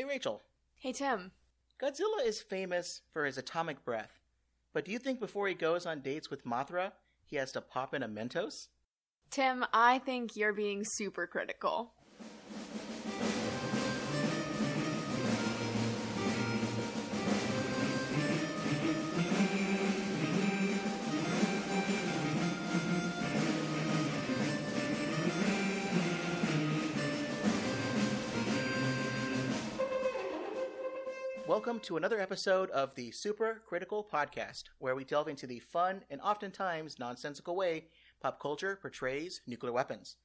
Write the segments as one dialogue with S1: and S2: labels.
S1: Hey, Rachel.
S2: Hey, Tim.
S1: Godzilla is famous for his atomic breath, but do you think before he goes on dates with Mothra, he has to pop in a Mentos?
S2: Tim, I think you're being super critical.
S1: Welcome to another episode of the Super Critical Podcast, where we delve into the fun and oftentimes nonsensical way pop culture portrays nuclear weapons.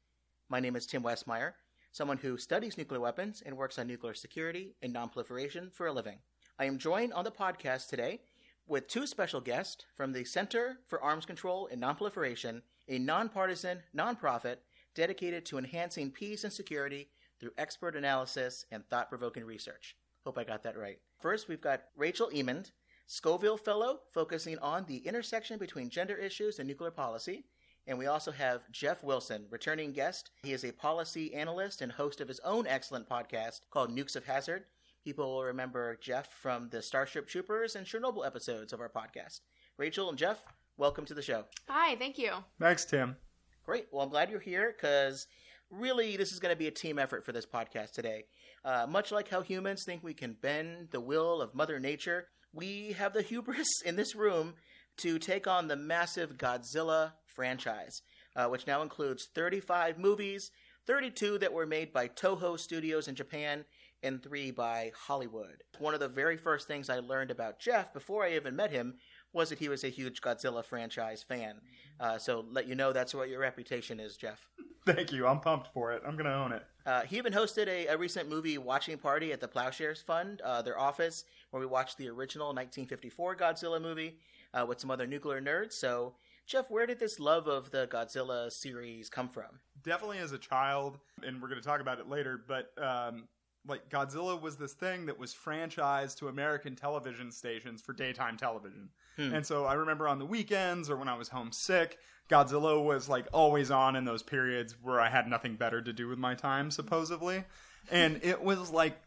S1: My name is Tim Westmeyer, someone who studies nuclear weapons and works on nuclear security and nonproliferation for a living. I am joined on the podcast today with two special guests from the Center for Arms Control and Nonproliferation, a nonpartisan nonprofit dedicated to enhancing peace and security through expert analysis and thought provoking research. Hope I got that right. First, we've got Rachel Emond, Scoville Fellow, focusing on the intersection between gender issues and nuclear policy. And we also have Jeff Wilson, returning guest. He is a policy analyst and host of his own excellent podcast called Nukes of Hazard. People will remember Jeff from the Starship Troopers and Chernobyl episodes of our podcast. Rachel and Jeff, welcome to the show.
S2: Hi, thank you.
S3: Thanks, Tim.
S1: Great. Well, I'm glad you're here because really this is going to be a team effort for this podcast today. Uh, much like how humans think we can bend the will of Mother Nature, we have the hubris in this room to take on the massive Godzilla franchise, uh, which now includes 35 movies, 32 that were made by Toho Studios in Japan, and three by Hollywood. One of the very first things I learned about Jeff before I even met him was that he was a huge Godzilla franchise fan. Uh, so let you know that's what your reputation is, Jeff.
S3: Thank you. I'm pumped for it. I'm going to own it.
S1: Uh, he even hosted a, a, recent movie watching party at the Plowshares Fund, uh, their office, where we watched the original 1954 Godzilla movie uh, with some other nuclear nerds. So, Jeff, where did this love of the Godzilla series come from?
S3: Definitely as a child, and we're going to talk about it later, but um, like Godzilla was this thing that was franchised to American television stations for daytime television. Hmm. And so I remember on the weekends or when I was homesick, Godzilla was like always on in those periods where I had nothing better to do with my time, supposedly. And it was like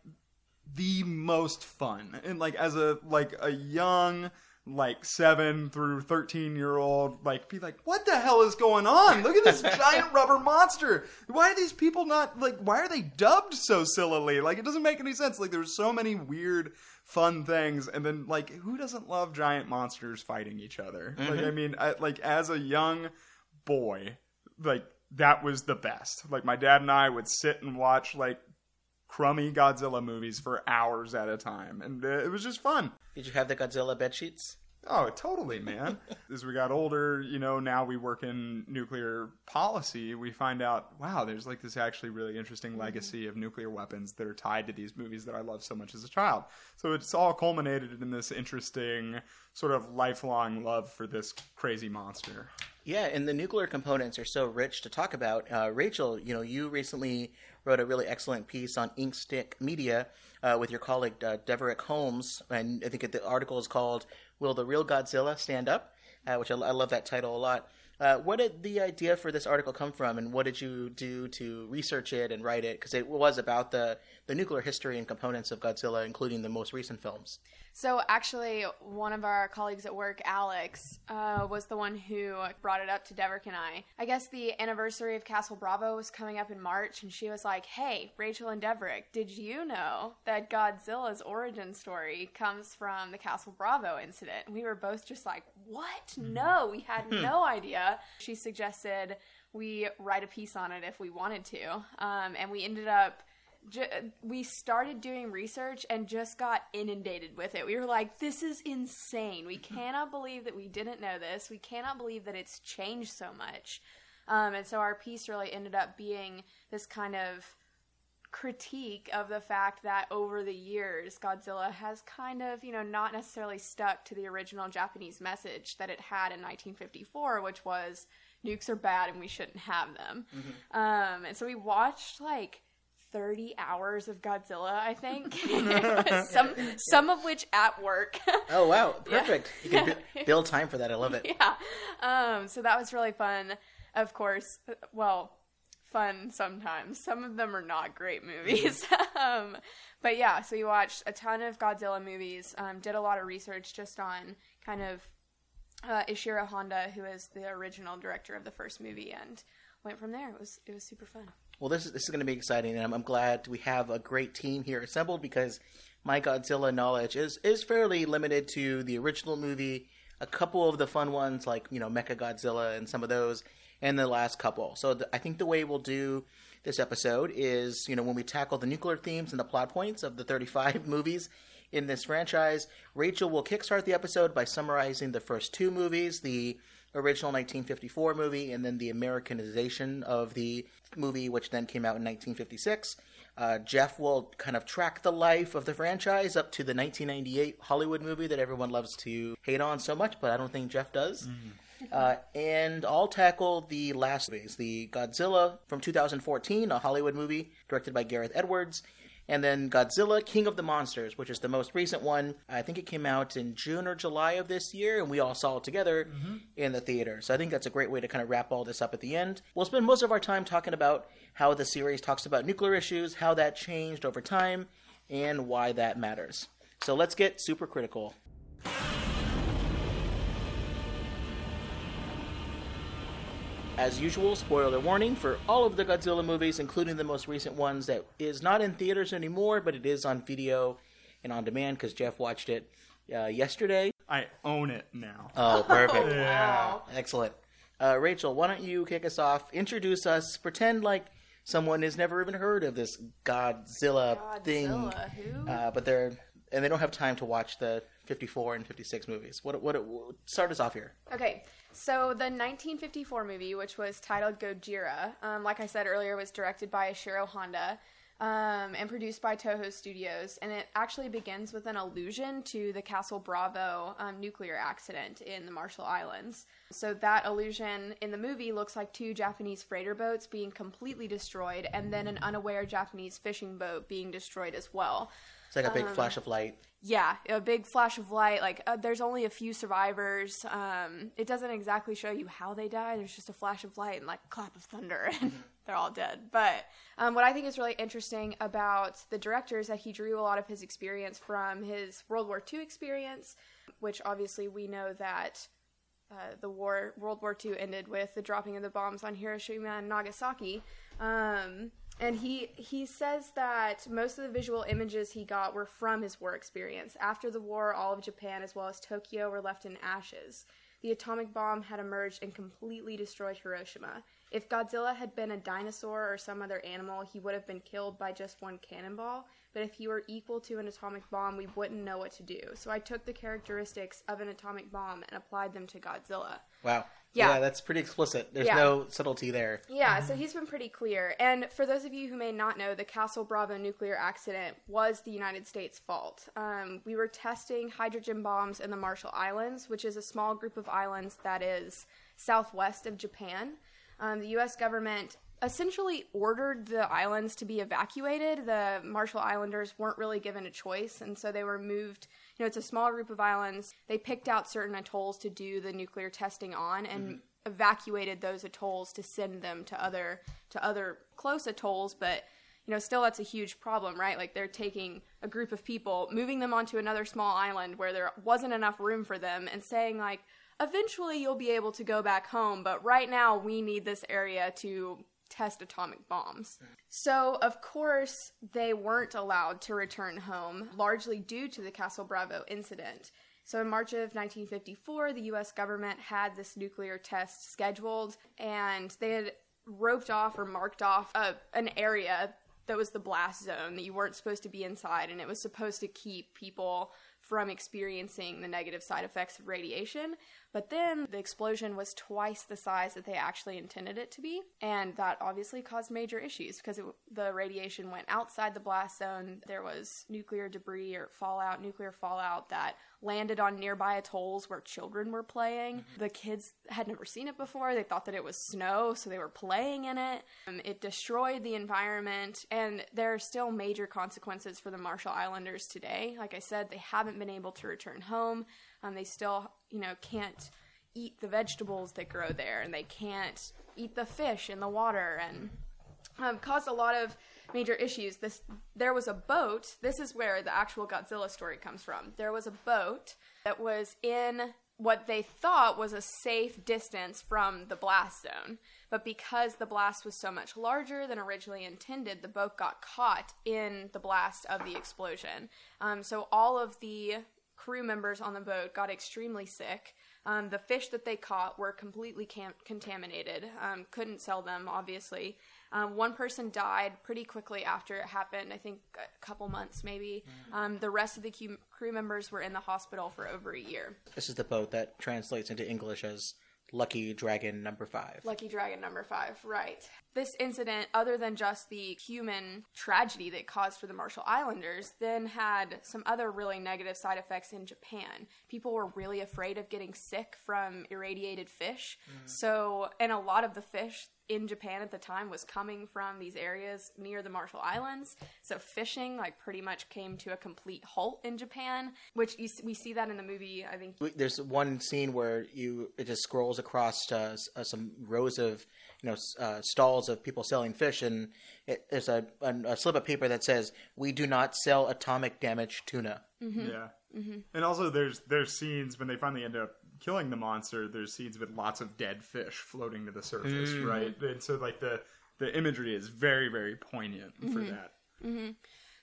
S3: the most fun. And like as a like a young like seven through 13 year old, like, be like, what the hell is going on? Look at this giant rubber monster. Why are these people not, like, why are they dubbed so sillily? Like, it doesn't make any sense. Like, there's so many weird, fun things. And then, like, who doesn't love giant monsters fighting each other? Mm-hmm. Like, I mean, I, like, as a young boy, like, that was the best. Like, my dad and I would sit and watch, like, crummy Godzilla movies for hours at a time, and uh, it was just fun.
S1: Did you have the Godzilla bed sheets?
S3: Oh, totally, man. As we got older, you know, now we work in nuclear policy, we find out, wow, there's like this actually really interesting mm-hmm. legacy of nuclear weapons that are tied to these movies that I loved so much as a child. So it's all culminated in this interesting sort of lifelong love for this crazy monster.
S1: Yeah, and the nuclear components are so rich to talk about. Uh, Rachel, you know, you recently wrote a really excellent piece on Inkstick Media uh, with your colleague uh, Deverick Holmes, and I think the article is called "Will the Real Godzilla Stand Up?" Uh, which I, I, love that title a lot. Uh, what did the idea for this article come from, and what did you do to research it and write it? Because it was about the, the nuclear history and components of Godzilla, including the most recent films.
S2: So, actually, one of our colleagues at work, Alex, uh, was the one who brought it up to Deverick and I. I guess the anniversary of Castle Bravo was coming up in March, and she was like, Hey, Rachel and Deverick, did you know that Godzilla's origin story comes from the Castle Bravo incident? And we were both just like, What? No, we had hmm. no idea. She suggested we write a piece on it if we wanted to. Um, and we ended up we started doing research and just got inundated with it. We were like, this is insane. We cannot believe that we didn't know this. We cannot believe that it's changed so much. Um, and so our piece really ended up being this kind of critique of the fact that over the years, Godzilla has kind of, you know, not necessarily stuck to the original Japanese message that it had in 1954, which was nukes are bad and we shouldn't have them. Mm-hmm. Um, and so we watched like 30 hours of Godzilla, I think. some some of which at work.
S1: oh wow, perfect. Yeah. You can b- build time for that. I love it.
S2: Yeah. Um, so that was really fun. Of course, well, fun sometimes. Some of them are not great movies. um, but yeah, so we watched a ton of Godzilla movies. Um, did a lot of research just on kind of uh, Ishiro Honda, who is the original director of the first movie, and went from there. It was it was super fun.
S1: Well, this is this is going to be exciting, and I'm, I'm glad we have a great team here assembled because my Godzilla knowledge is is fairly limited to the original movie, a couple of the fun ones like you know Mecha Godzilla and some of those, and the last couple. So the, I think the way we'll do this episode is you know when we tackle the nuclear themes and the plot points of the 35 movies in this franchise, Rachel will kickstart the episode by summarizing the first two movies, the original 1954 movie and then the Americanization of the movie, which then came out in 1956. Uh, Jeff will kind of track the life of the franchise up to the 1998 Hollywood movie that everyone loves to hate on so much, but I don't think Jeff does. Mm. Uh, and I'll tackle the last movies the Godzilla from 2014, a Hollywood movie directed by Gareth Edwards, and then Godzilla King of the Monsters, which is the most recent one. I think it came out in June or July of this year, and we all saw it together mm-hmm. in the theater. So I think that's a great way to kind of wrap all this up at the end. We'll spend most of our time talking about how the series talks about nuclear issues, how that changed over time, and why that matters. So let's get super critical. As usual, spoiler warning for all of the Godzilla movies, including the most recent ones that is not in theaters anymore, but it is on video and on demand because Jeff watched it uh, yesterday.
S3: I own it now.
S1: Oh, perfect.
S2: Wow.
S1: Excellent. Uh, Rachel, why don't you kick us off? Introduce us. Pretend like someone has never even heard of this Godzilla,
S2: Godzilla
S1: thing.
S2: who?
S1: Uh, but they're and they don't have time to watch the 54 and 56 movies. What what, what start us off here?
S2: Okay, so the 1954 movie, which was titled Gojira, um, like I said earlier, was directed by Ishiro Honda um, and produced by Toho Studios, and it actually begins with an allusion to the Castle Bravo um, nuclear accident in the Marshall Islands. So that allusion in the movie looks like two Japanese freighter boats being completely destroyed, and then an unaware Japanese fishing boat being destroyed as well.
S1: It's like a big um, flash of light.
S2: Yeah, a big flash of light. Like uh, there's only a few survivors. Um, it doesn't exactly show you how they die. There's just a flash of light and like clap of thunder, and they're all dead. But um, what I think is really interesting about the director is that he drew a lot of his experience from his World War II experience, which obviously we know that uh, the war World War II ended with the dropping of the bombs on Hiroshima and Nagasaki. Um, and he he says that most of the visual images he got were from his war experience. After the war, all of Japan as well as Tokyo were left in ashes. The atomic bomb had emerged and completely destroyed Hiroshima. If Godzilla had been a dinosaur or some other animal, he would have been killed by just one cannonball. But if he were equal to an atomic bomb, we wouldn't know what to do. So I took the characteristics of an atomic bomb and applied them to Godzilla.
S1: Wow. Yeah. yeah, that's pretty explicit. There's yeah. no subtlety there.
S2: Yeah, so he's been pretty clear. And for those of you who may not know, the Castle Bravo nuclear accident was the United States' fault. Um, we were testing hydrogen bombs in the Marshall Islands, which is a small group of islands that is southwest of Japan. Um, the U.S. government essentially ordered the islands to be evacuated. The Marshall Islanders weren't really given a choice, and so they were moved. You know, it's a small group of islands. They picked out certain atolls to do the nuclear testing on, and mm-hmm. evacuated those atolls to send them to other to other close atolls, but. You know, still that's a huge problem, right? Like they're taking a group of people, moving them onto another small island where there wasn't enough room for them, and saying like, eventually you'll be able to go back home, but right now we need this area to test atomic bombs. So, of course, they weren't allowed to return home, largely due to the Castle Bravo incident. So, in March of 1954, the US government had this nuclear test scheduled, and they had roped off or marked off a, an area that was the blast zone that you weren't supposed to be inside, and it was supposed to keep people from experiencing the negative side effects of radiation. But then the explosion was twice the size that they actually intended it to be, and that obviously caused major issues because it, the radiation went outside the blast zone. There was nuclear debris or fallout, nuclear fallout that landed on nearby atolls where children were playing. Mm-hmm. The kids had never seen it before. They thought that it was snow, so they were playing in it. Um, it destroyed the environment, and there are still major consequences for the Marshall Islanders today. Like I said, they haven't been able to return home. Um, they still, you know, can't eat the vegetables that grow there, and they can't eat the fish in the water, and um, caused a lot of major issues. This there was a boat. This is where the actual Godzilla story comes from. There was a boat that was in what they thought was a safe distance from the blast zone. But because the blast was so much larger than originally intended, the boat got caught in the blast of the explosion. Um, so all of the crew members on the boat got extremely sick. Um, the fish that they caught were completely cam- contaminated. Um, couldn't sell them, obviously. Um, one person died pretty quickly after it happened. I think a couple months, maybe. Um, the rest of the crew members were in the hospital for over a year.
S1: This is the boat that translates into English as Lucky Dragon Number Five.
S2: Lucky Dragon number five, right. This incident, other than just the human tragedy that caused for the Marshall Islanders, then had some other really negative side effects in Japan. People were really afraid of getting sick from irradiated fish. Mm. So, and a lot of the fish in Japan at the time was coming from these areas near the Marshall Islands. So fishing like pretty much came to a complete halt in Japan, which you, we see that in the movie. I think
S1: There's one scene where you it just scrolls across uh, uh, some rows of you know uh, stalls of people selling fish, and it, there's a, a, a slip of paper that says, "We do not sell atomic damage tuna."
S3: Yeah. And also, there's there's scenes when they finally end up killing the monster. There's scenes with lots of dead fish floating to the surface, mm. right? And so, like the the imagery is very very poignant for mm-hmm. that. Mm-hmm.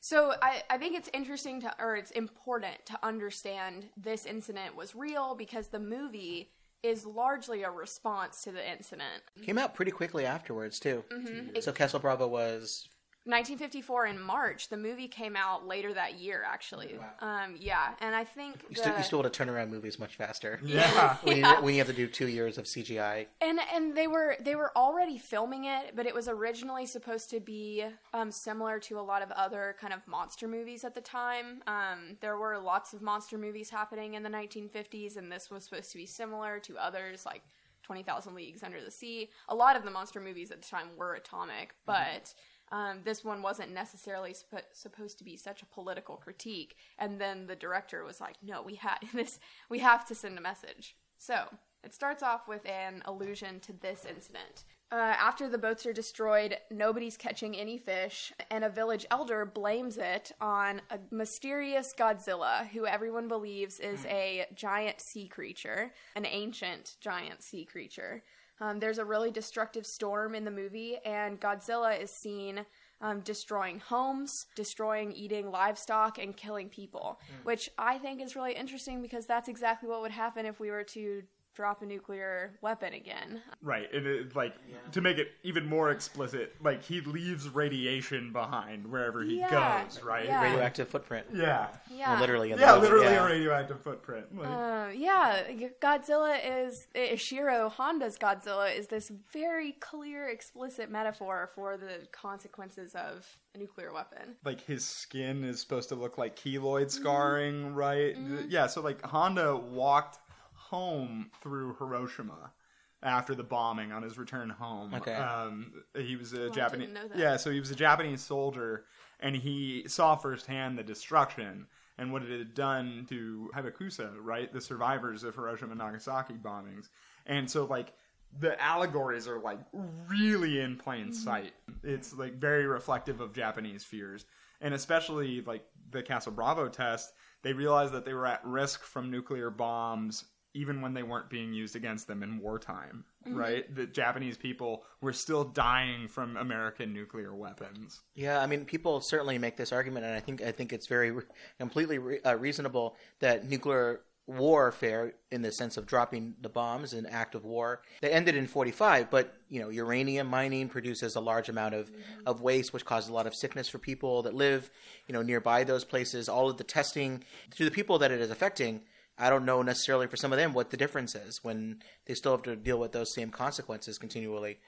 S2: So I, I think it's interesting to, or it's important to understand this incident was real because the movie is largely a response to the incident.
S1: Came out pretty quickly afterwards too. Mm-hmm. So Castle Bravo was
S2: 1954 in March. The movie came out later that year, actually. Um, yeah, and I think
S1: you still,
S2: the-
S1: you still able to turn around movies much faster.
S3: Yeah.
S1: When,
S2: Yeah.
S1: you, when you have to do two years of CGI.
S2: and and they were they were already filming it, but it was originally supposed to be um, similar to a lot of other kind of monster movies at the time. Um, there were lots of monster movies happening in the 1950s, and this was supposed to be similar to others like 20,000 Leagues Under the Sea. A lot of the monster movies at the time were atomic, but. Um, this one wasn't necessarily suppo- supposed to be such a political critique, and then the director was like, "No, we had this. We have to send a message." So it starts off with an allusion to this incident. Uh, after the boats are destroyed, nobody's catching any fish, and a village elder blames it on a mysterious Godzilla, who everyone believes is a giant sea creature, an ancient giant sea creature. Um, there's a really destructive storm in the movie, and Godzilla is seen um, destroying homes, destroying, eating livestock, and killing people, which I think is really interesting because that's exactly what would happen if we were to drop a nuclear weapon again.
S3: Right, and it, like to make it even more explicit, like he leaves radiation behind wherever he
S2: Yeah,
S3: goes, right?
S2: yeah.
S1: Radioactive footprint.
S3: Yeah,
S2: Yeah.
S1: Literally in the
S3: yeah,
S1: movie,
S3: literally
S1: yeah.
S3: a radioactive footprint. Like,
S2: Uh, yeah, Godzilla is Ishiro Honda's Godzilla is this very clear, explicit metaphor for the consequences of a nuclear weapon.
S3: like his skin is supposed to look like keloid scarring, right? Yeah, so like Honda walked home through Hiroshima after the bombing on his return home.
S1: Okay.
S3: Um, he was a
S2: I
S3: Japanese.
S2: didn't know that.
S3: Yeah, so he was a Japanese soldier, and he saw firsthand the destruction and what it had done to hibakusha, right? The survivors of Hiroshima and Nagasaki bombings, and so like. The allegories are like really in plain sight. It's like very reflective of Japanese fears. And especially like the Castle Bravo test, they realized that they were at risk from nuclear bombs even when they weren't being used against them in wartime, right? The Japanese people were still dying from American nuclear weapons.
S1: Yeah, I mean, people certainly make this argument, and I think I think it's very re- completely re- uh, reasonable that nuclear warfare, in the sense of dropping the bombs, an act of war that ended in '45. But you know, uranium mining produces a large amount of of waste, which causes a lot of sickness for people that live, you know, nearby those places. All of the testing to the people that it is affecting. I don't know necessarily for some of them what the difference is when they still have to deal with those same consequences continually.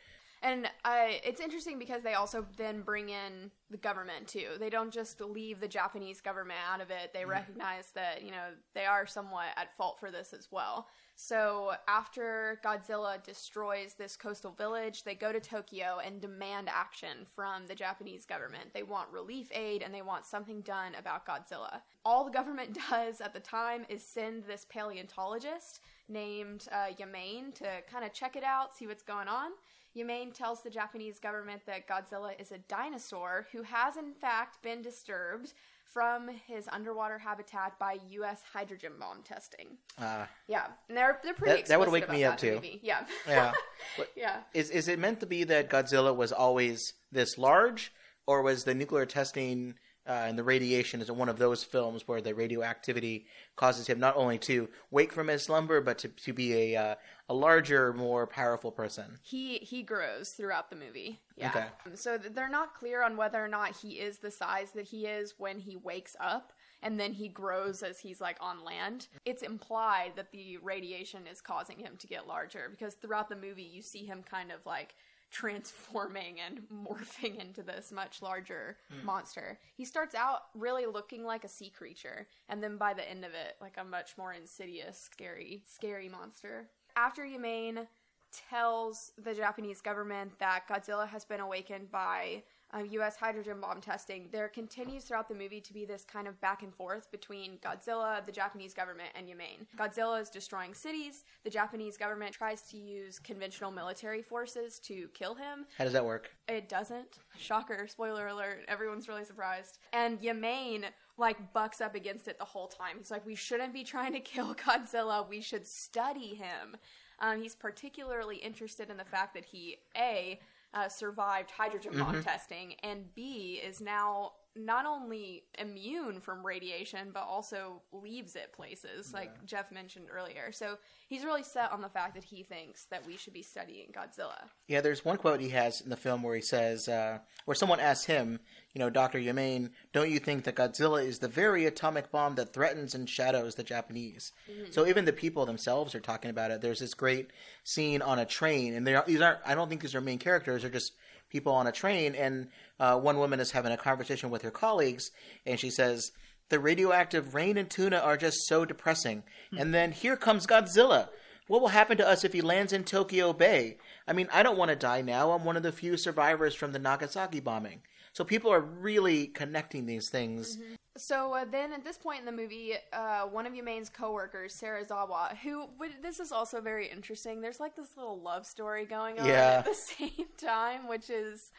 S2: And I, it's interesting because they also then bring in the government too. They don't just leave the Japanese government out of it. They recognize that you know they are somewhat at fault for this as well. So after Godzilla destroys this coastal village, they go to Tokyo and demand action from the Japanese government. They want relief aid and they want something done about Godzilla. All the government does at the time is send this paleontologist named uh, Yamane to kind of check it out, see what's going on. Yamane tells the Japanese government that Godzilla is a dinosaur who has, in fact, been disturbed from his underwater habitat by U.S. hydrogen bomb testing.
S1: Uh,
S2: Yeah, and they're they're pretty.
S1: That- that would wake me up, too.
S2: movie. Yeah,
S1: yeah.
S2: yeah.
S1: Is is it meant to be that Godzilla was always this large, or was the nuclear testing uh, and the radiation is one of those films where the radioactivity causes him not only to wake from his slumber, but to, to be a uh, a larger, more powerful person?
S2: He he grows throughout the movie. Yeah.
S1: Okay.
S2: So they're not clear on whether or not he is the size that he is when he wakes up and then he grows as he's like on land. It's implied that the radiation is causing him to get larger because throughout the movie you see him kind of like transforming and morphing into this much larger hmm. monster. He starts out really looking like a sea creature and then by the end of it like a much more insidious, scary, scary monster. After Yamane tells the Japanese government that Godzilla has been awakened by um, U.S. hydrogen bomb testing, there continues throughout the movie to be this kind of back and forth between Godzilla, the Japanese government, and Yamane. Godzilla is destroying cities. The Japanese government tries to use conventional military forces to kill him.
S1: How does that work?
S2: It doesn't. Shocker, spoiler alert. Everyone's really surprised. And Yamane, like, bucks up against it the whole time. He's like, we shouldn't be trying to kill Godzilla. We should study him. Um, he's particularly interested in the fact that he, A, uh, survived hydrogen bomb testing, and B, is now not only immune from radiation, but also leaves it places, like Jeff mentioned earlier. So he's really set on the fact that he thinks that we should be studying Godzilla.
S1: Yeah, there's one quote he has in the film where he says, uh, where someone asks him, you know, Dr. Yamane, don't you think that Godzilla is the very atomic bomb that threatens and shadows the Japanese? So even the people themselves are talking about it. There's this great scene on a train, and they're, these aren't, I don't think these are main characters, they're just people on a train, and uh, one woman is having a conversation with her colleagues, and she says, the radioactive rain and tuna are just so depressing. And then here comes Godzilla. What will happen to us if he lands in Tokyo Bay? I mean, I don't want to die now. I'm one of the few survivors from the Nagasaki bombing. So people are really connecting these things.
S2: So uh, then, at this point in the movie, uh, one of Yamane's coworkers, Serizawa, who this is also very interesting. There's like this little love story going on
S1: Yeah.
S2: at the same time, which is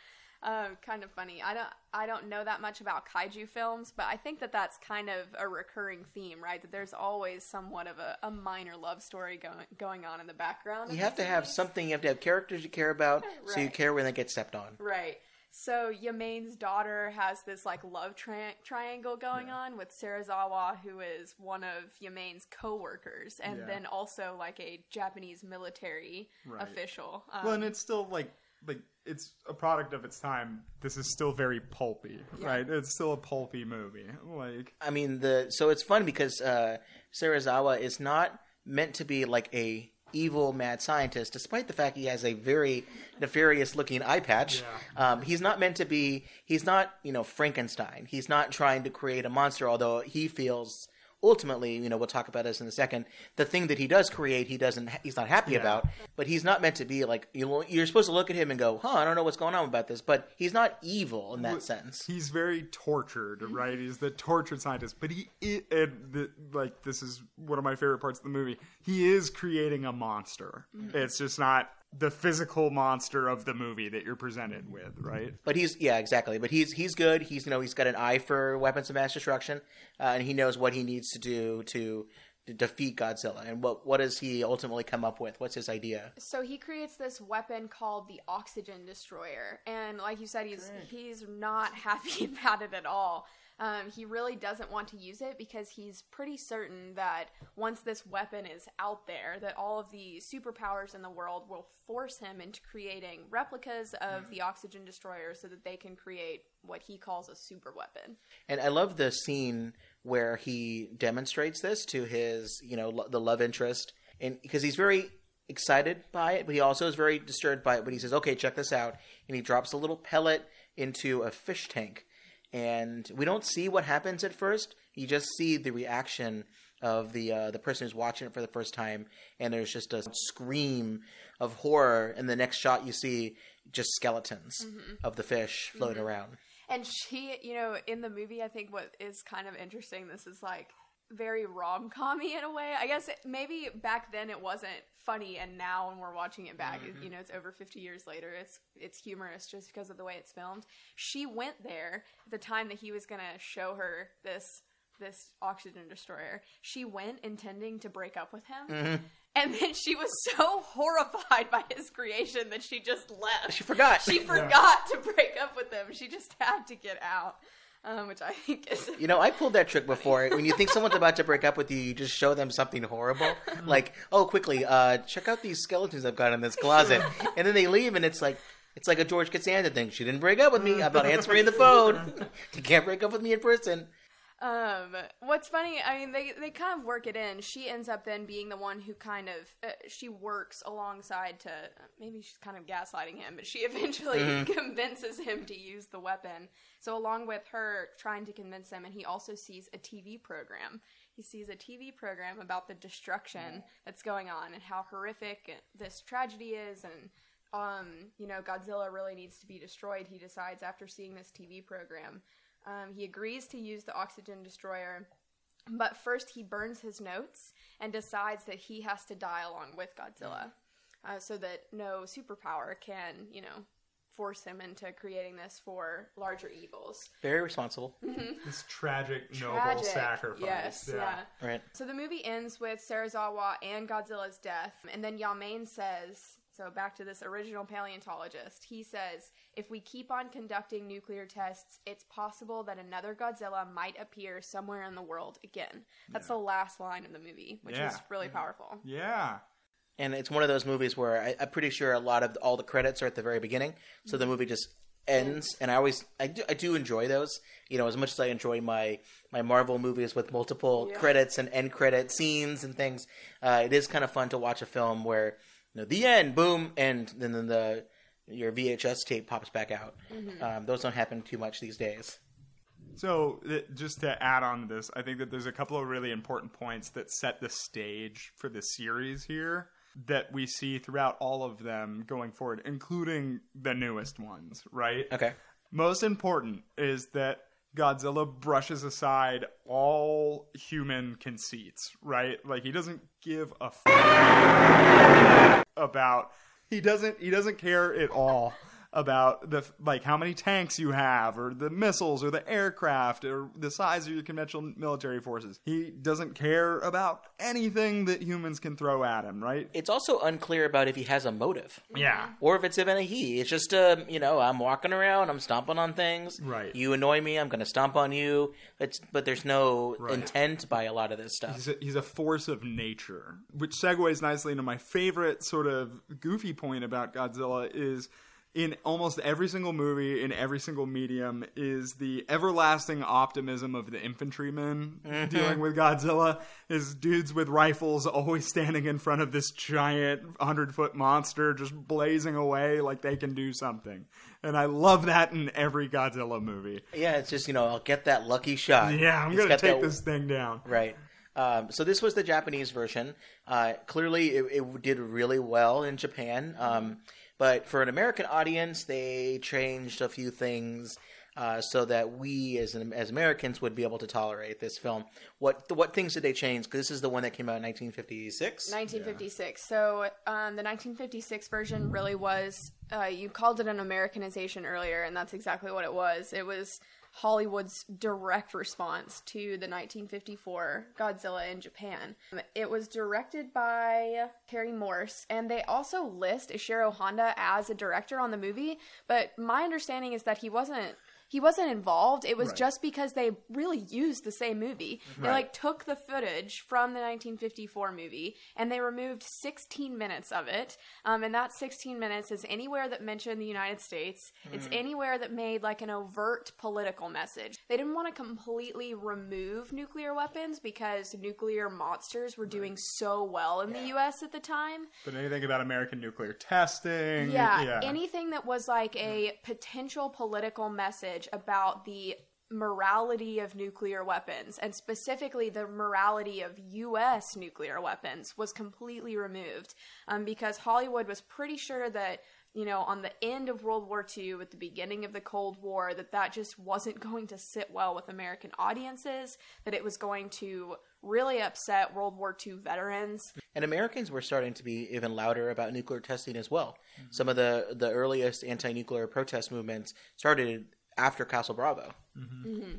S2: uh, kind of funny. I don't I don't know that much about kaiju films, but I think that that's kind of a recurring theme, right? That there's always somewhat of a, a minor love story going going on in the background.
S1: You have to
S2: these
S1: have something, you have to have characters you care about, so you care when they get stepped on.
S2: Right. So Yamane's daughter has this like love tri- triangle going on with Serizawa, who is one of Yamane's co-workers, and
S3: Yeah.
S2: then also like a Japanese military
S3: Right.
S2: official. Um,
S3: Well, and it's still like like it's a product of its time. This is still very pulpy, right? It's still a pulpy movie. Like
S1: I mean, the so it's fun because uh, Serizawa is not meant to be like a evil mad scientist, despite the fact he has a very nefarious looking eye patch. Um, he's not meant to be. He's not you know Frankenstein. He's not trying to create a monster, although he feels. Ultimately, you know, we'll talk about this in a second. The thing that he does create, he doesn't. He's not happy
S3: Yeah.
S1: about. But he's not meant to be like you. You're supposed to look at him and go, "Huh, I don't know what's going on about this." But he's not evil in that
S3: Well,
S1: sense.
S3: he's very tortured, mm-hmm. right? He's the tortured scientist, but he i and the, like this is one of my favorite parts of the movie. He is creating a monster. Mm-hmm. It's just not the physical monster of the movie that you're presented with, right?
S1: But he's yeah, exactly. But he's he's good. He's you know he's got an eye for weapons of mass destruction, uh, and he knows what he needs to do to, to defeat Godzilla. And what what does he ultimately come up with? What's his idea?
S2: so he creates this weapon called the Oxygen Destroyer, and like you said, he's he's not happy about it at all. Um, he really doesn't want to use it because he's pretty certain that once this weapon is out there, that all of the superpowers in the world will force him into creating replicas of the Oxygen Destroyer so that they can create what he calls a super weapon.
S1: And I love the scene where he demonstrates this to his you know lo- the love interest, and because he's very excited by it, but he also is very disturbed by it. But he says, "Okay, check this out," and he drops a little pellet into a fish tank, and we don't see what happens at first. You just see the reaction of the uh, the person who's watching it for the first time, and there's just a scream of horror. And the next shot, you see just skeletons of the fish floating around.
S2: And she, you know, in the movie, I think what is kind of interesting, this is like very rom commy in a way. I guess it, maybe back then it wasn't funny, and now when we're watching it back,
S1: Mm-hmm.
S2: you know, it's over fifty years later. It's it's humorous just because of the way it's filmed. She went there at the time that he was gonna show her this this oxygen destroyer. She went intending to break up with him.
S1: Mm-hmm.
S2: And then she was so horrified by his creation that she just left.
S1: She forgot.
S2: She forgot to break up with him. She just had to get out, um, which I think is.
S1: You know, I pulled that trick before. When you think someone's about to break up with you, you just show them something horrible. Like, oh, quickly, uh, check out these skeletons I've got in this closet. And then they leave, and it's like, it's like a George Costanza thing. She didn't break up with me. I'm not answering the phone. you can't break up with me in person.
S2: Um, what's funny, I mean, they they kind of work it in. She ends up then being the one who kind of uh, she works alongside to maybe she's kind of gaslighting him, but she eventually convinces him to use the weapon. So along with her trying to convince him, and he also sees a TV program. He sees a TV program about the destruction that's going on and how horrific this tragedy is, and um, you know, Godzilla really needs to be destroyed. He decides after seeing this TV program. Um, he agrees to use the oxygen destroyer, but first he burns his notes and decides that he has to die along with Godzilla, uh, so that no superpower can, you know, force him into creating this for larger evils.
S1: Very responsible.
S3: This tragic, noble
S2: Tragic.
S3: sacrifice.
S2: Yes, yeah.
S1: Right.
S2: So the movie ends with Serizawa and Godzilla's death, and then Yamane says, so back to this original paleontologist, he says, if we keep on conducting nuclear tests, it's possible that another Godzilla might appear somewhere in the world again. That's the last line of the movie, which
S3: Yeah.
S2: is really powerful.
S3: Yeah.
S1: And it's one of those movies where I, I'm pretty sure a lot of all the credits are at the very beginning, so the movie just ends. And I always, I do, I do enjoy those. You know, as much as I enjoy my my Marvel movies with multiple
S2: Yeah.
S1: credits and end credit scenes and things, uh, it is kind of fun to watch a film where you know the end, boom, and then then the your VHS tape pops back out. Um, those don't happen too much these days.
S3: So, th- just to add on to this, I think that there's a couple of really important points that set the stage for the series here that we see throughout all of them going forward, including the newest ones, right?
S1: Okay.
S3: Most important is that Godzilla brushes aside all human conceits, right? Like he doesn't give a f- about. He doesn't he doesn't care at all about the like how many tanks you have or the missiles or the aircraft or the size of your conventional military forces. He doesn't care about anything that humans can throw at him, right?
S1: It's also unclear about if he has a motive.
S3: Yeah. Mm-hmm.
S1: or if it's even a he. It's just a, you know, I'm walking around, I'm stomping on things.
S3: Right.
S1: You annoy me, I'm going to stomp on you. It's but there's no
S3: Right.
S1: intent by a lot of this stuff.
S3: He's a, he's a force of nature, which segues nicely into my favorite sort of goofy point about Godzilla is in almost every single movie in every single medium is the everlasting optimism of the infantrymen dealing with Godzilla is dudes with rifles always standing in front of this giant 100 foot monster just blazing away like they can do something. And I love that in every Godzilla movie.
S1: Yeah, it's just you know, I'll get that lucky shot.
S3: Yeah, I'm going to take
S1: that-
S3: this thing down.
S1: Right. Um, so this was the Japanese version. Uh, clearly, it, it did really well in Japan. Um, but for an American audience, they changed a few things uh, so that we, as as Americans, would be able to tolerate this film. What what things did they change? Because this is the one that came out in 1956.
S2: 1956. So um, the 1956 version really was. Uh, you called it an Americanization earlier, and that's exactly what it was. It was Hollywood's direct response to the 1954 Godzilla in Japan. It was directed by Terry Morse, and they also list Ishiro Honda as a director on the movie. But my understanding is that he wasn't. He wasn't involved. It was
S3: Right.
S2: just because they really used the same movie. They
S3: Right.
S2: like took the footage from the 1954 movie and they removed 16 minutes of it. Um, and that 16 minutes is anywhere that mentioned the United States. It's anywhere that made like an overt political message. They didn't want to completely remove nuclear weapons because nuclear monsters were doing so well in the U.S. at the time.
S3: But anything about American nuclear testing?
S2: Yeah, anything that was like a potential political message about the morality of nuclear weapons and specifically the morality of US nuclear weapons was completely removed um, because Hollywood was pretty sure that you know, on the end of World War II, at the beginning of the Cold War, that that just wasn't going to sit well with American audiences, that it was going to really upset World War II veterans.
S1: And Americans were starting to be even louder about nuclear testing as well. Mm-hmm. Some of the, the earliest anti nuclear protest movements started after Castle Bravo.
S2: Mm-hmm. Mm-hmm.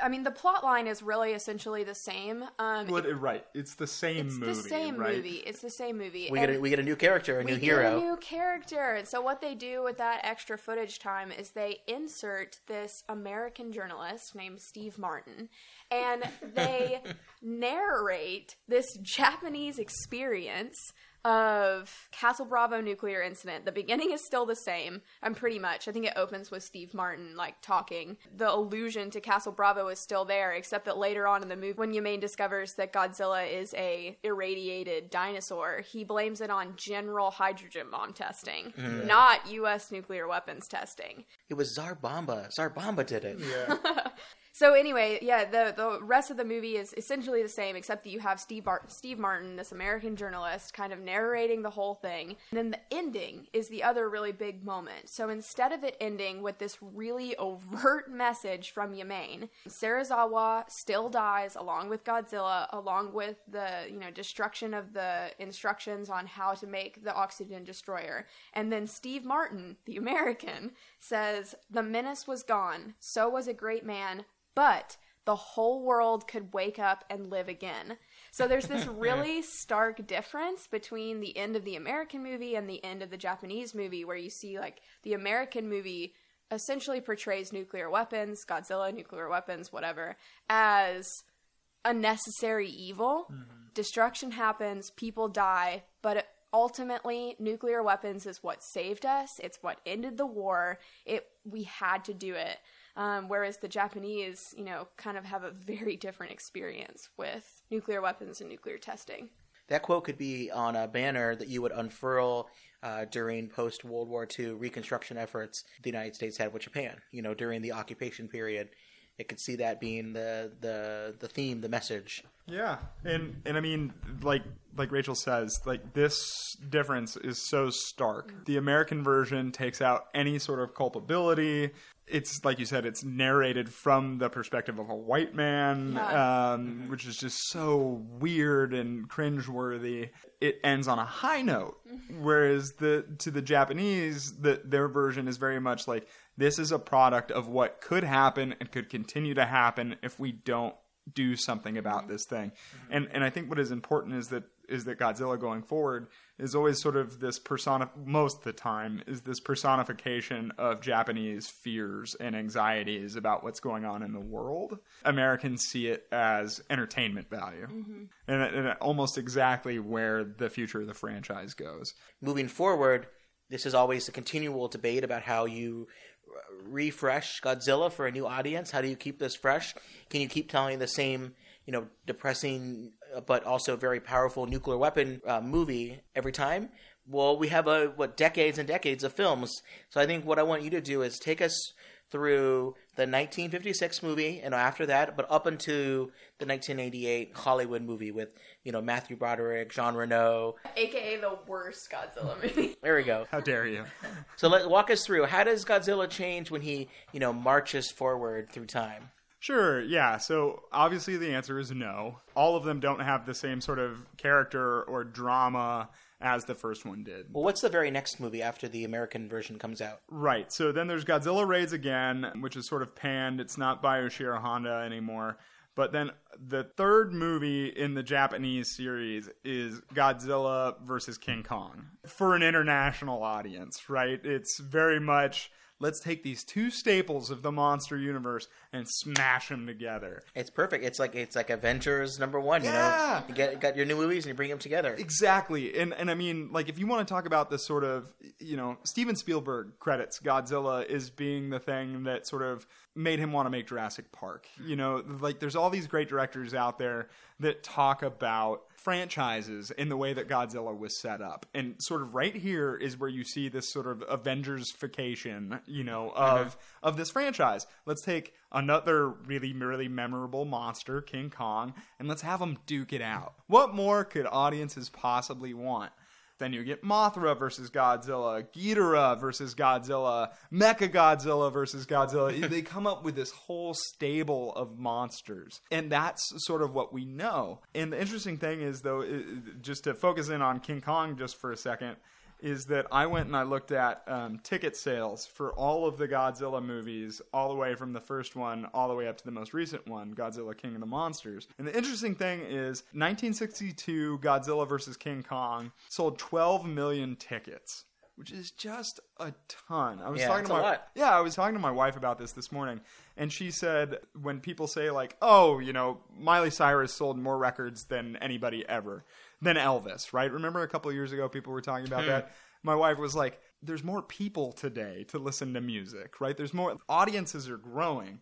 S2: I mean, the plot line is really essentially the same. Um,
S3: well, it, right, it's the same
S2: it's
S3: movie.
S2: the same
S3: right?
S2: movie. It's the same movie.
S1: We get a, we get a new character, a new hero,
S2: a new character. And so what they do with that extra footage time is they insert this American journalist named Steve Martin, and they narrate this Japanese experience of Castle Bravo nuclear incident. The beginning is still the same. I'm pretty much. I think it opens with Steve Martin like talking. The allusion to Castle Bravo is still there, except that later on in the movie, when Yamane discovers that Godzilla is a irradiated dinosaur, he blames it on general hydrogen bomb testing, mm. not U.S. nuclear weapons testing.
S1: It was Tsar Bomba. Tsar Bomba did it.
S3: Yeah.
S2: So anyway, yeah, the the rest of the movie is essentially the same, except that you have Steve Bar- Steve Martin, this American journalist, kind of narrating the whole thing. And then the ending is the other really big moment. So instead of it ending with this really overt message from Yamane, Serizawa still dies along with Godzilla, along with the you know destruction of the instructions on how to make the oxygen destroyer. And then Steve Martin, the American, says the menace was gone. So was a great man but the whole world could wake up and live again. So there's this really stark difference between the end of the American movie and the end of the Japanese movie, where you see like the American movie essentially portrays nuclear weapons, Godzilla, nuclear weapons, whatever, as a necessary evil. Mm-hmm. Destruction happens, people die, but ultimately nuclear weapons is what saved us. It's what ended the war. It we had to do it. Um, whereas the Japanese, you know, kind of have a very different experience with nuclear weapons and nuclear testing.
S1: That quote could be on a banner that you would unfurl uh, during post World War II reconstruction efforts the United States had with Japan. You know, during the occupation period, it could see that being the the the theme, the message.
S3: Yeah, and and I mean, like like Rachel says, like this difference is so stark. The American version takes out any sort of culpability it's like you said, it's narrated from the perspective of a white man, yeah. um, which is just so weird and cringeworthy. It ends on a high note, mm-hmm. whereas the to the Japanese, the, their version is very much like this is a product of what could happen and could continue to happen if we don't do something about mm-hmm. this thing. Mm-hmm. And and I think what is important is that is that Godzilla going forward is always sort of this persona most of the time is this personification of Japanese fears and anxieties about what's going on in the world. Americans see it as entertainment value, mm-hmm. and, and almost exactly where the future of the franchise goes.
S1: Moving forward, this is always a continual debate about how you refresh Godzilla for a new audience. How do you keep this fresh? Can you keep telling the same, you know, depressing but also very powerful nuclear weapon uh, movie every time. Well, we have a what decades and decades of films. So I think what I want you to do is take us through the 1956 movie and after that, but up into the 1988 Hollywood movie with you know Matthew Broderick, Jean Reno,
S2: aka the worst Godzilla movie.
S1: There we go.
S3: How dare you?
S1: So let walk us through. How does Godzilla change when he you know marches forward through time?
S3: Sure, yeah. So obviously the answer is no. All of them don't have the same sort of character or drama as the first one did.
S1: Well, what's the very next movie after the American version comes out?
S3: Right. So then there's Godzilla Raids Again, which is sort of panned. It's not by Yoshiro Honda anymore. But then the third movie in the Japanese series is Godzilla versus King Kong for an international audience, right? It's very much let's take these two staples of the monster universe and smash them together.
S1: It's perfect. It's like it's like Avengers number one. You
S3: yeah.
S1: know, you get got your new movies and you bring them together.
S3: Exactly. And and I mean, like if you want to talk about this sort of, you know, Steven Spielberg credits Godzilla as being the thing that sort of made him want to make Jurassic Park. You know, like there's all these great directors out there that talk about franchises in the way that Godzilla was set up. And sort of right here is where you see this sort of Avengersfication, you know, of mm-hmm. of this franchise. Let's take another really really memorable monster, King Kong, and let's have them duke it out. What more could audiences possibly want? Then you get Mothra versus Godzilla, Ghidorah versus Godzilla, Mecha Godzilla versus Godzilla. they come up with this whole stable of monsters. And that's sort of what we know. And the interesting thing is, though, just to focus in on King Kong just for a second, is that I went and I looked at um, ticket sales for all of the Godzilla movies, all the way from the first one all the way up to the most recent one, Godzilla King of the Monsters. And the interesting thing is, 1962 Godzilla vs. King Kong sold 12 million tickets. Which is just a ton. I was
S1: Yeah,
S3: talking to my yeah, I was talking to my wife about this this morning, and she said when people say like, "Oh, you know, Miley Cyrus sold more records than anybody ever than Elvis," right? Remember a couple of years ago, people were talking about hmm. that. My wife was like, "There's more people today to listen to music, right? There's more audiences are growing."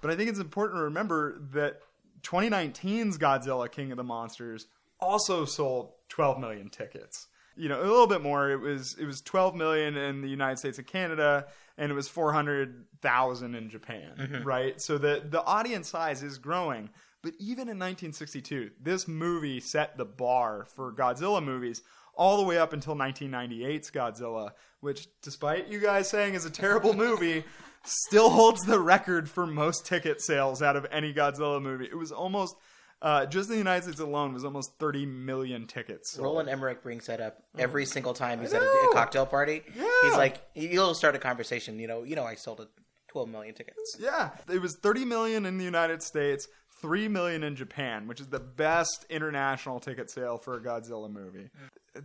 S3: But I think it's important to remember that 2019's Godzilla King of the Monsters also sold 12 million tickets. You know, a little bit more. It was it was 12 million in the United States and Canada, and it was 400,000 in Japan, mm-hmm. right? So the the audience size is growing. But even in 1962, this movie set the bar for Godzilla movies all the way up until 1998's Godzilla, which, despite you guys saying is a terrible movie, still holds the record for most ticket sales out of any Godzilla movie. It was almost uh, just in the United States alone was almost 30 million tickets. sold.
S1: Roland Emmerich brings that up every single time he's at a, a cocktail party.
S3: Yeah.
S1: He's like, he'll start a conversation. You know, you know, I sold a 12 million tickets.
S3: Yeah, it was 30 million in the United States, 3 million in Japan, which is the best international ticket sale for a Godzilla movie.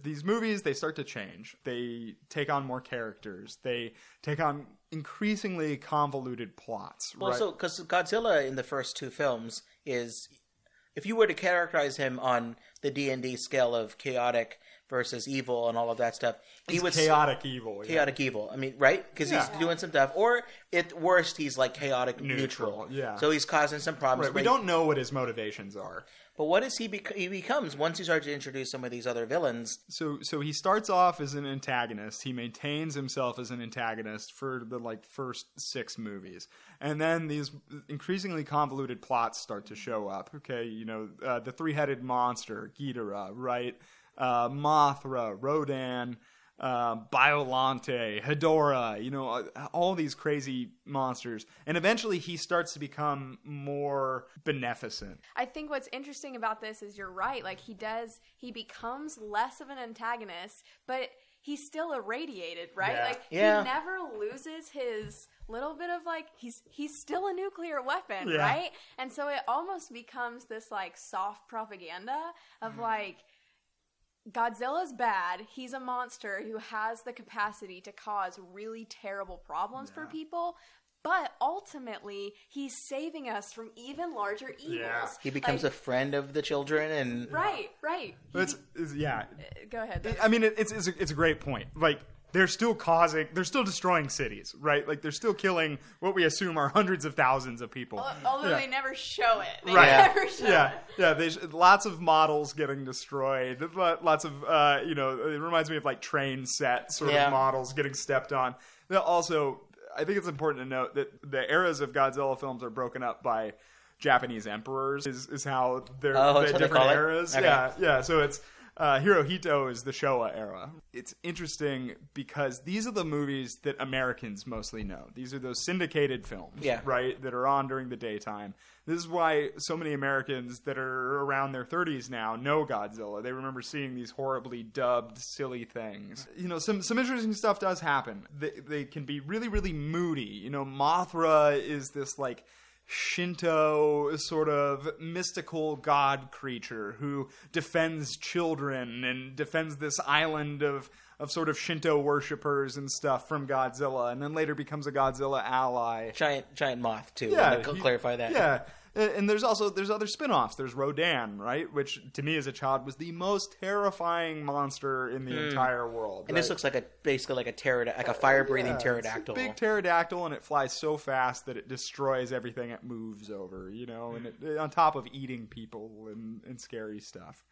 S3: These movies, they start to change. They take on more characters. They take on increasingly convoluted plots.
S1: Well,
S3: right?
S1: so because Godzilla in the first two films is, if you were to characterize him on the D and D scale of chaotic versus evil and all of that stuff, he
S3: He's
S1: would
S3: chaotic evil. yeah.
S1: chaotic evil. I mean, right? Because
S3: Yeah.
S1: he's doing some stuff, or at worst, he's like chaotic neutral.
S3: Neutral, yeah.
S1: So he's causing some problems.
S3: Right, we don't know what his motivations are.
S1: But what is he? Bec- he becomes once you start to introduce some of these other villains.
S3: so so he starts off as an antagonist he maintains himself as an antagonist for the like first six movies and then these increasingly convoluted plots start to show up okay you know uh, the three-headed monster Ghidorah, right uh, mothra rodan uh, Biolante, Hedorah, you know, uh, all these crazy monsters. And eventually he starts to become more beneficent.
S2: I think what's interesting about this is you're right. Like he does, he becomes less of an antagonist, but he's still irradiated, right?
S3: Yeah.
S2: Like
S1: Yeah.
S2: he never loses his little bit of like he's he's still a nuclear weapon,
S3: Yeah.
S2: right? And so it almost becomes this like soft propaganda of
S3: Mm-hmm.
S2: like Godzilla's bad. He's a monster who has the capacity to cause really terrible problems for people. But ultimately, he's saving us from even larger evils.
S3: Yeah.
S1: He becomes
S2: Like-
S1: a friend of the children, and
S2: Right, right. He
S3: It's, it's yeah.
S2: go ahead.
S3: I mean, it, it's it's a, it's a great point. Like they're still causing, they're still destroying cities, right? Like they're still killing what we assume are hundreds of thousands of people.
S2: Although
S3: Yeah.
S2: they never show it. They
S3: Right.
S2: never show
S3: yeah,
S2: it.
S3: yeah. There's lots of models getting destroyed. lo- Lots of, uh, you know, it reminds me of like train set sort
S1: Yeah.
S3: of models getting stepped on. Also, I think it's important to note that the eras of Godzilla films are broken up by Japanese emperors. Is is how they're
S1: Oh,
S3: the
S1: that's they
S3: different eras.
S1: Okay.
S3: Yeah, yeah. So it's uh, Hirohito is the Showa era. It's interesting because these are the movies that Americans mostly know. These are those syndicated films,
S1: Yeah.
S3: right, that are on during the daytime. This is why so many Americans that are around their 30s now know Godzilla. They remember seeing these horribly dubbed, silly things. You know, some some interesting stuff does happen. They, they can be really, really moody. You know, Mothra is this like Shinto sort of mystical god creature who defends children and defends this island of of sort of Shinto worshippers and stuff from Godzilla, and then later becomes a Godzilla ally.
S1: giant giant moth too.
S3: Yeah,
S1: to clarify that.
S3: Yeah. And and there's also there's other spin-offs. There's Rodan, right? Which to me as a child was the most terrifying monster in the entire world.
S1: Hmm. And this looks like a basically like a pterod- like a fire breathing
S3: Yeah, it's a
S1: pterodactyl.
S3: big pterodactyl, and it flies so fast that it destroys everything it moves over. You know, and it, on top of eating people and, and scary stuff.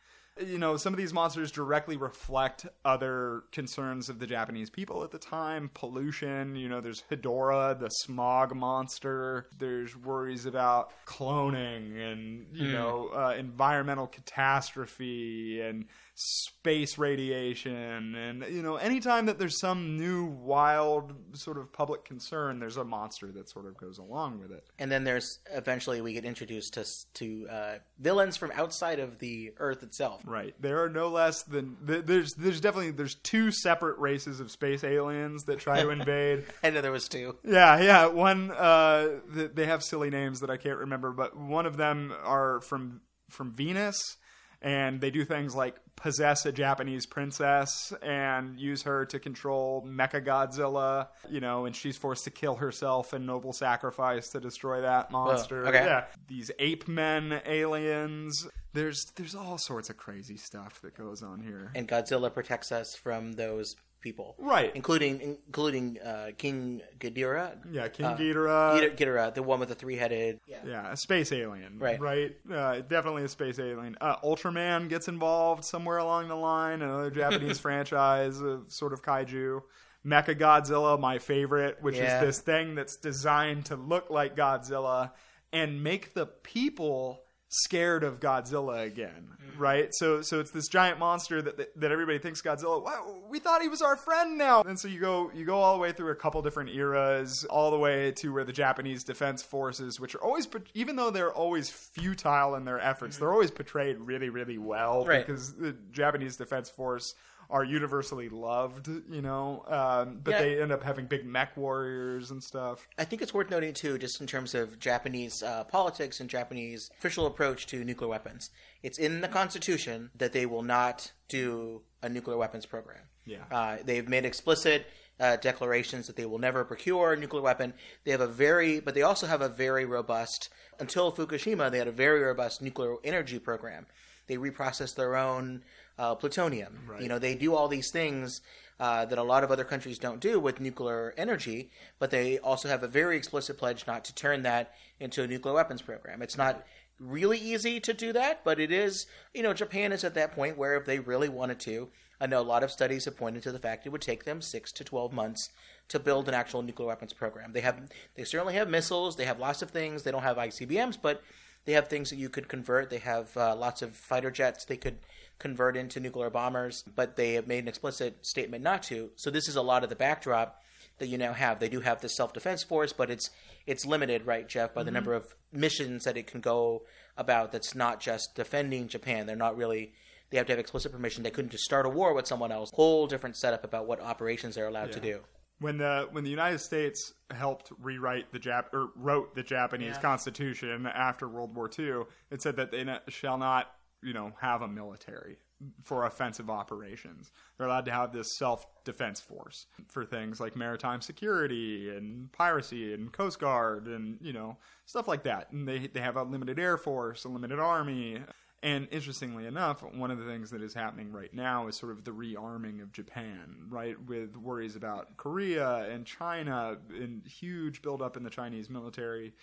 S3: You know, some of these monsters directly reflect other concerns of the Japanese people at the time. Pollution, you know, there's Hedorah, the smog monster. There's worries about cloning and, you
S1: Mm.
S3: know, uh, environmental catastrophe and space radiation. And, you know, anytime that there's some new wild sort of public concern, there's a monster that sort of goes along with it.
S1: And then there's eventually we get introduced to to uh, villains from outside of the Earth itself.
S3: Right. There are no less than there's there's definitely there's two separate races of space aliens that try to invade.
S1: I know there was two.
S3: yeah, yeah. One uh they have silly names that I can't remember, but one of them are from from Venus and they do things like possess a Japanese princess and use her to control Mecha Godzilla, you know, and she's forced to kill herself in noble sacrifice to destroy that oh, monster.
S1: okay.
S3: Yeah. These ape men aliens. There's there's all sorts of crazy stuff that goes on here.
S1: And Godzilla protects us from those people,
S3: Right.
S1: including including uh, King Ghidorah,
S3: Yeah, King
S1: uh,
S3: Ghidorah.
S1: Ghidorah, Ghidorah, the one with the three headed. Yeah.
S3: Yeah, a space alien.
S1: Right.
S3: Right. Uh, definitely a space alien. Uh, Ultraman gets involved somewhere along the line. Another Japanese franchise of sort of kaiju. Mecha Godzilla, my favorite, which
S1: Yeah.
S3: is this thing that's designed to look like Godzilla and make the people scared of Godzilla again,
S1: Mm-hmm.
S3: right? So so it's this giant monster that that, that everybody thinks Godzilla. Wow, we thought he was our friend now. And so you go you go all the way through a couple different eras, all the way to where the Japanese defense forces, which are always even though they're always futile in their efforts, they're always portrayed really really well
S1: Mm-hmm. Right.
S3: because the Japanese defense force are universally loved, you know, um, but
S1: Yeah.
S3: they end up having big mech warriors and stuff.
S1: I think it's worth noting too, just in terms of Japanese uh, politics and Japanese official approach to nuclear weapons. It's in the Constitution that they will not do a nuclear weapons program.
S3: Yeah.
S1: Uh, they've made explicit uh, declarations that they will never procure a nuclear weapon. They have a very, but they also have a very robust. Until Fukushima, they had a very robust nuclear energy program. They reprocess their own uh, plutonium.
S3: Right.
S1: You know, they do all these things uh, that a lot of other countries don't do with nuclear energy, but they also have a very explicit pledge not to turn that into a nuclear weapons program. It's not really easy to do that, but it is, you know, Japan is at that point where if they really wanted to, I know a lot of studies have pointed to the fact it would take them six to 12 months to build an actual nuclear weapons program. They have, they certainly have missiles, they have lots of things, they don't have ICBMs, but they have things that you could convert. They have uh, lots of fighter jets they could convert into nuclear bombers, but they have made an explicit statement not to. So this is a lot of the backdrop that you now have. They do have this self defense force, but it's it's limited, right, Jeff, by the mm-hmm. number of missions that it can go about. That's not just defending Japan. They're not really. They have to have explicit permission. They couldn't just start a war with someone else. Whole different setup about what operations they're allowed to do.
S3: when the when the United States helped rewrite the Jap or wrote the Japanese
S1: Yeah.
S3: Constitution after World War II, it said that they shall not, you know, have a military for offensive operations. They're allowed to have this self defense force for things like maritime security and piracy and Coast Guard and you know stuff like that. And they they have a limited air force, a limited army. And interestingly enough, one of the things that is happening right now is sort of the rearming of Japan, right? With worries about Korea and China and huge buildup in the Chinese military.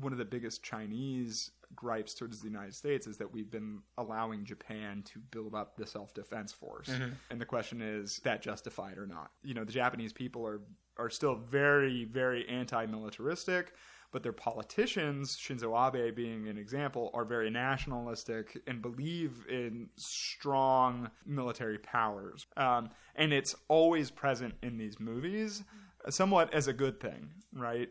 S3: One of the biggest Chinese gripes towards the United States is that we've been allowing Japan to build up the self defense force. And the question is, is that justified or not? You know, the Japanese people are are still very, very anti militaristic but their politicians, Shinzo Abe being an example, are very nationalistic and believe in strong military powers. Um, and it's always present in these movies, somewhat as a good thing, right?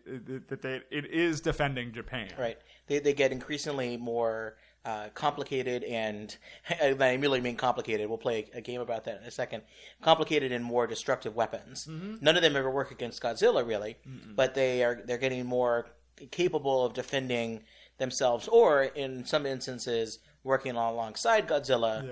S3: That they, it is defending Japan.
S1: Right. They, they get increasingly more uh, complicated and I really mean complicated. We'll play a game about that in a second. Complicated and more destructive weapons. None of them ever work against Godzilla really, but they are they're getting more capable of defending themselves or in some instances working alongside Godzilla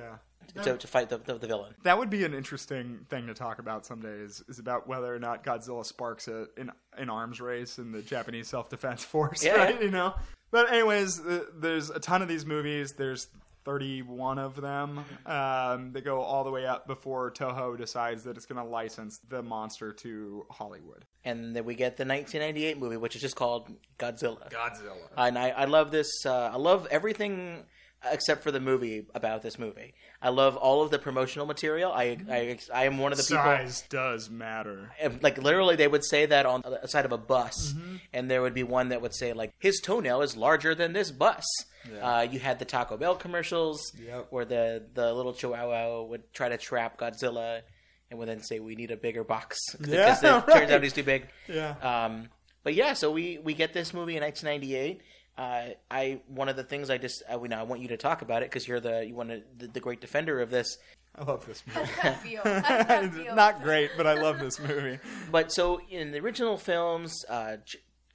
S3: Yeah.
S1: to, to fight the, the, the villain.
S3: That would be an interesting thing to talk about someday. Is, is about whether or not Godzilla sparks a, an an arms race in the Japanese self defense force.
S1: Yeah.
S3: Right? You know. But anyways, there's a ton of these movies. There's 31 of them. Um, they go all the way up before Toho decides that it's going to license the monster to Hollywood.
S1: And then we get the 1998 movie, which is just called Godzilla.
S3: Godzilla.
S1: and I, I love this. Uh, I love everything except for the movie about this movie. I love all of the promotional material. I I, I am one of the people.
S3: Size does matter.
S1: like literally they would say that on the side of a bus
S3: Mm-hmm.
S1: and there would be one that would say like his toenail is larger than this bus
S3: Yeah.
S1: uh, you had the taco bell commercials
S3: Yep.
S1: where the the little chihuahua would try to trap godzilla and would then say we need a bigger box
S3: Yeah,
S1: because it turns out he's too big
S3: Yeah.
S1: um, but yeah so we we get this movie in 1998 uh, I one of the things I just I, you know, I want you to talk about it because you're the you want to, the, the great defender of this
S3: I love this movie.
S2: Feel.
S3: It's not great, but I love this movie.
S1: But so in the original films, uh,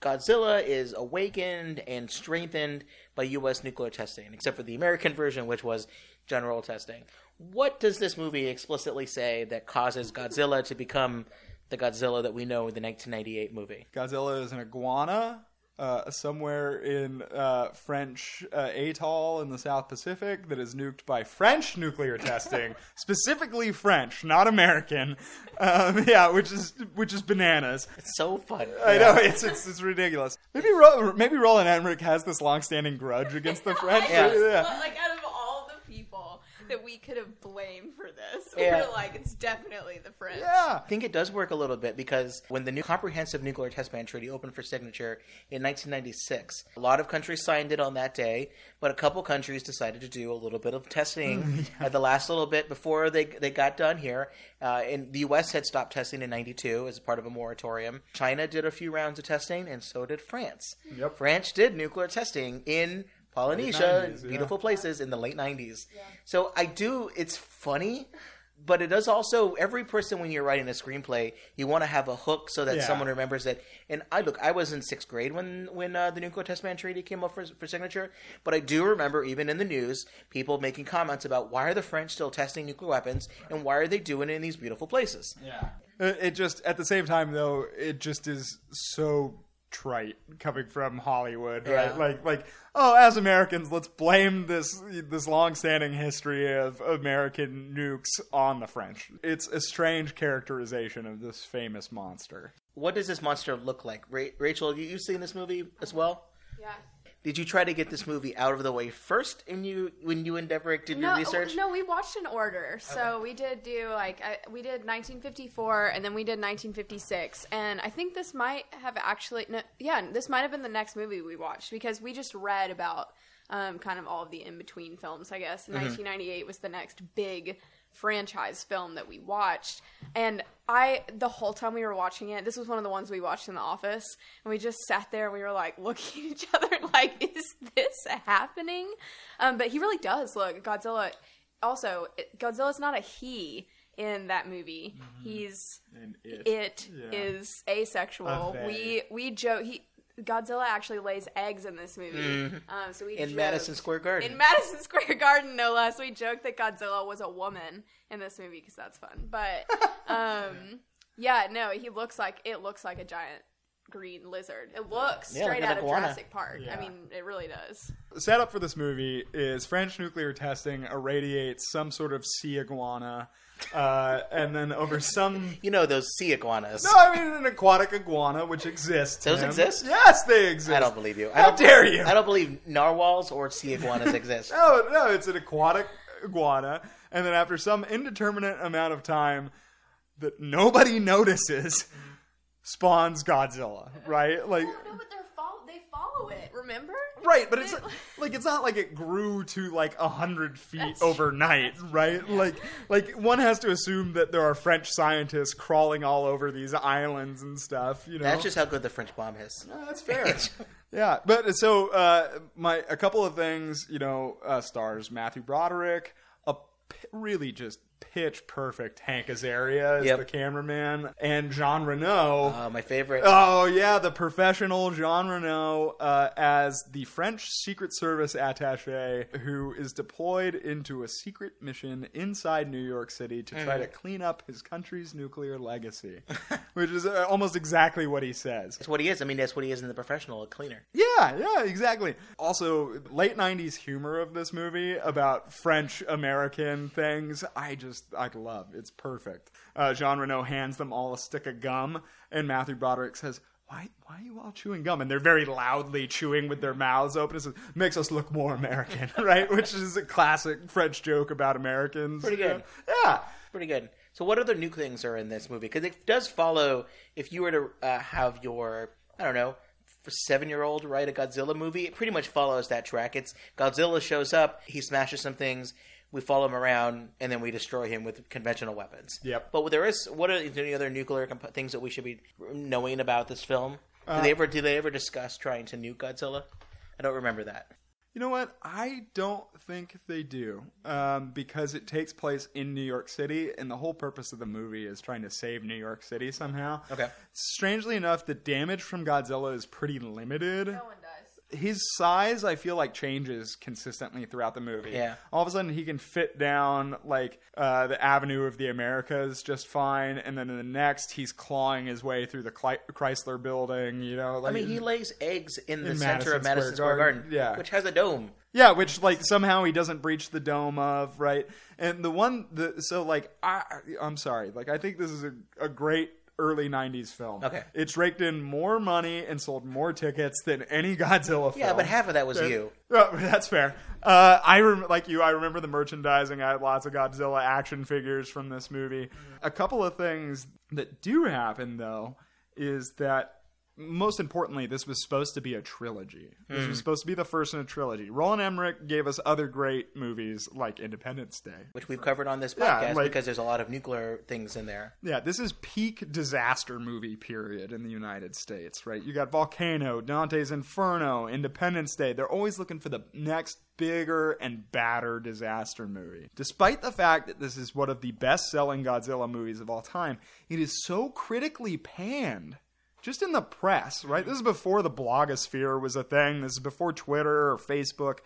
S1: Godzilla is awakened and strengthened by U.S. nuclear testing, except for the American version, which was general testing. What does this movie explicitly say that causes Godzilla to become the Godzilla that we know in the 1998 movie?
S3: Godzilla is an iguana uh, somewhere in uh, French uh, atoll in the South Pacific that is nuked by French nuclear testing, specifically French, not American. Um, yeah, which is which is bananas.
S1: It's so fun.
S3: I know it's, it's it's ridiculous. Maybe Ro- maybe Roland Emmerich has this long-standing grudge against the French.
S1: Yeah.
S2: Well, like out of all the people that we could have blamed for this,
S1: Yeah.
S2: we're like, it's definitely the French.
S3: yeah.
S1: I think it does work a little bit because when the new Comprehensive Nuclear Test Ban Treaty opened for signature in 1996, a lot of countries signed it on that day, but a couple countries decided to do a little bit of testing at the last little bit before they they got done here. Uh, and the U.S. had stopped testing in '92 as part of a moratorium. China did a few rounds of testing, and so did France.
S3: Yep.
S1: France did nuclear testing in Polynesia,
S3: 90s, yeah.
S1: beautiful places in the late 90s. So I do, it's funny, but it does also, every person when you're writing a screenplay, you want to have a hook so that
S3: Yeah.
S1: someone remembers it. And I look, I was in sixth grade when, when uh, the Nuclear Test Ban Treaty came up for, for signature, but I do remember even in the news, people making comments about why are the French still testing nuclear weapons and why are they doing it in these beautiful places?
S3: Yeah. It it just at the same time though, it just is so trite coming from Hollywood, right?
S1: Yeah.
S3: Like like oh, as Americans, let's blame this this long-standing history of American nukes on the French. It's a strange characterization of this famous monster.
S1: What does this monster look like? Ra- Rachel, you, you've seen this movie as well?
S2: Yeah.
S1: Did you try to get this movie out of the way first in you when you and Deverick did your
S2: No,
S1: research?
S2: no, we watched in order. So we did do like I, we did 1954, and then we did 1956, and I think this might have actually, no, yeah, this might have been the next movie we watched because we just read about um, kind of all of the in between films. I guess 1998 was the next big franchise film that we watched. And i the whole time we were watching it this was one of the ones we watched in the office and we just sat there and we were like looking at each other like is this happening? Um, but he really does look godzilla also it- godzilla's not a he in that movie. He's
S3: And
S2: it
S3: Yeah.
S2: is asexual. We we joke he godzilla actually lays eggs in this movie um, so we
S1: in
S2: joked-
S1: Madison Square Garden.
S2: in Madison Square Garden, no less. We joked that Godzilla was a woman in this movie because that's fun. But um, yeah, no, he looks like it looks like a giant green lizard. It looks
S1: Yeah,
S2: straight
S1: like an
S2: out of. Jurassic Park.
S3: Yeah.
S2: I mean, it really does.
S3: setup for this movie is French nuclear testing irradiates some sort of sea iguana, uh, and then over some
S1: you know those sea iguanas.
S3: No, I mean an aquatic iguana, which exists.
S1: Those
S3: Tim.
S1: exist?
S3: Yes, they exist.
S1: I don't believe you. I
S3: How
S1: don't,
S3: dare you?
S1: I don't believe narwhals or sea iguanas exist.
S3: No, no, it's an aquatic iguana, and then after some indeterminate amount of time that nobody notices, spawns Godzilla. Right? Like,
S2: no, but they're follow- they follow it. Remember?
S3: right? But it's
S2: They-
S3: like it's not like it grew to like a hundred feet
S2: That's
S3: overnight, right? Like, like one has to assume that there are French scientists crawling all over these islands and stuff. You know,
S1: That's just how good the French bomb is.
S3: No, that's fair. yeah, but so uh, my a couple of things, you know, uh, stars Matthew Broderick, a p- really just pitch perfect Hank Azaria as
S1: Yep.
S3: the cameraman, and Jean Reno.
S1: Uh, my favorite.
S3: Oh yeah, the professional Jean Reno uh, as the French Secret Service attaché who is deployed into a secret mission inside New York City to try to clean up his country's nuclear legacy, which is uh, almost exactly what he says.
S1: That's what he is. I mean, that's what he is in the professional, a cleaner.
S3: Yeah, yeah, exactly. Also, late '90s humor of this movie about French American things, I just I love. It's perfect. Uh, Jean Reno hands them all a stick of gum, and Matthew Broderick says, why, why are you all chewing gum? And they're very loudly chewing with their mouths open. It makes us look more American, right? Which is a classic French joke about Americans.
S1: Pretty good.
S3: Yeah.
S1: Pretty good. So, what other new things are in this movie? Because it does follow. If you were to uh, have your, I don't know, seven-year-old write a Godzilla movie, it pretty much follows that track. It's Godzilla shows up, he smashes some things, we follow him around, and then we destroy him with conventional weapons.
S3: Yep.
S1: But there is what are is there any other nuclear comp- things that we should be knowing about this film? Do
S3: Uh,
S1: they ever do they ever discuss trying to nuke Godzilla? I don't remember that.
S3: You know what? I don't think they do um, because it takes place in New York City, and the whole purpose of the movie is trying to save New York City somehow.
S1: Okay.
S3: Strangely enough, the damage from Godzilla is pretty limited.
S2: No one does.
S3: His size, I feel like, changes consistently throughout the movie.
S1: Yeah.
S3: All of a sudden, he can fit down like uh, the Avenue of the Americas just fine, and then in the next, he's clawing his way through the Chrysler Building. You know, like
S1: I mean, he lays eggs in the
S3: In
S1: center of
S3: Madison Square
S1: Square
S3: Garden,
S1: Garden,
S3: yeah.
S1: which has a dome.
S3: Yeah, which like somehow he doesn't breach the dome of, right? And the one the so like I I'm sorry, like I think this is a, a great early 90s film.
S1: Okay.
S3: It's raked in more money and sold more tickets than any Godzilla film.
S1: Yeah, but half of that was you.
S3: Oh, that's fair. Uh, I rem- like you. I remember the merchandising. I had lots of Godzilla action figures from this movie. A couple of things that do happen though is that most importantly, this was supposed to be a trilogy. This was mm. supposed to be the first in a trilogy. Roland Emmerich gave us other great movies like Independence Day.
S1: which we've covered on this
S3: Yeah,
S1: podcast
S3: like-
S1: because there's a lot of nuclear things in there.
S3: Yeah, this is peak disaster movie period in the United States, right? You got Volcano, Dante's Inferno, Independence Day. They're always looking for the next bigger and badder disaster movie. Despite the fact that this is one of the best-selling Godzilla movies of all time, it is so critically panned. Just in the press, right? This is before the blogosphere was a thing. This is before Twitter or Facebook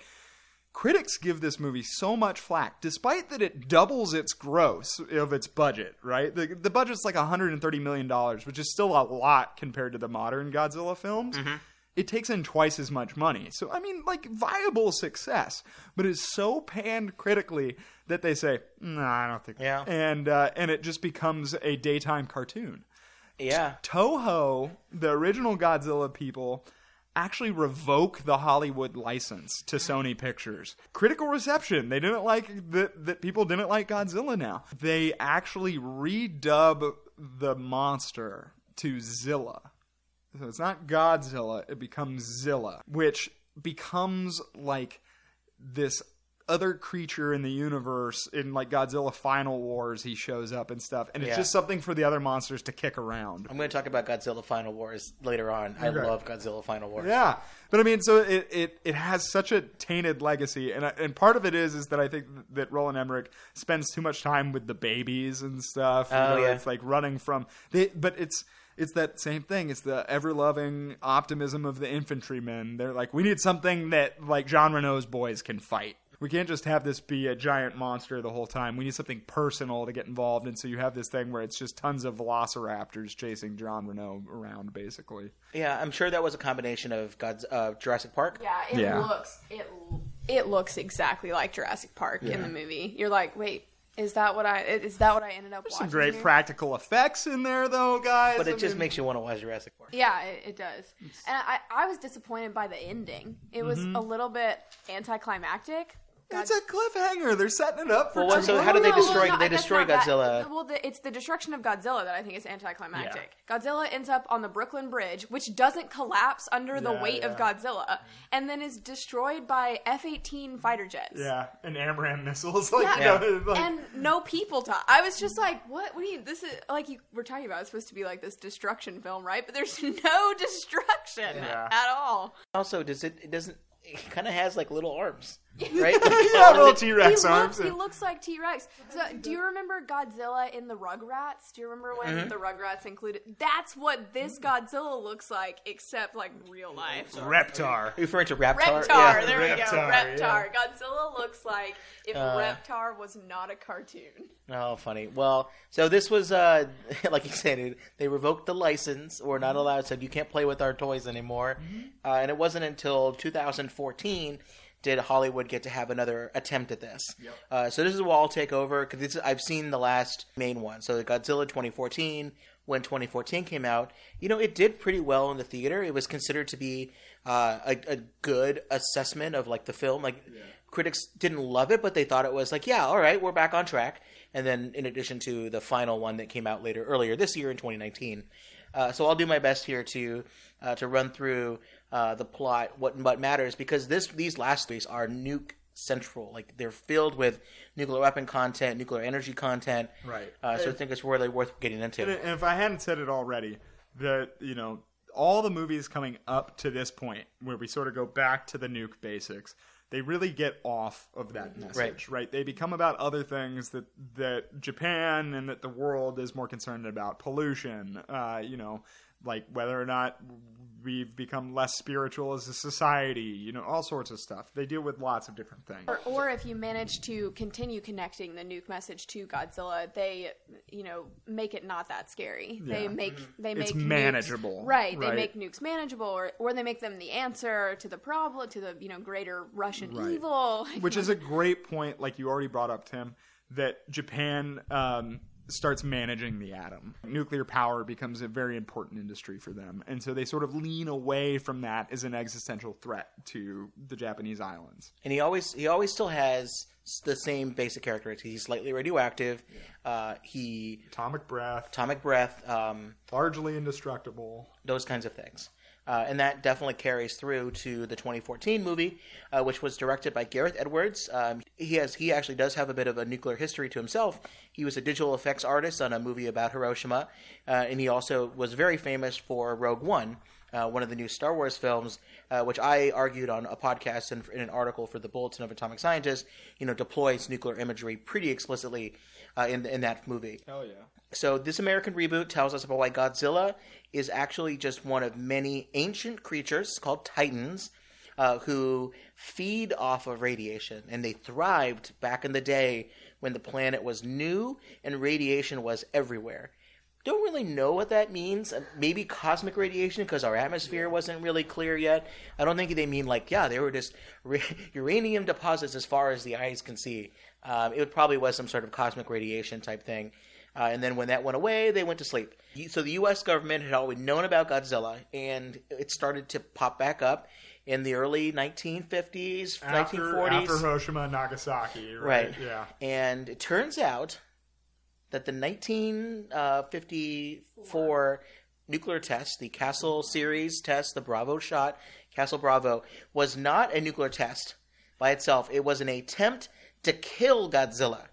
S3: critics give this movie so much flack, despite that it doubles its gross of its budget. Right, the the budget's like 130 million dollars, which is still a lot compared to the modern Godzilla films. It takes in twice as much money, so I mean, like viable success, but it's so panned critically that they say, "No, I don't think."
S1: Yeah.
S3: and uh, and it just becomes a daytime cartoon.
S1: Yeah,
S3: Toho, the original Godzilla people, actually revoke the Hollywood license to Sony Pictures. Critical reception. They didn't like that that people didn't like Godzilla now. They actually redub the monster to Zilla. So it's not Godzilla, it becomes Zilla, which becomes like this other creature in the universe in like Godzilla Final Wars he shows up and stuff and it's
S1: Yeah.
S3: just something for the other monsters to kick around.
S1: I'm going to talk about Godzilla Final Wars later on. I
S3: Okay.
S1: love Godzilla Final Wars.
S3: Yeah, but I mean, so it, it, it has such a tainted legacy, and I- and part of it is is that I think that Roland Emmerich spends too much time with the babies and stuff. You
S1: Oh,
S3: know,
S1: yeah.
S3: it's like running from they, but it's it's that same thing. It's the ever loving optimism of the infantrymen. They're like, we need something that like Jean Reno's boys can fight. We can't just have this be a giant monster the whole time. We need something personal to get involved, and so you have this thing where it's just tons of velociraptors chasing John Reno around, basically.
S1: Yeah, I'm sure that was a combination of God's uh, Jurassic Park.
S2: Yeah, it
S3: Yeah.
S2: looks it it looks exactly like Jurassic Park in the movie. You're like, wait, is that what I is that what I ended up
S3: There's
S2: watching?
S3: some great
S2: here?
S3: practical effects in there, though, guys.
S1: But
S3: I
S1: it just
S3: mean-
S1: makes you want to watch Jurassic Park.
S2: Yeah, it, it does. And I, I was disappointed by the ending. It was
S3: Mm-hmm.
S2: a little bit anticlimactic. God-
S3: It's a cliffhanger. They're setting it up for.
S1: Well, what- so how do they
S2: No,
S1: destroy-
S2: no,
S1: they
S2: guess
S1: destroy
S2: not that.
S1: Godzilla.
S2: Well, the, it's the destruction of Godzilla that I think is anticlimactic. Godzilla ends up on the Brooklyn Bridge, which doesn't collapse under the
S3: Yeah,
S2: weight of
S3: yeah.
S2: Godzilla, and then is destroyed by F-18 fighter jets.
S3: Yeah, and AMRAAM missiles. Like,
S2: Yeah,
S3: you know, like-
S2: and no people talk. I was just like, "What? What do you? Mean this is like you were talking about. It's supposed to be like this destruction film, right? But there's no destruction
S3: Yeah.
S2: at all.
S1: Also, does it? It doesn't. It kind of has like little arms, right?
S3: yeah,
S1: Like,
S3: little T Rex arms.
S2: looks, he looks like T Rex. So, do you remember Godzilla in the Rugrats? Do you remember when
S3: Mm-hmm.
S2: the Rugrats included? That's what this Godzilla looks like, except like real life.
S3: Reptar.
S1: Are you referring to Reptar?
S2: Reptar,
S1: Yeah.
S2: there we go.
S3: Reptar,
S2: Reptar.
S3: yeah.
S2: Godzilla looks like if
S1: Uh,
S2: Reptar was not a cartoon.
S1: Oh, funny. Well, so this was, uh, like you said, they revoked the license. We're not allowed. Said you can't play with our toys anymore. Uh, and it wasn't until 2014 did Hollywood get to have another attempt at this. Uh, so this is what I'll take over because I've seen the last main one. So Godzilla 2014, when 2014 came out, you know, it did pretty well in the theater. It was considered to be uh, a, a good assessment of like the film. Like critics didn't love it, but they thought it was like, yeah, all right, we're back on track. And then in addition to the final one that came out later earlier this year in 2019. Uh, so I'll do my best here to uh, to run through uh, the plot, what what matters, because this these last three are nuke central. Like they're filled with nuclear weapon content, nuclear energy content.
S3: Right.
S1: Uh, so I think it's really worth getting into.
S3: And, and if I hadn't said it already, that you know all the movies coming up to this point, where we sort of go back to the nuke basics, they really get off of that message,
S1: Right.
S3: right? They become about other things that that Japan and that the world is more concerned about, pollution, uh, you know, like whether or not we've become less spiritual as a society, you know, all sorts of stuff. They deal with lots of different things.
S2: Or, or if you manage to continue connecting the nuke message to Godzilla, they, you know, make it not that scary. They make they
S3: It's
S2: make nukes-
S3: manageable,
S2: right? They
S3: right.
S2: make nukes manageable, or or they make them the answer to the problem, to the you know greater Russian
S3: Right.
S2: evil.
S3: which is a great point like you already brought up tim that japan um, starts managing the atom nuclear power becomes a very important industry for them and so they sort of lean away from that as an existential threat to the japanese islands
S1: and he always he always still has the same basic characteristics. He's slightly radioactive. Uh, he
S3: atomic breath
S1: atomic breath. Um,
S3: largely indestructible
S1: those kinds of things. Uh, and that definitely carries through to the 2014 movie, uh, which was directed by Gareth Edwards. Um, he has he actually does have a bit of a nuclear history to himself. He was a digital effects artist on a movie about Hiroshima, uh, and he also was very famous for Rogue One, uh, one of the new Star Wars films, uh, which I argued on a podcast and in an article for the Bulletin of Atomic Scientists. You know, deploys nuclear imagery pretty explicitly uh, in in that movie.
S3: hell yeah
S1: So this American reboot tells us about why Godzilla is actually just one of many ancient creatures called titans uh, who feed off of radiation, and they thrived back in the day when the planet was new and radiation was everywhere. Don't really know what that means. Uh, Maybe cosmic radiation because our atmosphere wasn't really clear yet. I don't think they mean like yeah, they were just ra- uranium deposits as far as the eyes can see. Um, it probably was some sort of cosmic radiation type thing. Uh, and then when that went away, they went to sleep. So the U.S. government had already known about Godzilla, and it started to pop back up in the early 1950s,
S3: after,
S1: 1940s.
S3: after hiroshima and nagasaki right,
S1: Right.
S3: yeah
S1: And it turns out that the 1954 nuclear test, the Castle series test, the Bravo shot, Castle Bravo, was not a nuclear test by itself. It was an attempt to kill Godzilla.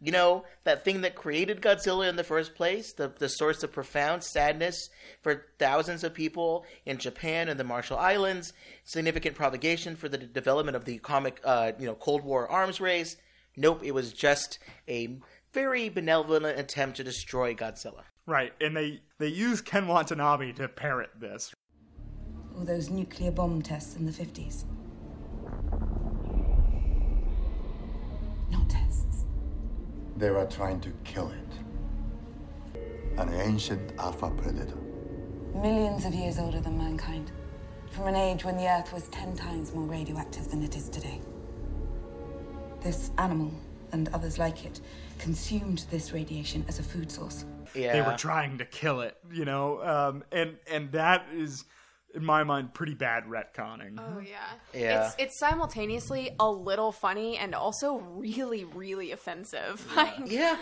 S1: You know, that thing that created Godzilla in the first place, the, the source of profound sadness for thousands of people in Japan and the Marshall Islands, significant propagation for the development of the comic, uh, you know, Cold War arms race. Nope, it was just a very benevolent attempt to destroy Godzilla.
S3: right and they they use ken watanabe to parrot this
S4: All those nuclear bomb tests in the 50s. Not tests.
S5: They were trying to kill it. An ancient alpha predator.
S4: Millions of years older than mankind. From an age when the Earth was ten times more radioactive than it is today. This animal, and others like it, consumed this radiation as a food source.
S1: Yeah,
S3: they were trying to kill it, you know, um, and and that is, in my mind, pretty bad retconning.
S2: Oh yeah.
S1: Yeah.
S2: It's it's simultaneously a little funny and also really really offensive. Like,
S1: Yeah,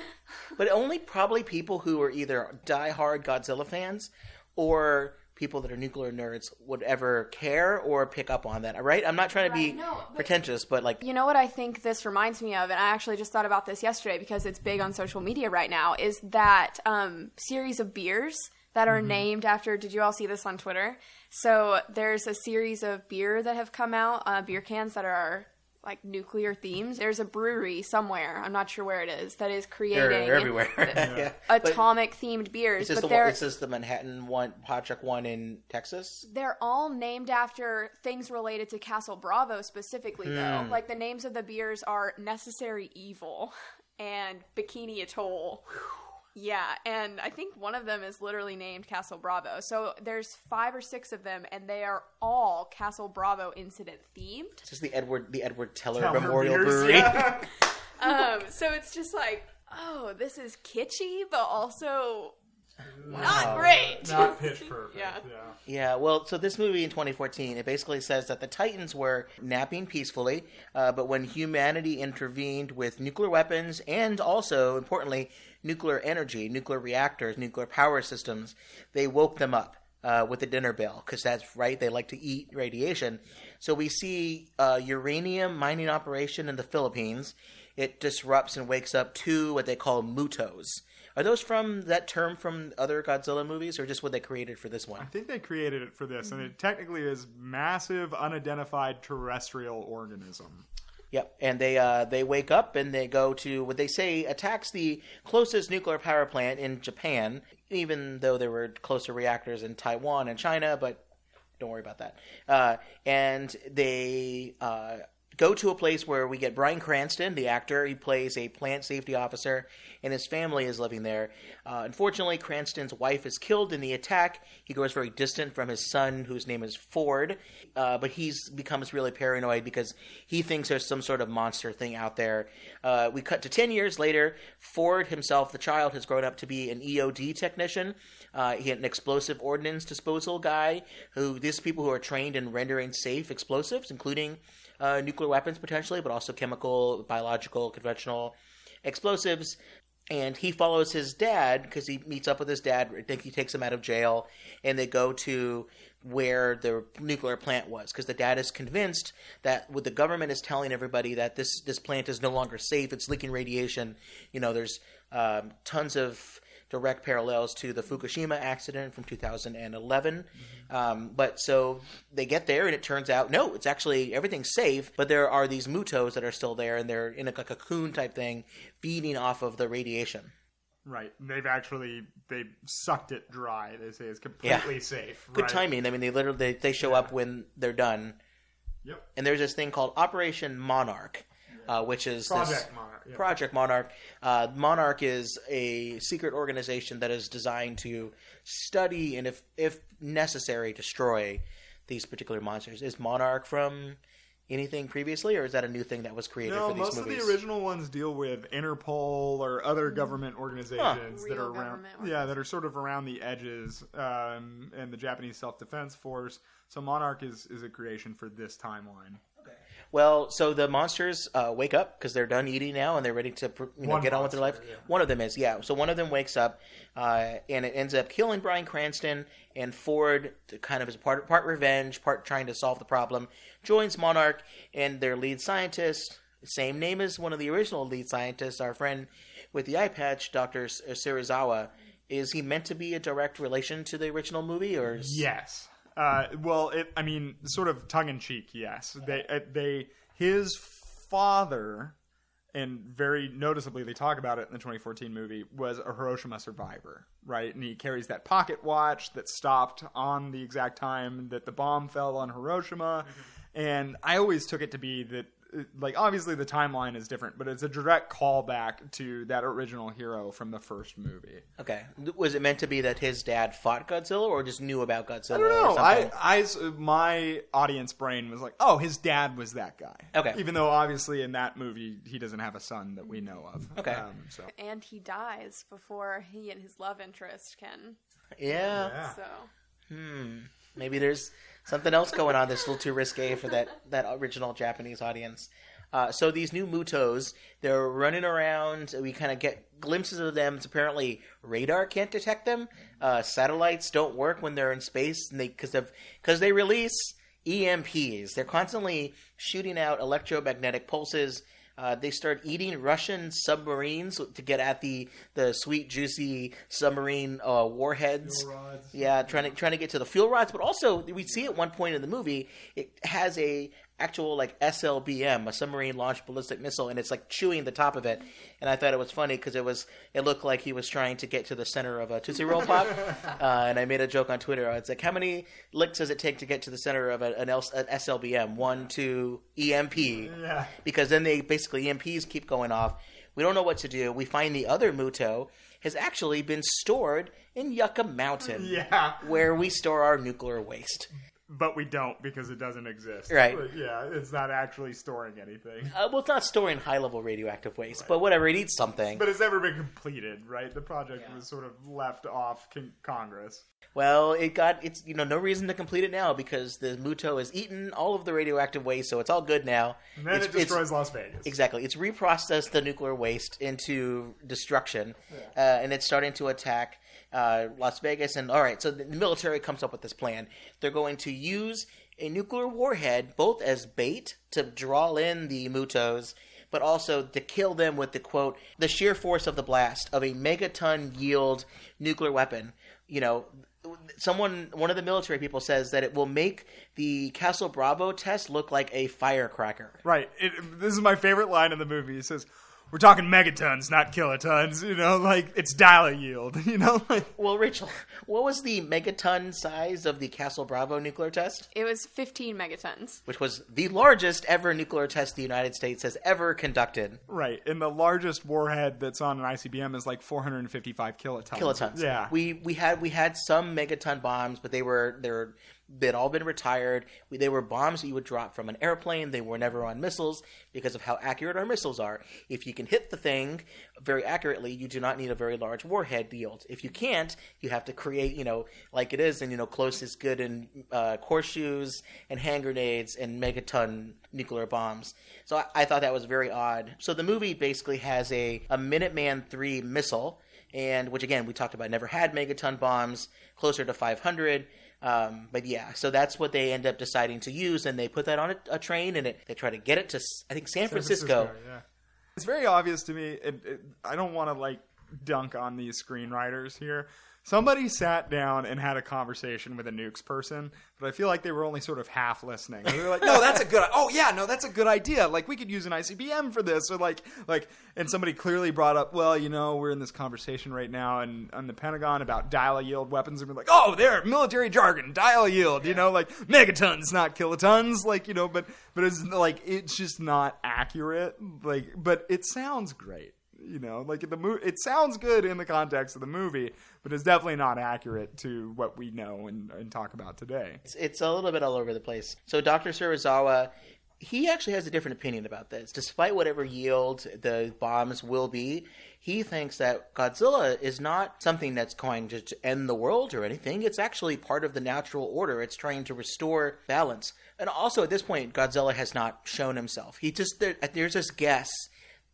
S1: but only probably people who are either die-hard Godzilla fans or people that are nuclear nerds would ever care or pick up on that. Right? I'm not trying to be
S2: Right, no, but-
S1: pretentious, but like,
S2: You know what I think this reminds me of, and I actually just thought about this yesterday because it's big on social media right now. Is that um, series of beers that are named after? Did you all see this on Twitter? So there's a series of beer that have come out, uh, beer cans that are like nuclear themes. There's a brewery somewhere, I'm not sure where it is, that is
S1: they're,
S2: creating
S1: they're everywhere. yeah. But
S2: atomic themed beers.
S1: Is this,
S2: But
S1: the
S2: they're
S1: one, is this the Manhattan one, Patrick one in Texas?
S2: they're all named after things related to Castle Bravo specifically, though.
S1: Hmm.
S2: Like the names of the beers are Necessary Evil and Bikini Atoll. Yeah, and I think one of them is literally named Castle Bravo. So there's five or six of them, and they are all Castle Bravo incident themed.
S1: Is this the Edward the Edward Teller,
S3: Teller
S1: Memorial
S3: beers,
S1: Brewery?
S3: yeah.
S2: Um, so it's just like, oh, this is kitschy, but also Not great.
S3: Not pitch perfect.
S2: Yeah.
S3: yeah.
S1: Yeah, well, so this movie in 2014, it basically says that the Titans were napping peacefully, uh, but when humanity intervened with nuclear weapons and also, importantly, nuclear energy, nuclear reactors, nuclear power systems, they woke them up. Uh, with the dinner bell, because that's right, they like to eat radiation. So we see uh, uranium mining operation in the Philippines. It disrupts and wakes up two what they call mutos. Are those from that term from other Godzilla movies, or just what they created for this one?
S3: I think they created it for this, and it technically is massive unidentified terrestrial organism.
S1: Yep, and they uh, they wake up and they go to what they say attacks the closest nuclear power plant in Japan, even though there were closer reactors in Taiwan and China, but don't worry about that. Uh, and they uh, go to a place where we get Bryan Cranston, the actor. He plays a plant safety officer, and his family is living there. Uh, unfortunately, Cranston's wife is killed in the attack. He grows very distant from his son, whose name is Ford, uh, but he becomes really paranoid because he thinks there's some sort of monster thing out there. Uh, we cut to 10 years later. Ford himself, the child, has grown up to be an EOD technician. Uh, he had an explosive ordnance disposal guy who these people who are trained in rendering safe explosives, including uh, nuclear weapons potentially, but also chemical, biological, conventional explosives. And he follows his dad because he meets up with his dad. I think he takes him out of jail, and they go to where the nuclear plant was because the dad is convinced that what the government is telling everybody that this this plant is no longer safe. It's leaking radiation. You know, there's um, tons of direct parallels to the Fukushima accident from 2011. Um, but so they get there, and it turns out no, it's actually everything's safe. But there are these mutos that are still there, and they're in a, cocoon type thing, feeding off of the radiation.
S3: Right. They've actually they sucked it dry. They say it's completely safe.
S1: Good
S3: right.
S1: timing. I mean, they literally they, they show up when they're done.
S3: Yep.
S1: And there's this thing called Operation Monarch, uh, which is this-
S3: Project Monarch. yeah.
S1: Project Monarch. Uh, Monarch is a secret organization that is designed to study and, if if necessary, destroy these particular monsters. Is Monarch from anything previously, or is that a new thing that was created
S3: No,
S1: for these
S3: most
S1: movies?
S3: of the original ones deal with Interpol or other government organizations that
S2: Real
S3: are around. Yeah, that are sort of around the edges, um, and the Japanese Self Defense Force. So Monarch is is a creation for this timeline.
S1: Well, so the monsters uh, wake up because they're done eating now and they're ready to you know,
S3: One
S1: get on with their life.
S3: yeah.
S1: One of them is, yeah. So one of them wakes up uh, and it ends up killing Bryan Cranston and Ford, to kind of as part part revenge, part trying to solve the problem, joins Monarch and their lead scientist, same name as one of the original lead scientists, our friend with the eye patch, Doctor Serizawa. Is he meant to be a direct relation to the original movie, or is...
S3: Yes. Uh, well, it, I mean, sort of tongue in cheek. Yes, they uh, they his father, and very noticeably they talk about it in the 2014 movie was a Hiroshima survivor, right? And he carries that pocket watch that stopped on the exact time that the bomb fell on Hiroshima. And I always took it to be that, like, obviously the timeline is different, but it's a direct callback to that original hero from the first movie.
S1: Okay. Was it meant to be that his dad fought Godzilla, or just knew about Godzilla?
S3: I don't know. I,
S1: something?
S3: I s- my audience brain was like, oh, his dad was that guy.
S1: Okay.
S3: Even though obviously in that movie he doesn't have a son that we know of.
S1: Okay.
S3: Um, so
S2: And he dies before he and his love interest can.
S1: yeah.
S3: yeah.
S2: So Hmm.
S1: Maybe there's something else going on that's a little too risque for that, that original Japanese audience. Uh, so these new Mutos, they're running around. We kind of get glimpses of them. It's apparently radar can't detect them. Uh, satellites don't work when they're in space, they because of because they release EMPs. They're constantly shooting out electromagnetic pulses. Uh, they start eating Russian submarines to get at the, the sweet, juicy submarine uh, warheads. Yeah, trying to trying to get to the fuel rods, but also we see at one point in the movie it has a actual like SLBM, a submarine launched ballistic missile, and it's like chewing the top of it. And I thought it was funny because it was it looked like he was trying to get to the center of a Tootsie Roll pop. uh, and I made a joke on Twitter. It's like, how many licks does it take to get to the center of a, an, L, an SLBM? One, two, EMP.
S3: Yeah.
S1: Because then they basically EMPs keep going off. We don't know what to do. We find the other Muto has actually been stored in Yucca Mountain
S3: Yeah.
S1: where we store our nuclear waste.
S3: But we don't because it doesn't exist.
S1: Right.
S3: Yeah, it's not actually storing anything.
S1: Uh, well, it's not storing high level radioactive waste, but whatever, it eats something.
S3: But it's never been completed, right? The project was sort of left off con- Congress.
S1: Well, it got it's you know no reason to complete it now because the Muto has eaten all of the radioactive waste, so it's all good now.
S3: And then
S1: It's-
S3: it destroys Las Vegas.
S1: Exactly. It's reprocessed the nuclear waste into destruction, uh, and it's starting to attack uh, Las Vegas. And all right, so the military comes up with this plan. They're going to use a nuclear warhead both as bait to draw in the Mutos, but also to kill them with the quote the sheer force of the blast of a megaton yield nuclear weapon. You know. Someone, one of the military people says that it will make the Castle Bravo test look like a firecracker.
S3: Right. It, this is my favorite line in the movie. He says, "We're talking megatons, not kilotons." You know, like it's dial yield. You know, like
S1: Well, Rachel, what was the megaton size of the Castle Bravo nuclear test?
S2: It was 15 megatons.
S1: Which was the largest ever nuclear test the United States has ever conducted.
S3: right. And the largest warhead that's on an ICBM is like 455 kilotons.
S1: Kilotons.
S3: Yeah.
S1: We we had we had some megaton bombs, but they were they're they'd all been retired. We, they were bombs that you would drop from an airplane. They were never on missiles because of how accurate our missiles are. If you can hit the thing very accurately, you do not need a very large warhead yield. If you can't, you have to create, you know, like it is, and you know, close is good in uh, horseshoes and hand grenades and megaton nuclear bombs. So I, I thought that was very odd. So the movie basically has a a Minuteman three missile and which again we talked about never had megaton bombs closer to 500 um, but yeah so that's what they end up deciding to use and they put that on a, a train and it, they try to get it to I think san, francisco,
S3: yeah. It's very obvious to me. It, it, I don't want to like dunk on these screenwriters here. Somebody sat down and had a conversation with a nukes person, but I feel like they were only sort of half listening. They were like, "No, that's a good. Oh yeah, no, that's a good idea. Like we could use an ICBM for this." Or like, like, and somebody clearly brought up, "Well, you know, we're in this conversation right now and on the Pentagon about dial yield weapons." And we're like, "Oh, there, military jargon, dial yield. You know, like megatons, not kilotons. Like you know, but but it's like it's just not accurate. Like, but it sounds great." You know like the mo- it sounds good in the context of the movie but it's definitely not accurate to what we know and, and talk about today
S1: it's, it's a little bit all over the place so dr Serizawa, he actually has a different opinion about this despite whatever yield the bombs will be he thinks that Godzilla is not something that's going to end the world or anything. It's actually part of the natural order. It's trying to restore balance. And also, at this point, Godzilla has not shown himself. He just there, there's this guess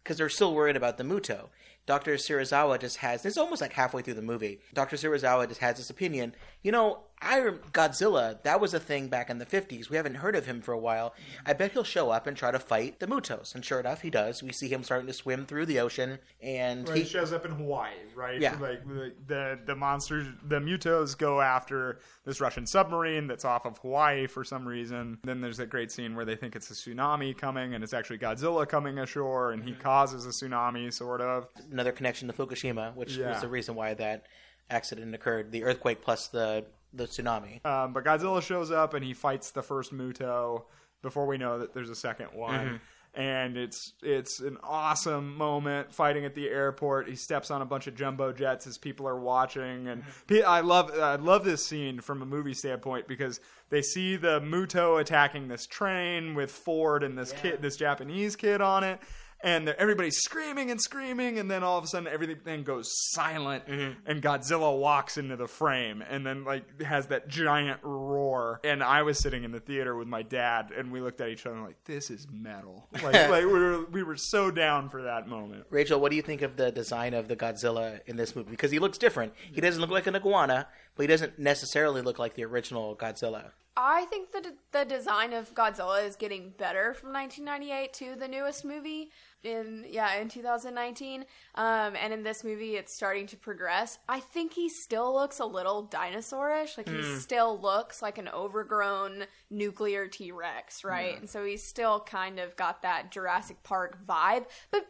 S1: because they're still worried about the Muto. Dr. Serizawa just has it's almost like halfway through the movie. Dr. Serizawa just has this opinion. You know, I Godzilla, that was a thing back in the 50s. We haven't heard of him for a while. I bet he'll show up and try to fight the Mutos. And sure enough, he does. We see him starting to swim through the ocean and
S3: Right,
S1: he
S3: he shows up in Hawaii, right?
S1: Yeah.
S3: Like the, the monsters, the Mutos go after this Russian submarine that's off of Hawaii for some reason. Then there's that great scene where they think it's a tsunami coming, and it's actually Godzilla coming ashore, and he mm-hmm. causes a tsunami, sort of.
S1: another connection to Fukushima, which
S3: Yeah.
S1: was the reason why that accident occurred. The earthquake plus the the tsunami.
S3: Um, but Godzilla shows up and he fights the first Muto before we know that there's a second one. And it's it's an awesome moment fighting at the airport. He steps on a bunch of jumbo jets as people are watching, and I love I love this scene from a movie standpoint because they see the Muto attacking this train with Ford and this kid, this Japanese kid on it, and everybody's screaming and screaming, and then all of a sudden everything goes silent, mm-hmm. and Godzilla walks into the frame, and then like has that giant roar. And I was sitting in the theater with my dad, and we looked at each other like, "This is metal." Like, like we were we were so down for that moment.
S1: Rachel, what do you think of the design of the Godzilla in this movie? Because he looks different. He doesn't look like an iguana, but he doesn't necessarily look like the original Godzilla.
S2: I think that the design of Godzilla is getting better from 1998 to the newest movie in yeah in 2019. Um, and in this movie, it's starting to progress. I think he still looks a little dinosaurish. Like he still looks like an overgrown nuclear T Rex, right? And so he's still kind of got that Jurassic Park vibe, but.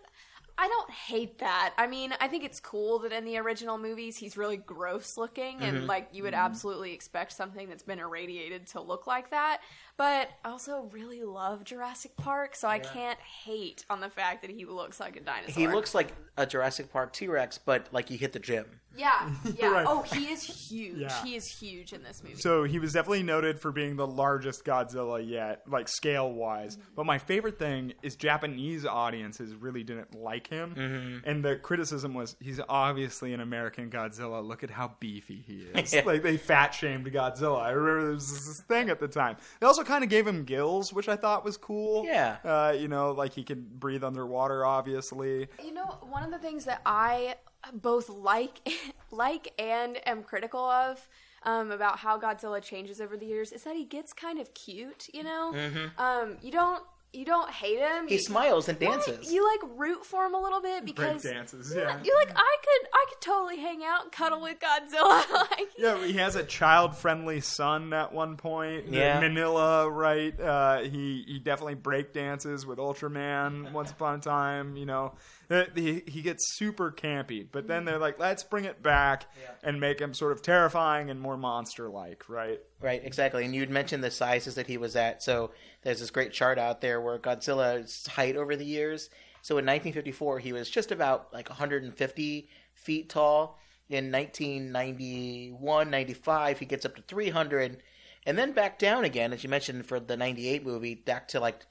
S2: I don't hate that. I mean, I think it's cool that in the original movies he's really gross looking and mm-hmm. like you would mm-hmm. absolutely expect something that's been irradiated to look like that. But But I also really love Jurassic Park, so I can't hate on the fact that he looks like a dinosaur.
S1: He looks like a Jurassic Park T Rex, but like you hit the gym.
S2: Yeah, yeah.
S3: Right.
S2: Oh, he is huge.
S3: Yeah.
S2: He is huge in this movie.
S3: So he was definitely noted for being the largest Godzilla yet, like scale wise. But my favorite thing is Japanese audiences really didn't like him,
S1: Mm-hmm.
S3: and the criticism was he's obviously an American Godzilla. Look at how beefy he is.
S1: Yeah.
S3: Like they fat shamed Godzilla. I remember there was this thing at the time. They also kind of gave him gills, which I thought was cool.
S1: Yeah.
S3: uh, you know, like he could breathe underwater, obviously.
S2: You know, one of the things that I both like, like and am critical of um, about how Godzilla changes over the years is that he gets kind of cute. You know, um, you don't you don't hate him.
S1: He
S2: You-
S1: smiles and
S2: Right,
S1: dances.
S2: You like root for him a little bit
S3: Break
S2: because
S3: dances,
S2: Yeah,
S3: yeah.
S2: You're like I could I could totally hang out and cuddle with Godzilla. like,
S3: Yeah, he has a child-friendly son at one point.
S1: Yeah.
S3: Minilla, right? Uh, he he definitely break dances with Ultraman once upon a time. You know, Uh, he he gets super campy, but then they're like, let's bring it back and make him sort of terrifying and more monster-like, right?
S1: Right, exactly. And you'd mentioned the sizes that he was at. So there's this great chart out there where Godzilla's height over the years. So in 1954, he was just about like 150 feet tall. In 1991, 95, he gets up to 300, and then back down again, as you mentioned for the 98 movie, back to like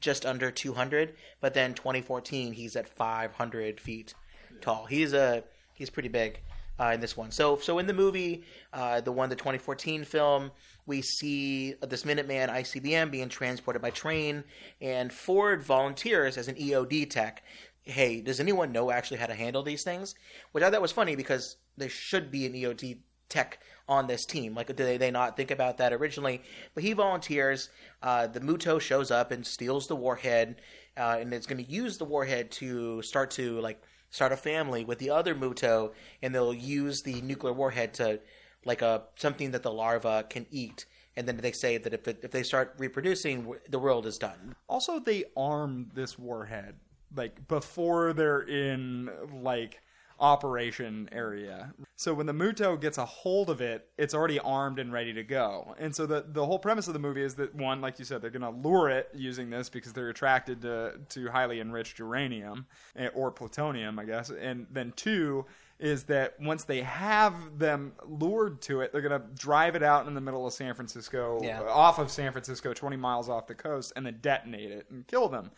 S1: just under 200. But then 2014, he's at 500 feet tall. He's a he's pretty big uh, in this one. So so in the movie, uh, the one the 2014 film, we see this Minuteman ICBM being transported by train, and Ford volunteers as an EOD tech. Hey, does anyone know actually how to handle these things? Which I thought was funny because there should be an EOD tech on this team. Like, did they, they not think about that originally? But he volunteers. Uh, the Muto shows up and steals the warhead, uh, and is going to use the warhead to start to like start a family with the other Muto, and they'll use the nuclear warhead to like a something that the larva can eat. And then they say that if it, if they start reproducing, the world is done.
S3: Also, they arm this warhead like before they're in like operation area. So when the Muto gets a hold of it, it's already armed and ready to go. And so the the whole premise of the movie is that one, like you said, they're going to lure it using this because they're attracted to to highly enriched uranium eh, or plutonium, I guess. And then two is that once they have them lured to it, they're going to drive it out in the middle of San Francisco,
S1: Yeah.
S3: off of San Francisco, 20 miles off the coast, and then detonate it and kill them.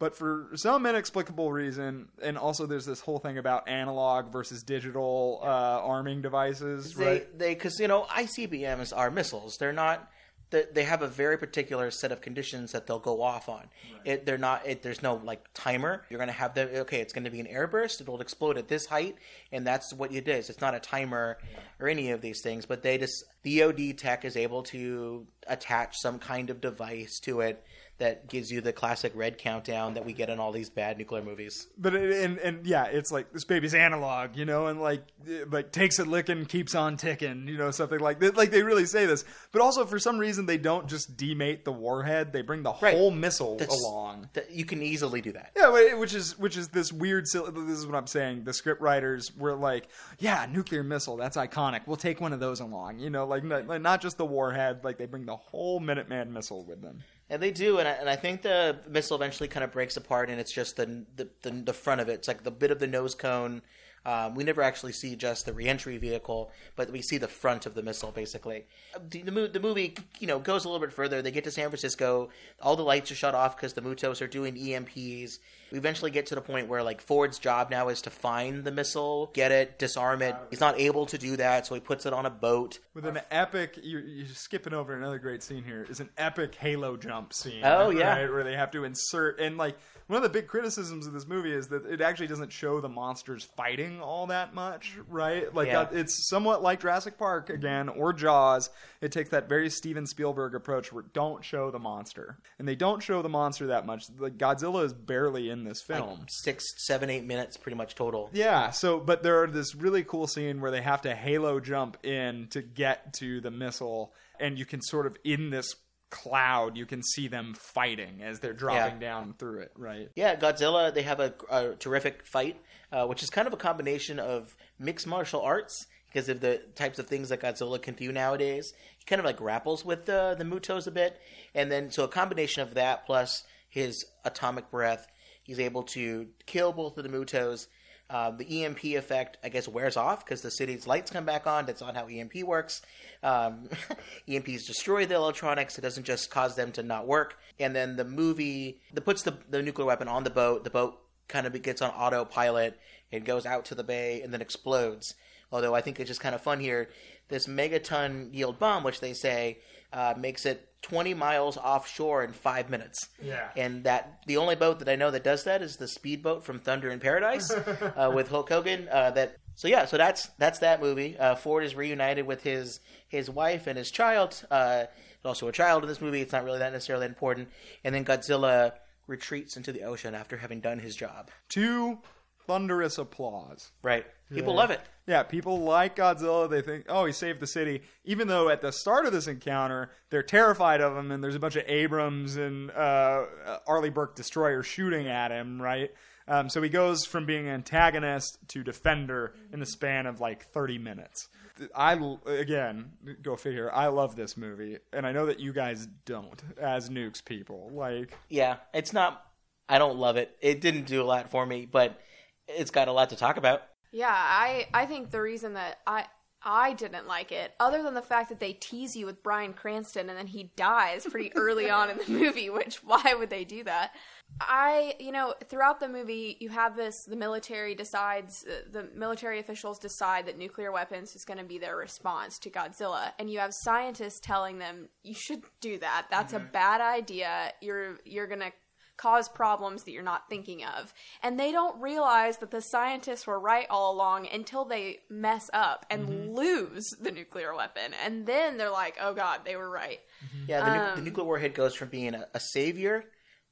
S3: But for some inexplicable reason, and also there's this whole thing about analog versus digital uh, arming devices,
S1: They
S3: right?
S1: they because you know ICBMs are missiles. They're not. They, they have a very particular set of conditions that they'll go off on. It, they're not. It, there's no like timer. You're gonna have the okay. It's gonna be an airburst. It'll explode at this height, and that's what it is. It's not a timer or any of these things. But they just the OD tech is able to attach some kind of device to it that gives you the classic red countdown that we get in all these bad nuclear movies.
S3: But it, and and yeah, it's like this baby's analog, you know, and like like takes a licking, keeps on ticking, you know, something like that. Like they really say this, but also for some reason they don't just demate the warhead; they bring the
S1: Right.
S3: whole missile
S1: That's-
S3: along.
S1: That you can easily do that.
S3: Yeah, which is which is this weird. This is what I'm saying. The script writers were like, "Yeah, nuclear missile. That's iconic. We'll take one of those along." You know, like not, like not just the warhead. Like they bring the whole Minuteman missile with them.
S1: And they do, and I, and I think the missile eventually kind of breaks apart, and it's just the the, the, the front of it. It's like the bit of the nose cone. Um, we never actually see just the reentry vehicle, but we see the front of the missile basically. The, the, the movie, you know, goes a little bit further. They get to San Francisco. All the lights are shut off because the Mutos are doing EMPs. We eventually get to the point where like Ford's job now is to find the missile, get it, disarm it. He's not able to do that, so he puts it on a boat.
S3: With an epic, you're, you're skipping over another great scene here. Is an epic Halo jump scene.
S1: Oh, yeah.
S3: right, where they have to insert and like one of the big criticisms of this movie is that it actually doesn't show the monsters fighting all that much, right? Like
S1: Yeah.
S3: uh, it's somewhat like Jurassic Park again or Jaws. It takes that very Steven Spielberg approach where don't show the monster, and they don't show the monster that much. Like Godzilla is barely in this film.
S1: Six, seven, eight minutes, pretty much total.
S3: Yeah, so but there are this really cool scene where they have to halo jump in to get to the missile and you can sort of in this cloud you can see them fighting as they're dropping down through it, right?
S1: Yeah, Godzilla. They have a, a terrific fight, uh, which is kind of a combination of mixed martial arts because of the types of things that Godzilla can do nowadays. He kind of like grapples with the the Mutos a bit, and then so a combination of that plus his atomic breath, he's able to kill both of the Mutos. Uh, the EMP effect, I guess, wears off because the city's lights come back on. That's not how EMP works. Um, EMPs destroy the electronics. It doesn't just cause them to not work. And then the movie that puts the, the nuclear weapon on the boat. The boat kind of gets on autopilot. It goes out to the bay and then explodes. Although I think it's just kind of fun here. This megaton yield bomb, which they say uh, makes it 20 miles offshore in five minutes.
S3: Yeah.
S1: And that the only boat that I know that does that is the speedboat from Thunder in Paradise uh, with Hulk Hogan. Uh, that so yeah, so that's that's that movie. Uh, Ford is reunited with his his wife and his child. Uh, also a child in this movie. It's not really that necessarily important. And then Godzilla retreats into the ocean after having done his job.
S3: Two thunderous applause.
S1: Right. People love it.
S3: Yeah, people like Godzilla. They think, oh, he saved the city. Even though at the start of this encounter, they're terrified of him, and there's a bunch of Abrams and uh, Arleigh Burke destroyers shooting at him, right? Um, so he goes from being antagonist to defender in the span of like 30 minutes. I again go figure. I love this movie, and I know that you guys don't, as nukes people. Like,
S1: Yeah, it's not. I don't love it. It didn't do a lot for me, but it's got a lot to talk about.
S2: Yeah, I I think the reason that I I didn't like it, other than the fact that they tease you with Bryan Cranston and then he dies pretty early on in the movie, which why would they do that? I, you know, throughout the movie, you have this the military decides, uh, the military officials decide that nuclear weapons is going to be their response to Godzilla. And you have scientists telling them, you should do that. That's a bad idea. You're, you're going to cause problems that you're not thinking of. And they don't realize that the scientists were right all along until they mess up and mm-hmm. lose the nuclear weapon. And then they're like, oh God, they were right. Mm-hmm.
S1: Yeah, the, nu- the um, nuclear warhead goes from being a, a savior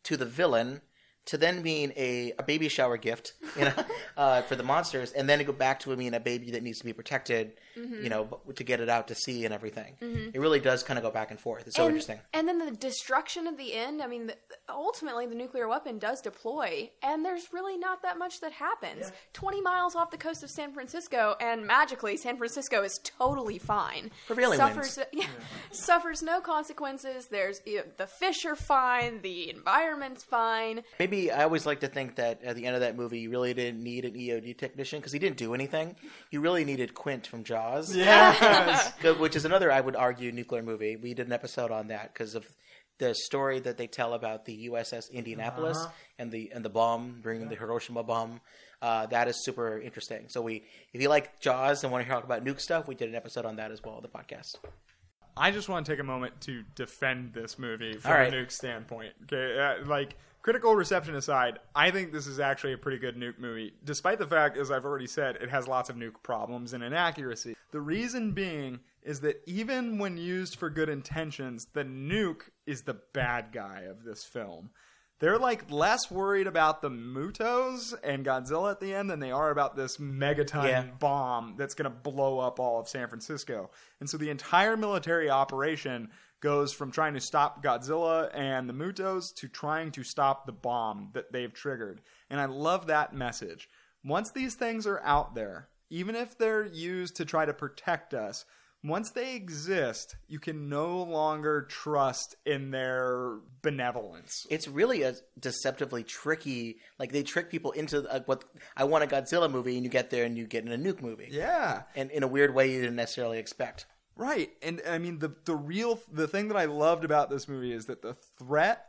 S1: to the villain to then being a, a baby shower gift, you know, uh, for the monsters, and then to go back to being a baby that needs to be protected, you know, to get it out to sea and everything. It really does kind of go back and forth. It's so
S2: and,
S1: interesting.
S2: And then the destruction at the end. I mean, the, ultimately, the nuclear weapon does deploy, and there's really not that much that happens. Twenty miles off the coast of San Francisco, and magically, San Francisco is totally fine.
S1: Prevailing
S2: suffers,
S1: winds.
S2: yeah, suffers no consequences. There's you know, the fish are fine, the environment's fine.
S1: Maybe I always like to think that at the end of that movie, you really didn't need an EOD technician because he didn't do anything. You really needed Quint from Jaws.
S3: yes,
S1: which is another, I would argue, nuclear movie. We did an episode on that because of the story that they tell about the USS Indianapolis and the and the bomb, bringing the Hiroshima bomb. Uh, that is super interesting. So we, if you like Jaws and want to talk about nuke stuff, we did an episode on that as well, the podcast.
S3: I just want to take a moment to defend this movie from
S1: All right.
S3: a nuke standpoint. Okay, uh, like critical reception aside, I think this is actually a pretty good nuke movie, despite the fact, as I've already said, it has lots of nuke problems and inaccuracy. The reason being is that even when used for good intentions, the nuke is the bad guy of this film. They're like less worried about the Mutos and Godzilla at the end than they are about this megaton
S1: Yeah.
S3: bomb that's going to blow up all of San Francisco. And so the entire military operation goes from trying to stop Godzilla and the Mutos to trying to stop the bomb that they've triggered. And I love that message. Once these things are out there, even if they're used to try to protect us, once they exist, you can no longer trust in their benevolence.
S1: It's really a deceptively tricky. Like they trick people into uh, what I want a Godzilla movie, and you get there and you get in a nuke movie,
S3: Yeah.
S1: and in a weird way you didn't necessarily expect.
S3: Right. And I mean the the real the thing that I loved about this movie is that the threat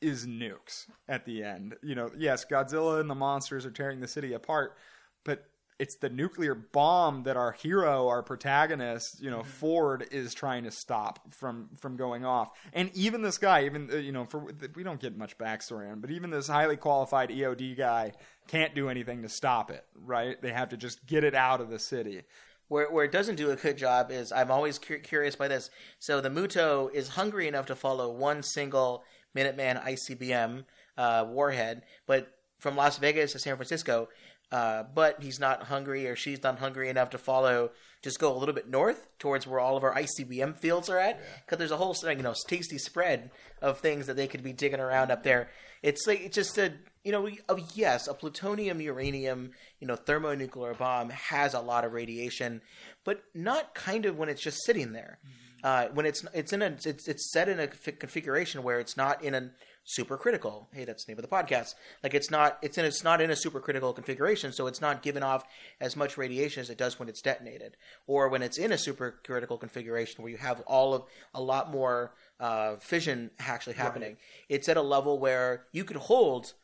S3: is nukes at the end. You know, yes, Godzilla and the monsters are tearing the city apart, but it's the nuclear bomb that our hero, our protagonist, you know, Ford is trying to stop from from going off. And even this guy, even uh, you know, for we don't get much backstory on, but even this highly qualified EOD guy can't do anything to stop it. Right? They have to just get it out of the city.
S1: Where, where it doesn't do a good job is I'm always cu- curious by this. So the Muto is hungry enough to follow one single Minuteman ICBM uh, warhead, but from Las Vegas to San Francisco. Uh, but he's not hungry, or she's not hungry enough to follow. Just go a little bit north towards where all of our ICBM fields are at, because there's a whole you know tasty spread of things that they could be digging around up there. It's like it's just a you know, we, oh, yes, a plutonium, uranium, you know, thermonuclear bomb has a lot of radiation, but not kind of when it's just sitting there. Uh, when it's it's in a it's it's set in a configuration where it's not in a supercritical. Hey, that's the name of the podcast. Like it's not it's in it's not in a supercritical configuration, so it's not giving off as much radiation as it does when it's detonated, or when it's in a supercritical configuration where you have all of a lot more uh, fission actually happening. It's at a level where you could hold,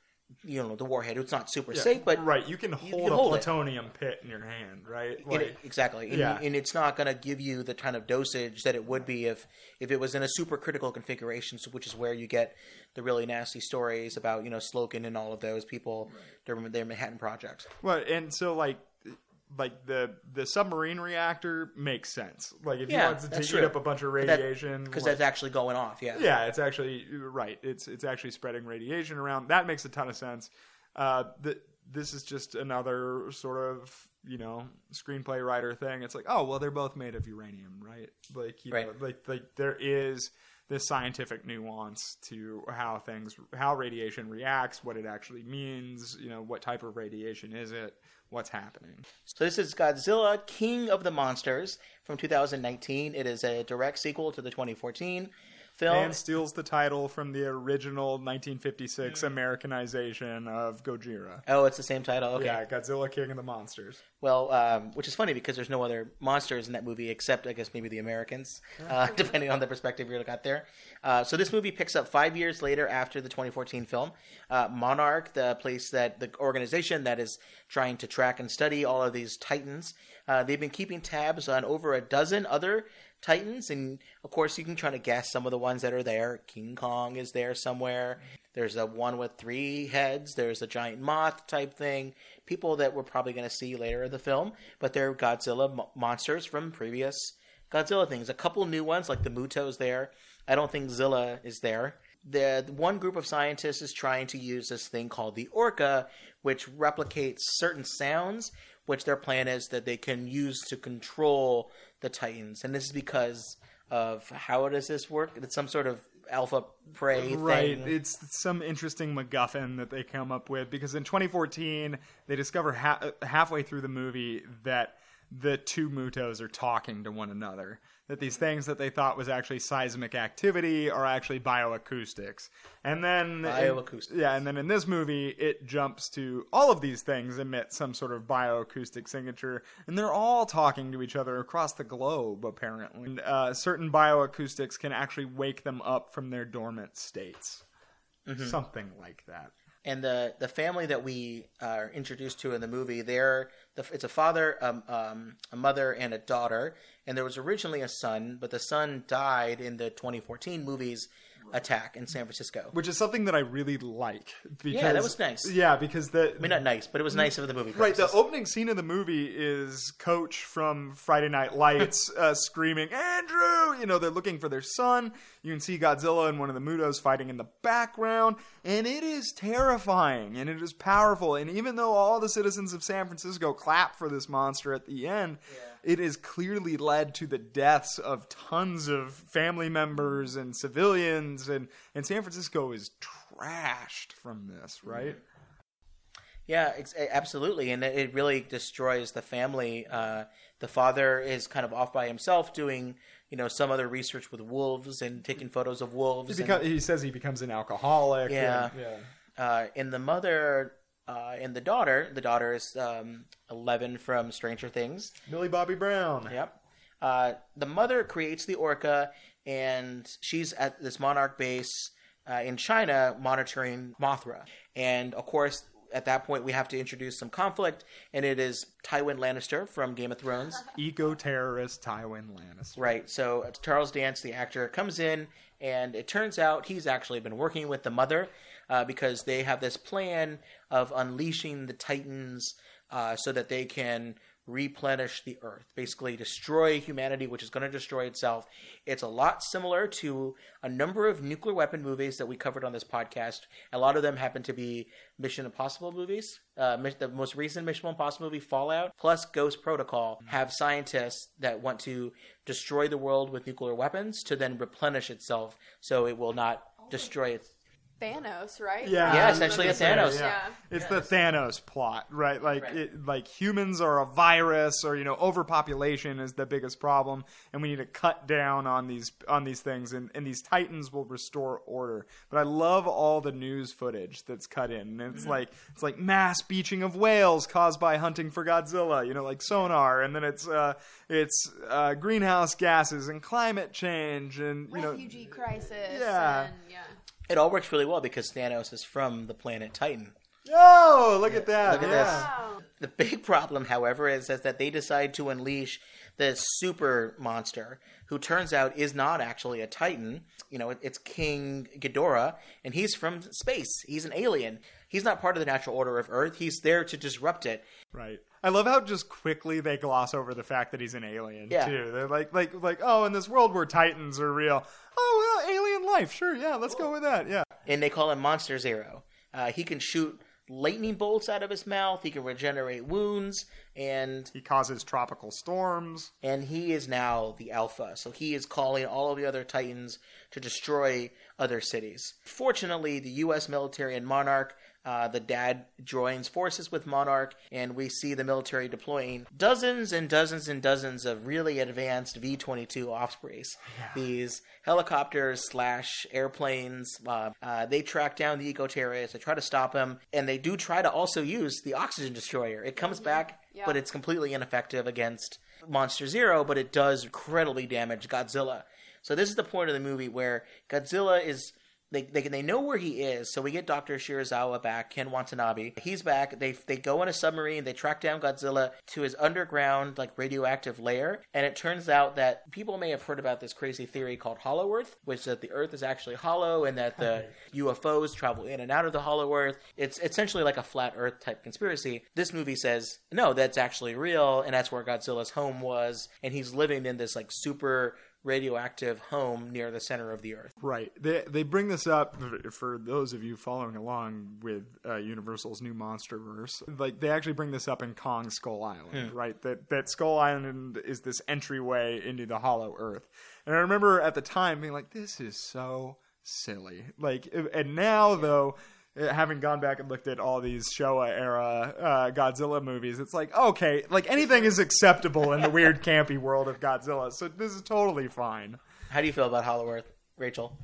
S1: you know, the warhead. It's not super
S3: Yeah,
S1: safe, but
S3: right, you can hold
S1: can
S3: a
S1: hold it.
S3: plutonium pit in your hand, right?
S1: it- exactly, and,
S3: yeah.
S1: and it's not going to give you the kind of dosage that it would be if if it was in a supercritical configuration, so, which is where you get the really nasty stories about you know Slotin and all of those people, their their Manhattan Project.
S3: Well, and so like like the the submarine reactor makes sense. Like if
S1: Yeah,
S3: you want to heat up a bunch of radiation,
S1: because
S3: like-
S1: that's actually going off. Yeah,
S3: yeah, it's actually right. It's it's actually spreading radiation around. That makes a ton of sense. Uh, the, this is just another sort of you know screenplay writer thing. It's like, oh well, they're both made of uranium, right? Like you know, like like there is this scientific nuance to how things how radiation reacts, what it actually means. You know, what type of radiation is it? What's happening?
S1: So this is Godzilla, King of the Monsters from 2019. It is a direct sequel to the 2014 film.
S3: And steals the title from the original 1956 Americanization of Gojira.
S1: oh, it's the same title. Okay.
S3: Yeah, Godzilla King of the Monsters.
S1: Well, um, which is funny because there's no other monsters in that movie except, I guess, maybe the Americans, uh, depending on the perspective you look at there. Uh, so this movie picks up five years later after the 2014 film. Uh, Monarch, the place that the organization that is trying to track and study all of these titans, uh, they've been keeping tabs on over a dozen other titans, and of course, you can try to guess some of the ones that are there. King Kong is there somewhere. There's a one with three heads. There's a giant moth type thing. People that we're probably going to see later in the film, but they're Godzilla mo- monsters from previous Godzilla things. A couple new ones like the Muto's there. I don't think Zilla is there. The the one group of scientists is trying to use this thing called the Orca, which replicates certain sounds, which their plan is that they can use to control the Titans. And this is because of how does this work? It's some sort of alpha prey
S3: Right.
S1: thing.
S3: It's some interesting MacGuffin that they come up with because in 2014 they discover ha- halfway through the movie that the two Mutos are talking to one another. That these things that they thought was actually seismic activity are actually bioacoustics. And then
S1: Bioacoustics.
S3: yeah, and then in this movie it jumps to all of these things emit some sort of bioacoustic signature, and they're all talking to each other across the globe apparently. And, uh, certain bioacoustics can actually wake them up from their dormant states. Something like that.
S1: And the the family that we are introduced to in the movie, they're the, it's a father, um, um, a mother, and a daughter. And there was originally a son, but the son died in the 2014 movie's attack in San Francisco.
S3: Which is something that I really like. Because,
S1: Yeah, that was nice.
S3: Yeah, because the
S1: I mean, not nice, but it was nice of the movie.
S3: Right, the opening scene of the movie is Coach from Friday Night Lights uh, screaming, Andrew! You know, they're looking for their son. You can see Godzilla and one of the Mutos fighting in the background, and it is terrifying and it is powerful. And even though all the citizens of San Francisco clap for this monster at the end, it has clearly led to the deaths of tons of family members and civilians, and, and San Francisco is trashed from this, right?
S1: Yeah, absolutely, and it it really destroys the family. Uh, the father is kind of off by himself, doing you know some other research with wolves and taking photos of wolves.
S3: He,
S1: and-
S3: he says he becomes an alcoholic.
S1: Yeah.
S3: and- yeah.
S1: uh, and the mother uh, and the daughter. The daughter is um, Eleven from Stranger Things.
S3: Millie Bobby Brown.
S1: Yep. Uh, the mother creates the orca, and she's at this monarch base uh, in China monitoring Mothra. And of course, at that point, we have to introduce some conflict, and it is Tywin Lannister from Game of Thrones.
S3: Eco terrorist Tywin Lannister.
S1: Right. So uh, Charles Dance, the actor, comes in, and it turns out he's actually been working with the mother uh, because they have this plan of unleashing the Titans uh, so that they can replenish the Earth, basically destroy humanity, which is going to destroy itself. It's a lot similar to a number of nuclear weapon movies that we covered on this podcast. A lot of them happen to be Mission Impossible movies. Uh, the most recent Mission Impossible movie, Fallout, plus Ghost Protocol, have scientists that want to destroy the world with nuclear weapons to then replenish itself so it will not destroy its
S2: Thanos, right?
S3: Yeah,
S1: Yeah, essentially a Thanos.
S2: Yeah.
S3: It's the Thanos plot, right? Like,
S1: Right.
S3: It, like humans are a virus, or you know, overpopulation is the biggest problem, and we need to cut down on these on these things, and, and these Titans will restore order. But I love all the news footage that's cut in, and it's
S1: Mm-hmm.
S3: like it's like mass beaching of whales caused by hunting for Godzilla, you know, like sonar, and then it's uh, it's uh, greenhouse gases and climate change, and you know,
S2: Refugee crisis.
S3: Yeah.
S2: And, yeah.
S1: It all works really well because Thanos is from the planet Titan.
S3: oh, look at that,
S1: Look at
S3: yeah.
S1: this. The big problem, however, is, is that they decide to unleash this super monster, who turns out is not actually a Titan. You know, it's King Ghidorah, and he's from space. He's an alien. He's not part of the natural order of Earth. He's there to disrupt it.
S3: Right. I love how just quickly they gloss over the fact that he's an alien
S1: Yeah.
S3: too. They're like like like oh, in this world where titans are real. Oh well, alien life. Sure, yeah, let's go with that. Yeah.
S1: and they call him Monster Zero. Uh, he can shoot lightning bolts out of his mouth. He can regenerate wounds, and
S3: He causes tropical storms.
S1: and he is now the alpha. So he is calling all of the other Titans to destroy other cities. Fortunately, the U.S. military and Monarch. Uh, the dad joins forces with Monarch, and we see the military deploying dozens and dozens and dozens of really advanced V 22 Ospreys. These helicopters slash airplanes. Uh, uh, they track down the eco terrorists, they try to stop him, and they do try to also use the oxygen destroyer. It comes back, But it's completely ineffective against Monster Zero, but it does incredibly damage Godzilla. So this is the point of the movie where Godzilla is they, they they know where he is. So we get Doctor Serizawa back, Ken Watanabe. He's back. They they go in a submarine. They track down Godzilla to his underground like radioactive lair, and it turns out that people may have heard about this crazy theory called Hollow Earth, which is that the Earth is actually hollow and that the UFOs travel in and out of the Hollow Earth. It's essentially like a flat Earth type conspiracy. This movie says no, that's actually real, and that's where Godzilla's home was, and he's living in this like super radioactive home near the center of the Earth.
S3: Right. They they bring this up for those of you following along with uh, Universal's new MonsterVerse. Like they actually bring this up in Kong Skull Island, right? That that Skull Island is this entryway into the Hollow Earth. And I remember at the time being like, "This is so silly." Like, and now though. Uh, Having gone back and looked at all these Showa era uh, Godzilla movies, it's like okay, like anything is acceptable in the weird campy world of Godzilla. So this is totally fine.
S1: How do you feel about Hollow Earth, Rachel?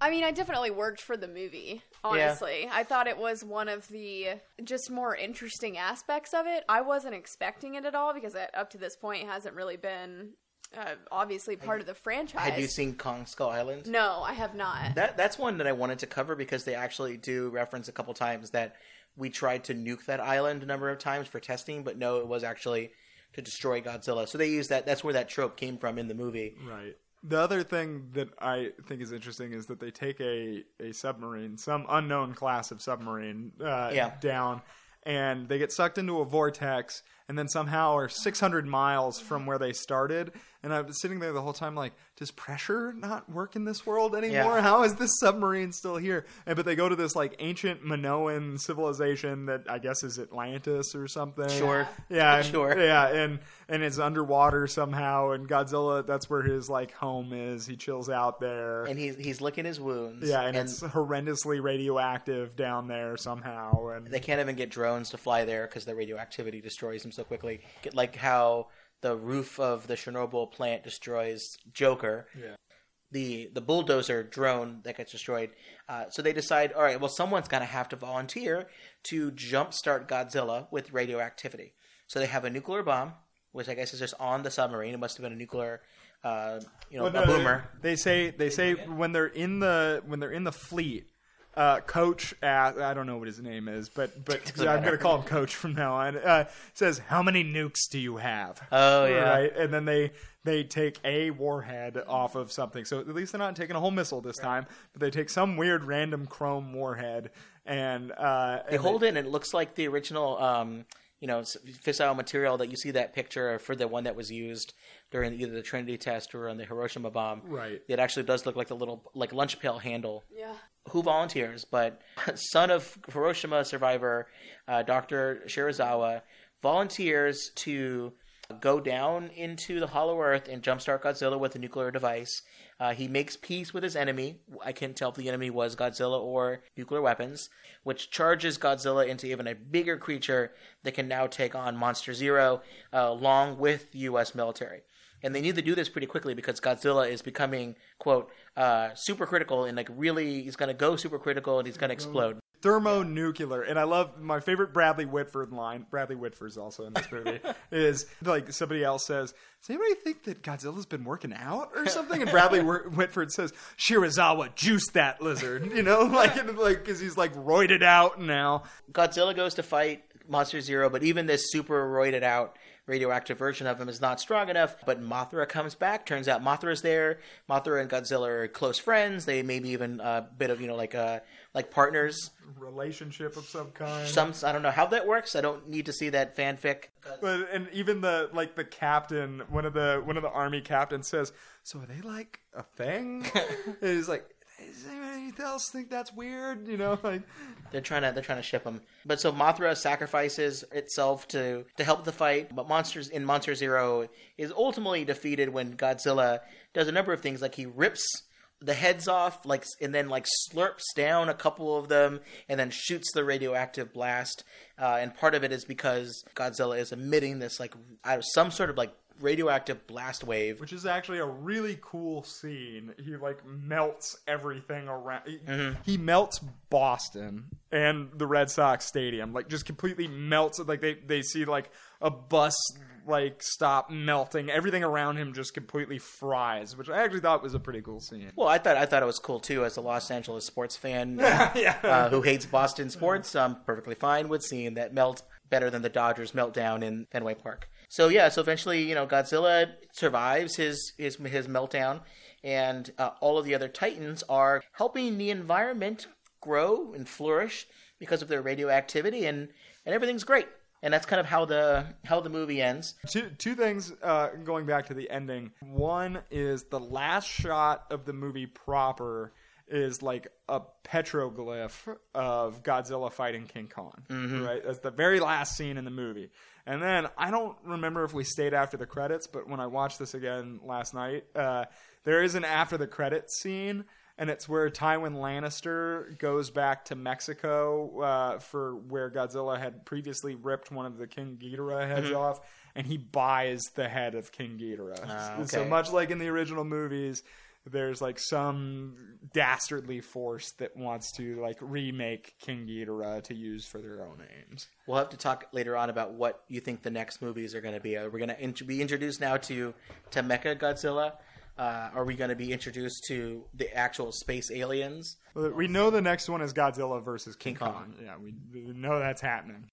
S2: I mean, I definitely worked for the movie, honestly. I thought it was one of the just more interesting aspects of it. I wasn't expecting it at all because it, up to this point it hasn't really been uh, obviously part of the franchise.
S1: Had you seen Kong Skull Island?
S2: No, I have not.
S1: That that's one that I wanted to cover because they actually do reference a couple times that we tried to nuke that island a number of times for testing, but no, it was actually to destroy Godzilla. So they use that. That's where that trope came from in the movie.
S3: Right. The other thing that I think is interesting is that they take a, a submarine, some unknown class of submarine, uh,
S1: Yeah.
S3: down, and they get sucked into a vortex, and then somehow are 600 miles from where they started. And I was sitting there the whole time, like, does pressure not work in this world anymore?
S1: Yeah.
S3: How is this submarine still here? And but they go to this like ancient Minoan civilization that I guess is Atlantis or something.
S1: Sure.
S3: Yeah, and-
S1: Sure.
S3: Yeah, and and it's underwater somehow, and Godzilla. That's where his like home is. He chills out there.
S1: And he's he's licking his wounds.
S3: yeah, and, it's horrendously radioactive down there somehow. And
S1: they can't even get drones to fly there because the radioactivity destroys them so quickly. Get- Like how the roof of the Chernobyl plant destroys Joker.
S3: Yeah.
S1: The the bulldozer drone that gets destroyed. Uh, so they decide, all right, well, someone's going to have to volunteer to jumpstart Godzilla with radioactivity. So they have a nuclear bomb, which I guess is just on the submarine. It must have been a nuclear, uh, you know,
S3: Well, no,
S1: a boomer.
S3: They, they say they say when they're in the when they're in the fleet. Uh, coach, at, I don't know what his name is, but but I'm gonna call him Coach from now on. Uh, says, "How many nukes do you have?"
S1: Oh, yeah.
S3: right. And then they they take a warhead off of something. So at least they're not taking a whole missile this time, but they take some weird random chrome warhead and uh,
S1: They hold it, and it looks like the original, um, you know, fissile material that you see that picture for the one that was used during either the Trinity test or on the Hiroshima bomb.
S3: Right.
S1: It actually does look like the little like lunch pail handle.
S2: Yeah.
S1: Who volunteers? But son of Hiroshima survivor, uh, Dr. Serizawa, volunteers to go down into the Hollow Earth and jumpstart Godzilla with a nuclear device. Uh, he makes peace with his enemy. I can't tell if the enemy was Godzilla or nuclear weapons, which charges Godzilla into even a bigger creature that can now take on Monster Zero uh, along with the U.S. military. And they need to do this pretty quickly because Godzilla is becoming, quote, uh, super critical and like really, he's going to go super critical and he's going to explode.
S3: thermonuclear. And i love my favorite bradley whitford line bradley whitford's also in this movie is like somebody else says does anybody think that godzilla's been working out or something? And bradley whitford says serizawa juiced that lizard you know like like because he's like roided out now.
S1: Godzilla goes to fight Monster Zero, but even this super roided out radioactive version of him is not strong enough. But Mothra comes back. Turns out Mothra's there. Mothra and Godzilla are close friends. They maybe even a bit of you know like uh like partners.
S3: relationship of some kind
S1: Some I don't know how that works. I don't need to see that fanfic.
S3: But and even the like the captain, one of the one of the army captains says, "So are they like a thing?" and he's like, "Does anybody else think that's weird?" You know, like
S1: They're trying to they're trying to ship him. But so Mothra sacrifices itself to to help the fight. But monsters in Monster Zero is ultimately defeated when Godzilla does a number of things. Like he rips the heads off, like and then like slurps down a couple of them, and then shoots the radioactive blast. Uh, and part of it is because Godzilla is emitting this like out of some sort of like radioactive blast wave.
S3: which is actually a really cool scene. He like melts everything around. He, he melts Boston and the Red Sox stadium, like just completely melts. it. Like they they see like a bus like stop melting. Everything around him just completely fries, which I actually thought was a pretty cool scene.
S1: Well, I thought I thought it was cool too as a Los Angeles sports fan.
S3: yeah.
S1: uh, who hates Boston sports, I'm perfectly fine with seeing that melt better than the Dodgers meltdown in Fenway Park. So yeah, so eventually, you know, Godzilla survives his his his meltdown, and uh, all of the other Titans are helping the environment grow and flourish because of their radioactivity, and and everything's great. And that's kind of how the how the movie ends.
S3: Two two things uh, going back to the ending. One is the last shot of the movie proper is like a petroglyph of Godzilla fighting King Kong. Right, that's the very last scene in the movie. And then I don't remember if we stayed after the credits, but when I watched this again last night, uh, there is an after the credits scene. And it's where Tywin Lannister goes back to Mexico uh, for where Godzilla had previously ripped one of the King Ghidorah heads off, and he buys the head of King Ghidorah.
S1: Ah,
S3: So much like in the original movies, there's like some dastardly force that wants to like remake King Ghidorah to use for their own aims.
S1: We'll have to talk later on about what you think the next movies are going to be. Are we going to int- be introduced now to to Mecha Godzilla? Uh, are we going to be introduced to the actual space aliens?
S3: We know the next one is Godzilla versus King,
S1: King Kong.
S3: Kong. Yeah, we, we know that's happening.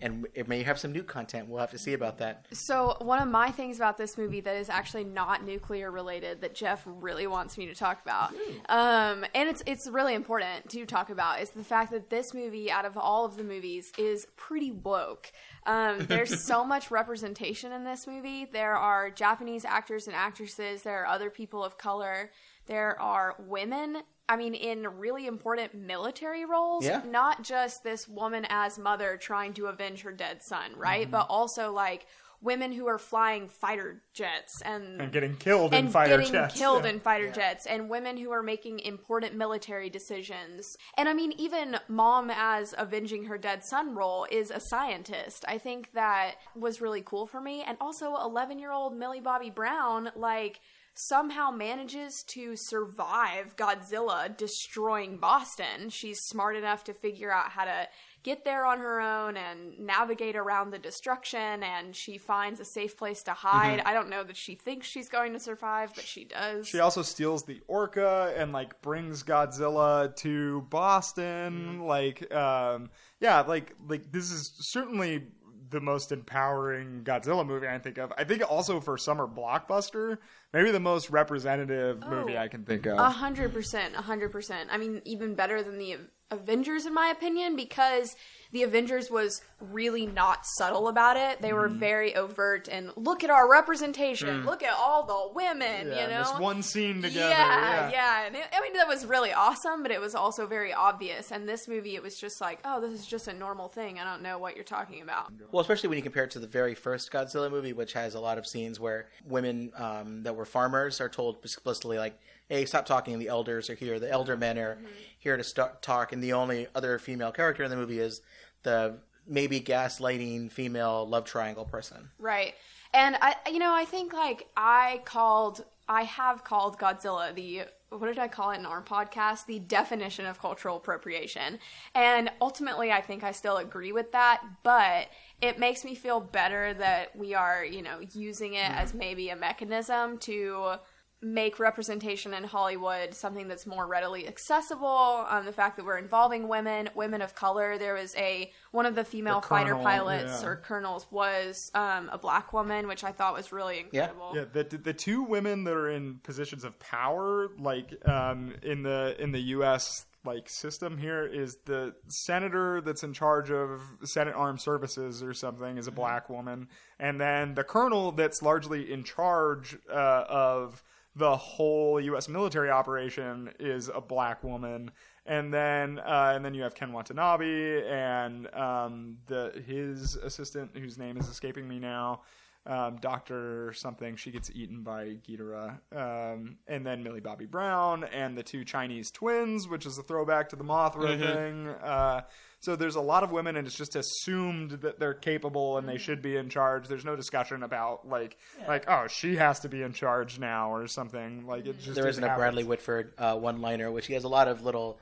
S1: And it may have some new content. We'll have to see about that.
S2: So one of my things about this movie that is actually not nuclear related that Jeff really wants me to talk about, um, and it's it's really important to talk about, is the fact that this movie, out of all of the movies, is pretty woke. Um, there's so much representation in this movie. There are Japanese actors and actresses. There are other people of color. There are women. I mean, in really important military roles,
S1: Yeah.
S2: not just this woman as mother trying to avenge her dead son, right? Mm-hmm. But also like women who are flying fighter jets and
S3: And getting killed in
S2: and
S3: fighter
S2: getting
S3: jets.
S2: killed
S3: Yeah.
S2: in fighter jets and women who are making important military decisions and i mean even mom as avenging her dead son role is a scientist i think that was really cool for me and also 11 year old millie bobby brown like somehow manages to survive godzilla destroying boston she's smart enough to figure out how to get there on her own and navigate around the destruction and she finds a safe place to hide. I don't know that she thinks she's going to survive, but she does.
S3: She also steals the orca and like brings Godzilla to Boston. Like, um, yeah, like like this is certainly the most empowering Godzilla movie I think of. I think also for summer blockbuster, maybe the most representative movie
S2: Oh.
S3: I can think of.
S2: A hundred percent, a hundred percent. I mean, even better than the Avengers, in my opinion, because the Avengers was really not subtle about it. They were very overt and look at our representation. Look at all the women,
S3: Mm. Yeah,
S2: you know.
S3: this one scene together.
S2: Yeah, yeah. And it, I mean, that was really awesome, but it was also very obvious. And this movie, it was just like, oh, this is just a normal thing. I don't know what you're talking about.
S1: Well, especially when you compare it to the very first Godzilla movie, which has a lot of scenes where women um, that were farmers are told explicitly, like, "Hey, stop talking. The elders are here. The elder men are mm-hmm. here to start talk." And the only other female character in the movie is the maybe gaslighting female love triangle person.
S2: Right. And I, you know, I think like I called, I have called Godzilla the, what did I call it in our podcast? The definition of cultural appropriation. And ultimately, I think I still agree with that, but it makes me feel better that we are, you know, using it mm-hmm. as maybe a mechanism to make representation in Hollywood something that's more readily accessible. Um, the fact that we're involving women, women of color. There was a one of the female
S3: The
S2: fighter
S3: colonel,
S2: pilots
S3: yeah.
S2: or colonels was um, a black woman, which I thought was really
S1: Yeah.
S2: incredible.
S3: Yeah, the the two women that are in positions of power, like um, in the in the U.S. like system here, is the senator that's in charge of Senate Armed Services or something is a black woman, and then the colonel that's largely in charge uh, of the whole U.S. military operation is a black woman. And then, uh, and then you have Ken Watanabe and um, the his assistant, whose name is escaping me now, um, Doctor something. She gets eaten by Ghidorah, um, and then Millie Bobby Brown and the two Chinese twins, which is a throwback to the Mothra thing. Uh, so there's a lot of women, and it's just assumed that they're capable and they should be in charge. There's no discussion about like, like oh, she has to be in charge now or something. Like it just
S1: There isn't a
S3: happens.
S1: Bradley Whitford uh, one-liner, which he has a lot of little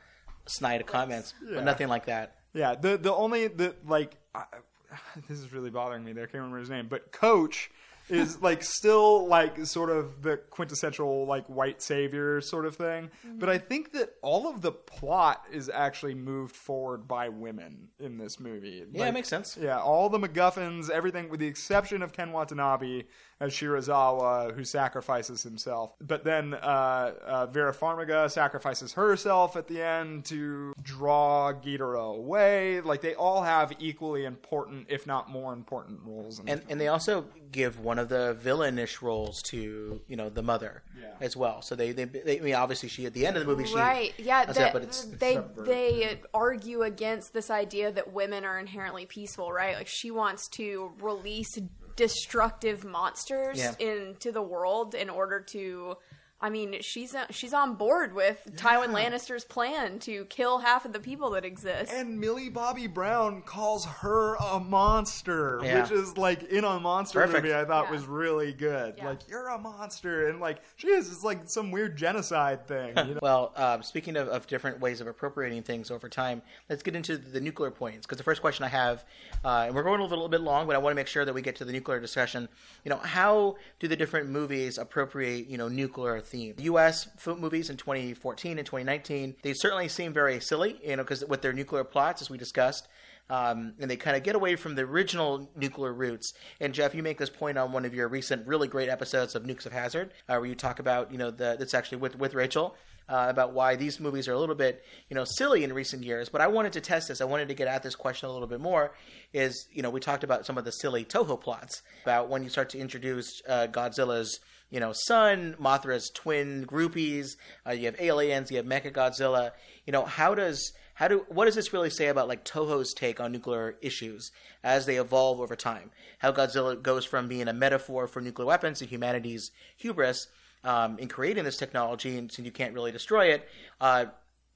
S1: snide comments,
S3: Yeah.
S1: but nothing like that.
S3: Yeah, the the only the like I, this is really bothering me. There, I can't remember his name, but Coach is like still like sort of the quintessential like white savior sort of thing. But I think that all of the plot is actually moved forward by women in this movie.
S1: Yeah,
S3: Like,
S1: it makes sense.
S3: Yeah, all the MacGuffins, everything, with the exception of Ken Watanabe as Serizawa, who sacrifices himself. But then uh, uh, Vera Farmiga sacrifices herself at the end to draw Ghidorah away. Like, they all have equally important, if not more important, roles. In
S1: And and they also give one of the villainish roles to you know the mother
S3: Yeah.
S1: as well. So they, they they I mean obviously she at the end of the movie she
S2: Right. Yeah.
S1: does
S2: the-
S1: that, but it's
S2: they
S3: subvert.
S2: they argue against this idea that women are inherently peaceful, right? Like she wants to release destructive monsters
S1: Yeah.
S2: into the world in order to. I mean, she's she's on board with Tywin Lannister's plan to kill half of the people that exist.
S3: And Millie Bobby Brown calls her a monster,
S1: Yeah.
S3: which is like in a monster
S1: Perfect.
S3: movie. I thought
S2: Yeah.
S3: was really good.
S2: Yeah.
S3: Like you're a monster, and like she is. It's like some weird genocide thing. You know?
S1: Well, um, speaking of, of different ways of appropriating things over time, let's get into the nuclear points. Because the first question I have, uh, and we're going a little bit long, but I want to make sure that we get to the nuclear discussion. You know, how do the different movies appropriate, you know, nuclear theme? U.S. movies in 2014 and 2019, they certainly seem very silly, you know, because with their nuclear plots, as we discussed, um, and they kind of get away from the original nuclear roots. And Jeff, you make this point on one of your recent, really great episodes of Nukes of Hazard, uh, where you talk about, you know, the that's actually with with Rachel. Uh, about why these movies are a little bit, you know, silly in recent years. But I wanted to test this. I wanted to get at this question a little bit more. Is you know, we talked about some of the silly Toho plots about when you start to introduce uh, Godzilla's, you know, son, Mothra's twin groupies. Uh, you have aliens. You have Mecha Godzilla. You know, how does how do what does this really say about like Toho's take on nuclear issues as they evolve over time? How Godzilla goes from being a metaphor for nuclear weapons to humanity's hubris um, in creating this technology, and since you can't really destroy it, uh,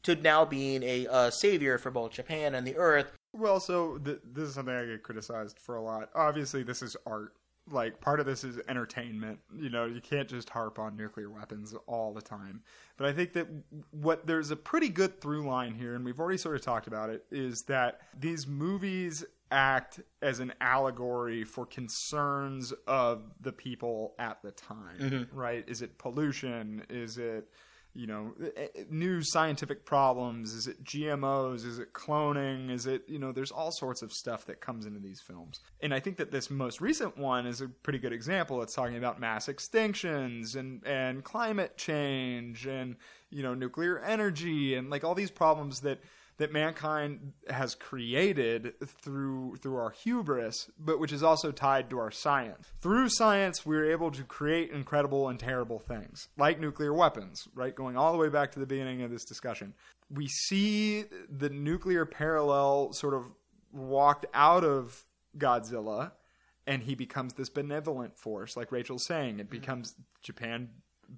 S1: to now being a, uh savior for both Japan and the Earth.
S3: Well, so th- this is something I get criticized for a lot. Obviously, this is art. Like part of this is entertainment. You know, you can't just harp on nuclear weapons all the time. But I think that what there's a pretty good through line here, and we've already sort of talked about it, is that these movies act as an allegory for concerns of the people at the time. Mm-hmm. Right? Is it pollution? Is it you know eh, eh, new scientific problems? Is it gmos is it cloning? Is it you know there's all sorts of stuff that comes into these films. And i think that this most recent one is a pretty good example. It's talking about mass extinctions and and climate change and you know nuclear energy and like all these problems that that mankind has created through through our hubris, but which is also tied to our science. Through science, we're able to create incredible and terrible things, like nuclear weapons, right? Going all the way back to the beginning of this discussion. We see the nuclear parallel sort of walked out of Godzilla and he becomes this benevolent force like Rachel's saying it mm-hmm. becomes Japan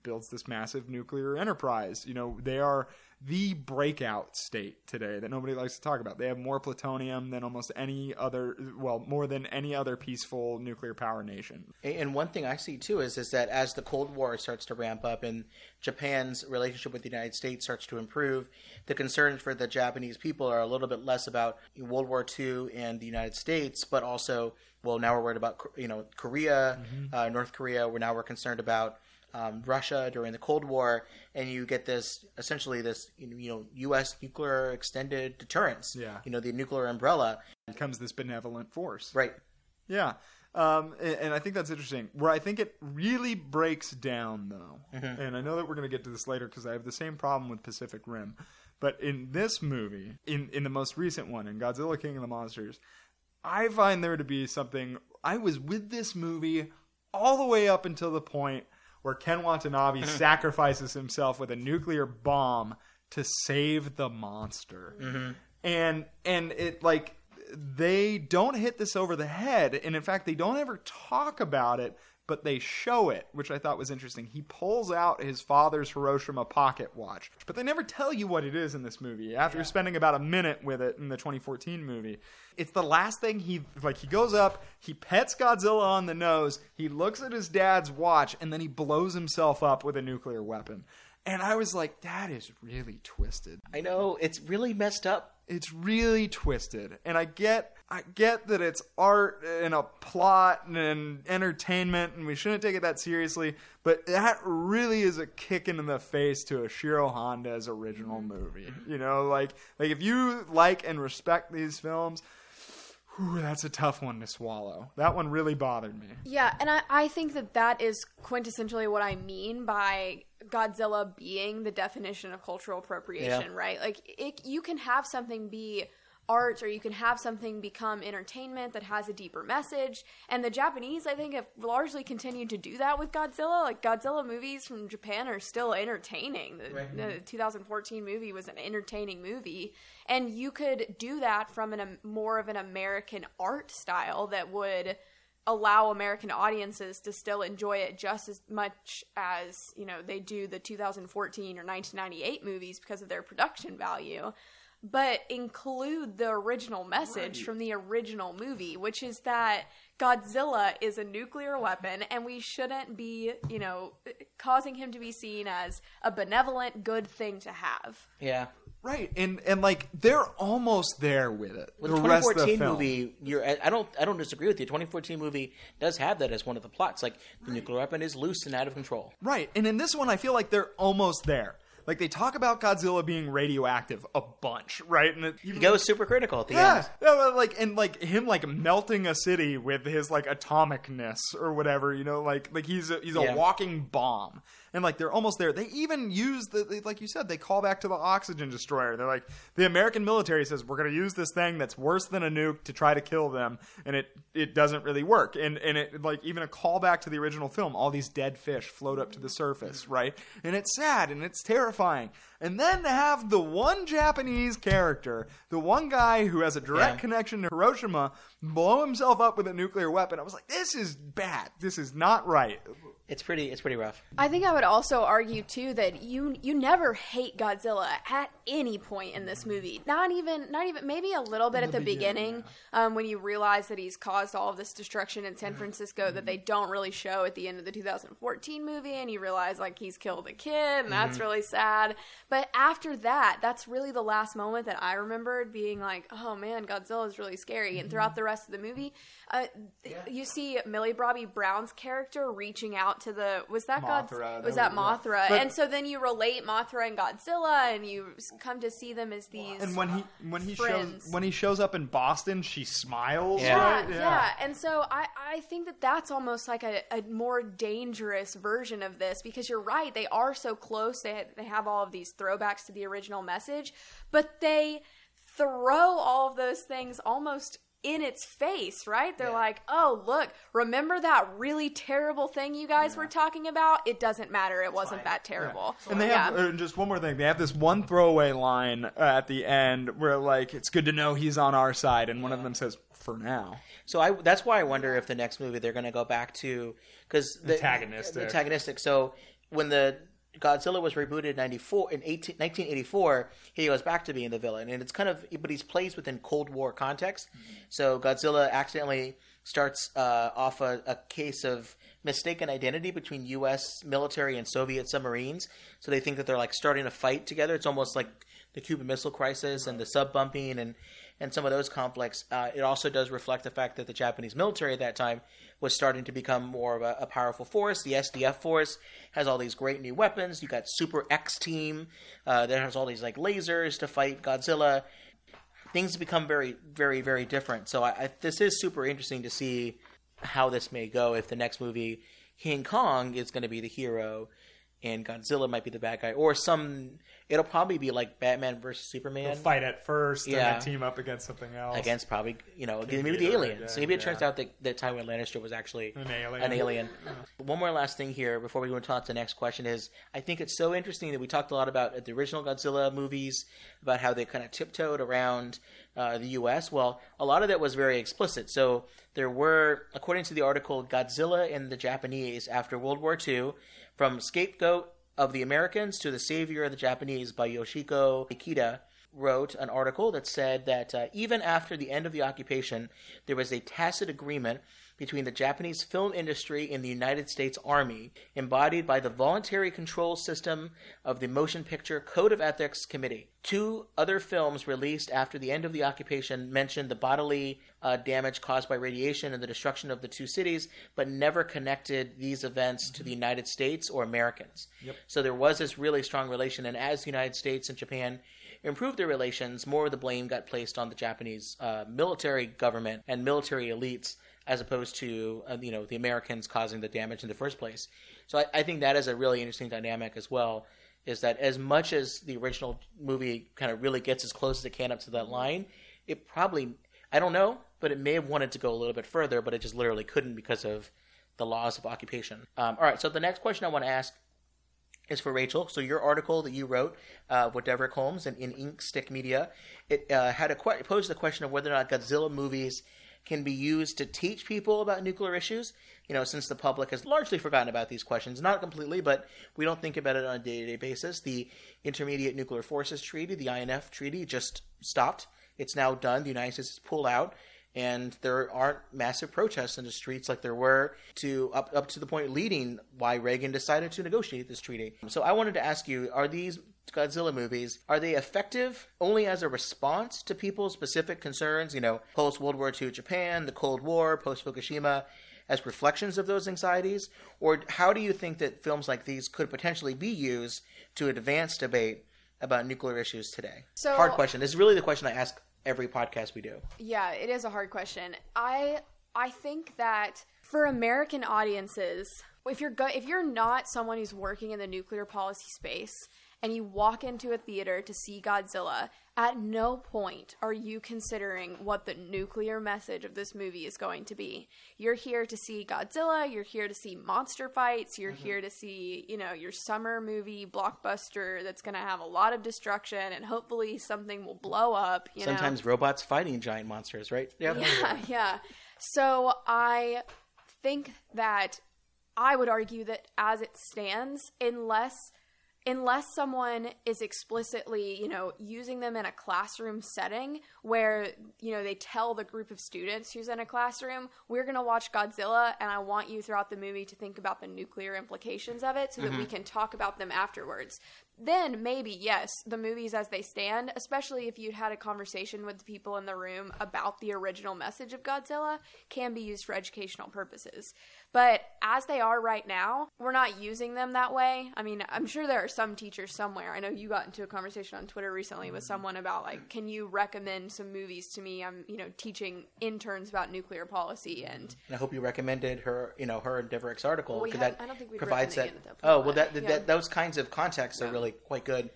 S3: builds this massive nuclear enterprise you know they are the breakout state today that nobody likes to talk about. They have more plutonium than almost any other well more than any other peaceful nuclear power nation.
S1: And one thing I see too is is that as the Cold War starts to ramp up and Japan's relationship with the United States starts to improve, the concerns for the Japanese people are a little bit less about World War II and the United States, but also, well, now we're worried about you know Korea, uh, North Korea. We're now we're concerned about um, Russia during the Cold War, and you get this essentially this you know U.S. nuclear extended deterrence.
S3: Yeah.
S1: you know the nuclear umbrella.
S3: becomes this benevolent force
S1: Right.
S3: Yeah. Um, and, and I think that's interesting. Where I think it really breaks down, though, and I know that we're going to get to this later because I have the same problem with Pacific Rim. But in this movie, in, in the most recent one, in Godzilla King of the Monsters, I find there to be something. I was with this movie all the way up until the point where Ken Watanabe sacrifices himself with a nuclear bomb to save the monster. Mm-hmm. And and it like they don't hit this over the head, and in fact, they don't ever talk about it, but they show it, which I thought was interesting. He pulls out his father's Hiroshima pocket watch, but they never tell you what it is in this movie. After spending about a minute with it in the 2014 movie, it's the last thing he like. He goes up, he pets Godzilla on the nose, he looks at his dad's watch, and then he blows himself up with a nuclear weapon. And I was like, that is really twisted
S1: I know it's really messed up.
S3: it's really twisted and i get i get that it's art and a plot and entertainment and we shouldn't take it that seriously but that really is a kick in the face to Ishiro Honda's original mm-hmm. movie you know like like if you like and respect these films whew, that's a tough one to swallow that one really bothered me
S2: Yeah, and I, I think that that is quintessentially what I mean by Godzilla being the definition of cultural appropriation,
S1: Yeah.
S2: right? Like, it, you can have something be art or you can have something become entertainment that has a deeper message. And the Japanese, I think, have largely continued to do that with Godzilla. Like, Godzilla movies from Japan are still entertaining. The, the 2014 movie was an entertaining movie. And you could do that from an, a more of an American art style that would allow American audiences to still enjoy it just as much as you know they do the 2014 or 1998 movies because of their production value but include the original message from the original movie which is that Godzilla is a nuclear weapon and we shouldn't be you know causing him to be seen as a benevolent good thing to have
S1: Yeah.
S3: right and and like they're almost there with it
S1: Well,
S3: the
S1: the
S3: rest of the
S1: 2014
S3: film.
S1: movie, you're, I I don't, I don't disagree with you. 2014 movie does have that as one of the plots. Like the nuclear weapon is loose and out of control.
S3: Right. And in this one, I feel like they're almost there. Like they talk about Godzilla being radioactive a bunch, right? And it,
S1: He goes super critical at the
S3: yeah,
S1: end.
S3: like and like him like melting a city with his like atomicness or whatever, you know, like like he's a, he's a
S1: Yeah.
S3: walking bomb, and like they're almost there. They even use the they- like you said, they call back to the oxygen destroyer. They're like the American military says we're going to use this thing that's worse than a nuke to try to kill them, and it it doesn't really work. And and it like even a callback to the original film, all these dead fish float up to the surface, right? And it's sad and it's terrifying. And then to have the one Japanese character, the one guy who has a direct
S1: Yeah.
S3: connection to Hiroshima, blow himself up with a nuclear weapon. I was like, this is bad. This is not right.
S1: It's pretty, it's pretty rough.
S2: I think I would also argue too that you you never hate Godzilla at any point in this movie. Not even not even maybe a little bit at the beginning, um, when you realize that he's caused all of this destruction in San Francisco that they don't really show at the end of the 2014 movie, and you realize like he's killed a kid, and that's really sad. But after that, that's really the last moment that I remembered being like, oh man, Godzilla is really scary. And throughout the rest of the movie, uh, you see Millie Bobby Brown's character reaching out to the was that
S3: Mothra,
S2: God was
S3: that
S2: that Mothra,
S3: But-
S2: and so then you relate Mothra and Godzilla, and you come to see them as these.
S3: And when he when he
S2: Friends.
S3: shows when he shows up in Boston, she smiles.
S1: Yeah.
S2: yeah, yeah, and so I, I think that that's almost like a, a more dangerous version of this because you're right, they are so close. They they have all of these throwbacks to the original message, but they throw all of those things almost in its face, right? They're
S1: Yeah.
S2: like, "Oh, look, remember that really terrible thing you guys were talking about? It doesn't matter. It wasn't that terrible."
S3: And they have uh, just one more thing. They have this one throwaway line uh, at the end where like it's good to know he's on our side, and one of them says, "For now."
S1: So I that's why I wonder if the next movie they're going to go back to because the
S3: Antagonistic.
S1: Antagonistic. So when the Godzilla was rebooted in 94 in 18, 1984, he goes back to being the villain, and it's kind of but he's placed within Cold War context. So Godzilla accidentally starts uh, off a, a case of mistaken identity between U.S. military and Soviet submarines. So they think that they're like starting a fight together. It's almost like the Cuban Missile Crisis and the sub bumping and and some of those conflicts. Uh, it also does reflect the fact that the Japanese military at that time was starting to become more of a, a powerful force. The SDF force has all these great new weapons. You got Super X Team uh, that has all these like lasers to fight Godzilla. Things become very, very, very different. So I, I, this is super interesting to see how this may go. If the next movie, King Kong, is going to be the hero, and Godzilla might be the bad guy, or some. It'll probably be like Batman versus Superman
S3: They'll fight at first,
S1: Yeah.
S3: and then team up against something else.
S1: against probably you know maybe the aliens. maybe it turns out that, that Tywin Lannister was actually
S3: An alien.
S1: An alien. One more last thing here before we go on to the next question is I think it's so interesting that we talked a lot about the original Godzilla movies about how they kind of tiptoed around uh, the U.S. Well, a lot of that was very explicit. So there were, according to the article, Godzilla and the Japanese after World War II, from scapegoat of the Americans to the savior of the Japanese by Yoshiko Ikeda wrote an article that said that uh, even after the end of the occupation, there was a tacit agreement between the Japanese film industry and the United States Army, embodied by the voluntary control system of the Motion Picture Code of Ethics Committee. Two other films released after the end of the occupation mentioned the bodily uh, damage caused by radiation and the destruction of the two cities, but never connected these events to the United States or Americans. So there was this really strong relation, and as the United States and Japan improved their relations, more of the blame got placed on the Japanese uh, military government and military elites as opposed to uh, you know the Americans causing the damage in the first place. So I, I think that is a really interesting dynamic as well. Is that as much as the original movie kind of really gets as close as it can up to that line, it probably I don't know, but it may have wanted to go a little bit further, but it just literally couldn't because of the laws of occupation. Um, all right, so the next question I want to ask is for Rachel. So your article that you wrote uh, with Deverick Holmes and in Inkstick Media, it uh, had a que- posed the question of whether or not Godzilla movies can be used to teach people about nuclear issues. You know, since the public has largely forgotten about these questions, not completely, but we don't think about it on a day-to-day basis. The Intermediate Nuclear Forces Treaty, the INF Treaty, just stopped. It's now done. The United States has pulled out and there aren't massive protests in the streets like there were to up up to the point leading why Reagan decided to negotiate this treaty. So I wanted to ask you: Are these Godzilla movies are they effective only as a response to people's specific concerns? You know, post World War II Japan, the Cold War, post Fukushima. As reflections of those anxieties, or how do you think that films like these could potentially be used to advance debate about nuclear issues today?
S2: So-
S1: Hard question. This is really the question I ask every podcast we do.
S2: Yeah, it is a hard question. I I think that for American audiences, if you're go- if you're not someone who's working in the nuclear policy space and you walk into a theater to see Godzilla, at no point are you considering what the nuclear message of this movie is going to be. You're here to see Godzilla, you're here to see monster fights, you're mm-hmm. here to see, you know, your summer movie blockbuster that's going to have a lot of destruction and hopefully something will blow up, you know.
S1: Sometimes robots fighting giant monsters, right? Yeah.
S2: Yeah, yeah. So I think that I would argue that as it stands, unless unless someone is explicitly, you know, using them in a classroom setting where, you know, they tell the group of students who's in a classroom, we're going to watch Godzilla and I want you throughout the movie to think about the nuclear implications of it so that we mm-hmm. can talk about them afterwards. Then maybe yes, the movies as they stand, especially if you'd had a conversation with the people in the room about the original message of Godzilla, can be used for educational purposes. But as they are right now, we're not using them that way. I mean, I'm sure there are some teachers somewhere. I know you got into a conversation on Twitter recently with someone about like, can you recommend some movies to me? I'm, you know, teaching interns about nuclear policy and
S1: And I hope you recommended her, you know, her and Deverick's article
S2: We
S1: because that
S2: don't think we'd
S1: provides
S2: oh, that. that
S1: oh well, that,
S2: but,
S1: that, those kinds of contexts are really quite good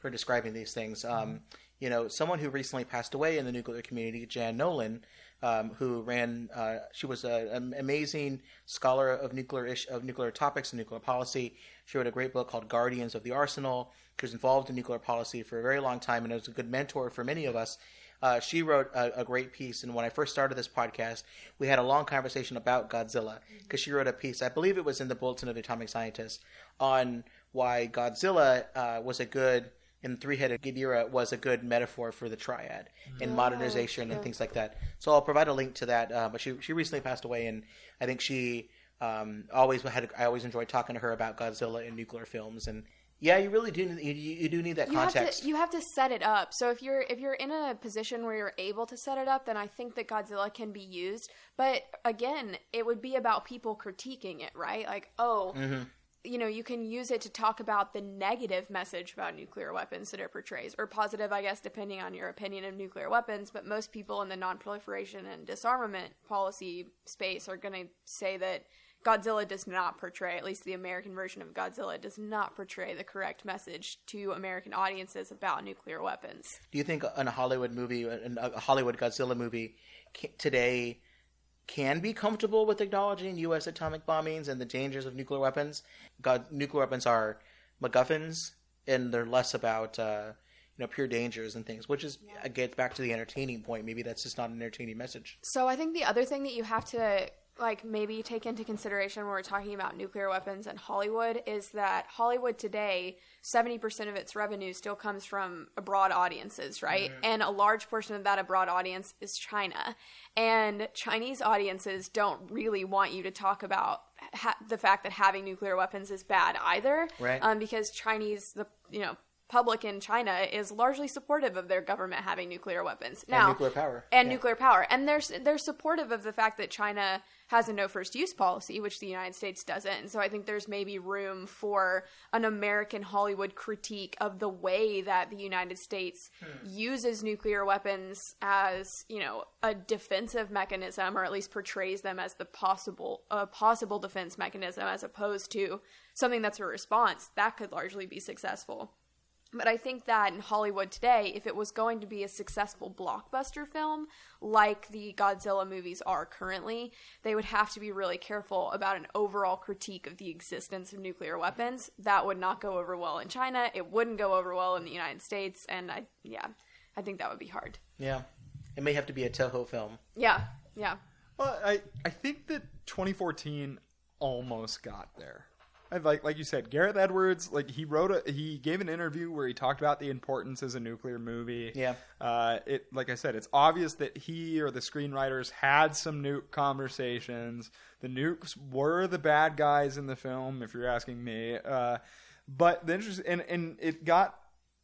S1: for describing these things. Um, you know, someone who recently passed away in the nuclear community, Janne Nolan, um, who ran. Uh, she was a, an amazing scholar of nuclear ish, of nuclear topics and nuclear policy. She wrote a great book called Guardians of the Arsenal. She was involved in nuclear policy for a very long time and was a good mentor for many of us. Uh, she wrote a, a, great piece, and when I first started this podcast, we had a long conversation about Godzilla because she wrote a piece. I believe it was in the Bulletin of the Atomic Scientists on why Godzilla uh, was a good and three-headed Ghidorah was a good metaphor for the triad in modernization and things like that. So I'll provide a link to that. Uh, but she she recently passed away, and I think she um, always had. I always enjoyed talking to her about Godzilla and nuclear films, and yeah, you really do. You, you do need that
S2: you
S1: context.
S2: Have to, you have to set it up. So if you're if you're in a position where you're able to set it up, then I think that Godzilla can be used. But again, it would be about people critiquing it, right? Like, oh.
S1: Mm-hmm
S2: you know, you can use it to talk about the negative message about nuclear weapons that it portrays, or positive, I guess, depending on your opinion of nuclear weapons. But most people in the nonproliferation and disarmament policy space are going to say that Godzilla does not portray, at least the American version of Godzilla, does not portray the correct message to American audiences about nuclear weapons.
S1: Do you think in a Hollywood movie, in a Hollywood Godzilla movie today, can be comfortable with acknowledging U.S. atomic bombings and the dangers of nuclear weapons. God, nuclear weapons are MacGuffins, and they're less about uh, you know pure dangers and things, which is gets back to the entertaining point. Maybe that's just not an entertaining message.
S2: So I think the other thing that you have to like maybe take into consideration when we're talking about nuclear weapons and Hollywood is that Hollywood today 70% of its revenue still comes from abroad audiences, right? Mm-hmm. And a large portion of that abroad audience is China. And Chinese audiences don't really want you to talk about ha- the fact that having nuclear weapons is bad either.
S1: Right.
S2: Um, because Chinese, the, you know, public in China is largely supportive of their government having nuclear weapons
S1: now, and nuclear power,
S2: and yeah. nuclear power, and they're they're supportive of the fact that China has a no first use policy, which the United States doesn't. And so I think there's maybe room for an American Hollywood critique of the way that the United States hmm. uses nuclear weapons as you know a defensive mechanism, or at least portrays them as the possible a possible defense mechanism, as opposed to something that's a response that could largely be successful. But I think that in Hollywood today, if it was going to be a successful blockbuster film like the Godzilla movies are currently, they would have to be really careful about an overall critique of the existence of nuclear weapons. That would not go over well in China. It wouldn't go over well in the United States. And I, yeah, I think that would be hard.
S1: Yeah. It may have to be a Toho film.
S2: Yeah. Yeah.
S3: Well, I, I think that 2014 almost got there like like you said, Gareth Edwards, like he wrote a he gave an interview where he talked about the importance as a nuclear movie.
S1: Yeah.
S3: Uh, it like I said, it's obvious that he or the screenwriters had some nuke conversations. The nukes were the bad guys in the film, if you're asking me. Uh, but the interest and and it got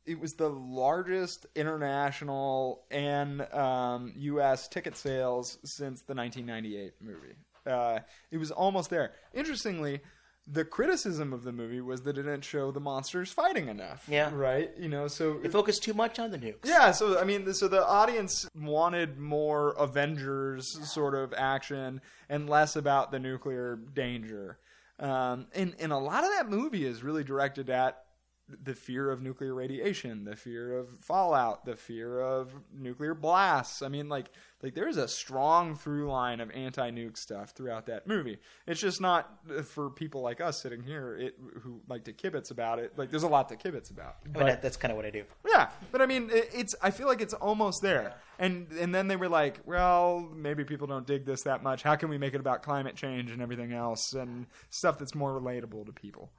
S3: it was the largest international and um, U.S. ticket sales since the 1998 movie. Uh, it was almost there. Interestingly, the criticism of the movie was that it didn't show the monsters fighting enough.
S1: Yeah.
S3: Right? You know, so.
S1: It focused too much on the nukes.
S3: Yeah, so, I mean, so the audience wanted more Avengers sort of action and less about the nuclear danger. Um, and, and a lot of that movie is really directed at the fear of nuclear radiation, the fear of fallout, the fear of nuclear blasts. I mean, like, like there's a strong through line of anti-nuke stuff throughout that movie. It's just not uh, for people like us sitting here it, who like to kibitz about it. Like, there's a lot to kibitz about.
S1: I mean, that's kind of what I do.
S3: Yeah, but I mean, it, it's. I feel like it's almost there. And and then they were like, well, maybe people don't dig this that much. How can we make it about climate change and everything else and stuff that's more relatable to people?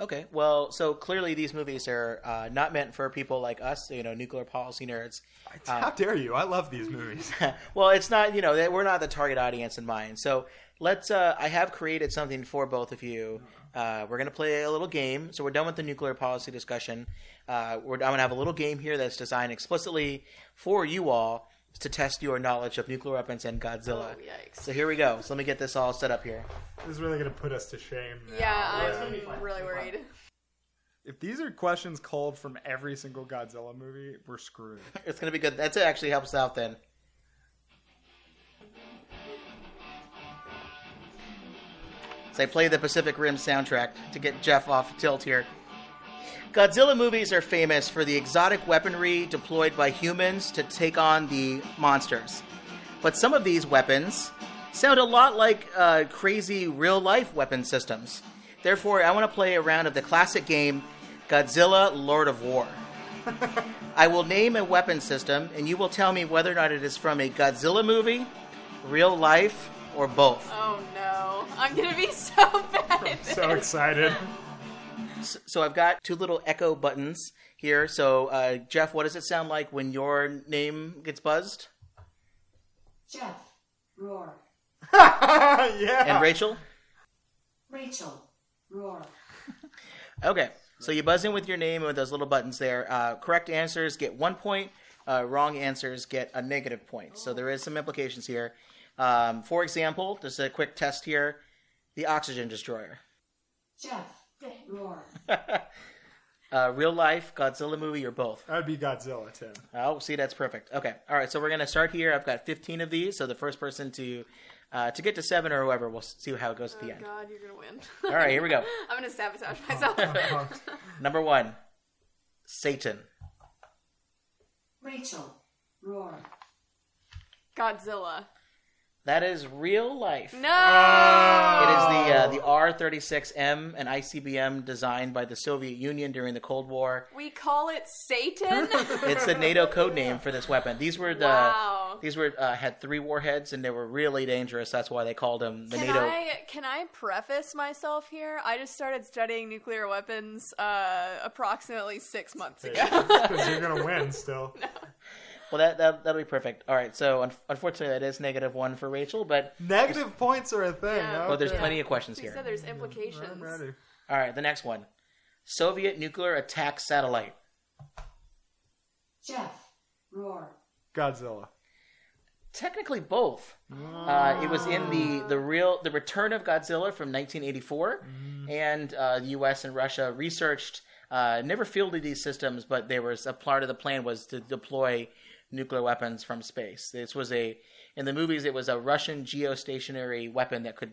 S1: Okay, well, so clearly these movies are uh, not meant for people like us, you know, nuclear policy nerds.
S3: How um, dare you? I love these movies.
S1: well, it's not, you know, we're not the target audience in mind. So let's. Uh, I have created something for both of you. Uh, we're gonna play a little game. So we're done with the nuclear policy discussion. Uh, I'm gonna have a little game here that's designed explicitly for you all to test your knowledge of nuclear weapons and Godzilla.
S2: Oh, yikes.
S1: So here we go. So let me get this all set up here.
S3: This is really going to put us to shame. Now.
S2: Yeah, I'm really worried.
S3: If these are questions called from every single Godzilla movie, we're screwed.
S1: it's going to be good. That actually helps out then. So I play the Pacific Rim soundtrack to get Jeff off tilt here. Godzilla movies are famous for the exotic weaponry deployed by humans to take on the monsters. But some of these weapons sound a lot like uh, crazy real life weapon systems. Therefore, I want to play a round of the classic game Godzilla Lord of War. I will name a weapon system, and you will tell me whether or not it is from a Godzilla movie, real life, or both.
S2: Oh no. I'm gonna be so bad at
S3: So excited.
S1: S- So I've got two little echo buttons here. So, uh, Jeff, what does it sound like when your name gets buzzed?
S6: Jeff, roar.
S3: yeah.
S1: And Rachel?
S6: Rachel, roar.
S1: Okay. So you buzz in with your name and with those little buttons there. Uh, correct answers get one point. Uh, wrong answers get a negative point. So there is some implications here. Um, for example, just a quick test here: the oxygen destroyer.
S6: Jeff, roar.
S1: Uh, real life Godzilla movie or both?
S3: That would be Godzilla, Tim.
S1: Oh, see, that's perfect. Okay, all right. So we're gonna start here. I've got 15 of these. So the first person to uh, to get to seven or whoever, we'll see how it goes at
S2: Oh
S1: the end.
S2: god, you're gonna win.
S1: All right, here we go.
S2: I'm gonna sabotage myself.
S1: Number one, Satan.
S6: Rachel, roar.
S2: Godzilla.
S1: That is real life.
S2: No.
S1: It is the uh, the R36M, an ICBM designed by the Soviet Union during the Cold War.
S2: We call it Satan.
S1: It's the NATO code name for this weapon. These were the
S2: Wow.
S1: these were uh, had three warheads and they were really dangerous. That's why they called them the
S2: Can
S1: NATO.
S2: I can I preface myself here? I just started studying nuclear weapons uh, approximately six months ago.
S3: Because you're going to win still.
S1: Well, that, that that'll be perfect. All right. So un- unfortunately, that is negative one for Rachel, but
S3: Negative points are a thing.
S2: Yeah.
S1: well, there's
S3: okay.
S1: plenty of questions
S2: She
S1: here.
S2: said there's implications.
S3: I'm ready.
S1: All right, the next one, Soviet nuclear attack satellite.
S6: Jeff, roar.
S3: Godzilla.
S1: Technically, both. Uh, it was in the the real the Return of Godzilla from 1984, and uh, the U.S. and Russia researched. Uh, never fielded these systems, but there was a part of the plan was to deploy nuclear weapons from space. This was a in the movies. It was a Russian geostationary weapon that could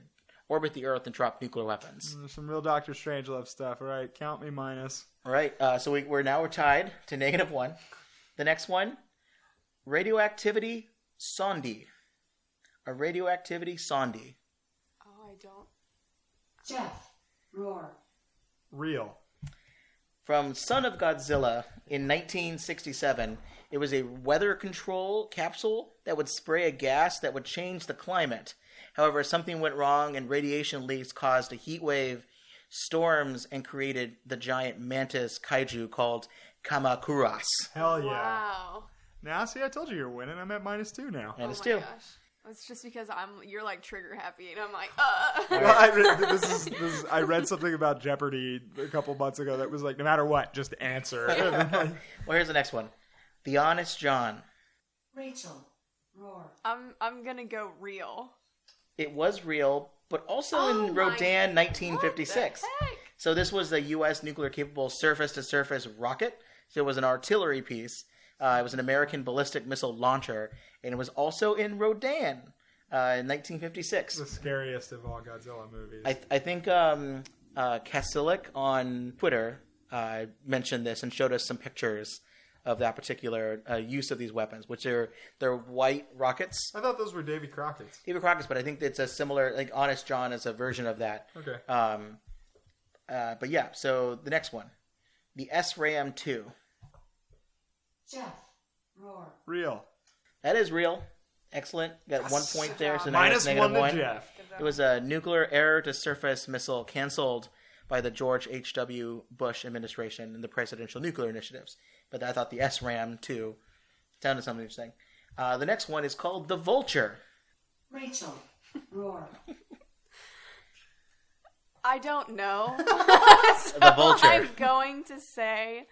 S1: orbit the Earth and drop nuclear weapons.
S3: Some real Doctor Strangelove stuff. All right, count me minus.
S1: All right, uh, so we, we're now we're tied to negative one. The next one, radioactivity sondi. A radioactivity sondi.
S2: Oh, I don't.
S6: Jeff, roar.
S3: Real.
S1: From Son of Godzilla in 1967, it was a weather control capsule that would spray a gas that would change the climate. However, something went wrong and radiation leaks caused a heat wave, storms, and created the giant mantis kaiju called Kamakuras.
S3: Hell yeah.
S2: Wow.
S3: Now, see, I told you you're winning. I'm at minus two now.
S1: And
S2: oh
S1: it's
S2: my
S1: two.
S2: gosh. It's just because I'm you're like trigger happy and I'm like, uh.
S3: Well, I read, this is, this is, I read something about Jeopardy a couple months ago that was like, no matter what, just answer.
S1: Well, here's the next one The Honest John.
S6: Rachel, roar.
S2: I'm I'm gonna go real.
S1: It was real, but also
S2: Oh
S1: in
S2: my-
S1: Rodan 1956.
S2: What the heck?
S1: So this was a U.S. nuclear-capable surface-to-surface rocket. So it was an artillery piece. Uh, it was an American ballistic missile launcher, and it was also in Rodan uh, in 1956.
S3: the scariest of all Godzilla movies.
S1: I, I think um, uh, Kasilik on Twitter uh, mentioned this and showed us some pictures of that particular uh, use of these weapons, which are they're white rockets.
S3: I thought those were Davy Crockett's.
S1: Davy Crockett's, but I think it's a similar, like Honest John is a version of that.
S3: Okay.
S1: Um, uh, but yeah, so the next one, the SRAM two,
S6: Jeff, roar.
S3: Real.
S1: that is real. Excellent. Got one point there, so now
S3: Minus
S1: it's negative
S3: one to
S1: one.
S3: Jeff.
S1: It was a nuclear air to surface missile canceled by the George H.W. Bush administration and the presidential nuclear initiatives. But I thought the SRAM two sounded something interesting. Uh, the next one is called the Vulture.
S6: Rachel, roar.
S2: I don't know.
S1: The Vulture.
S2: I'm going to say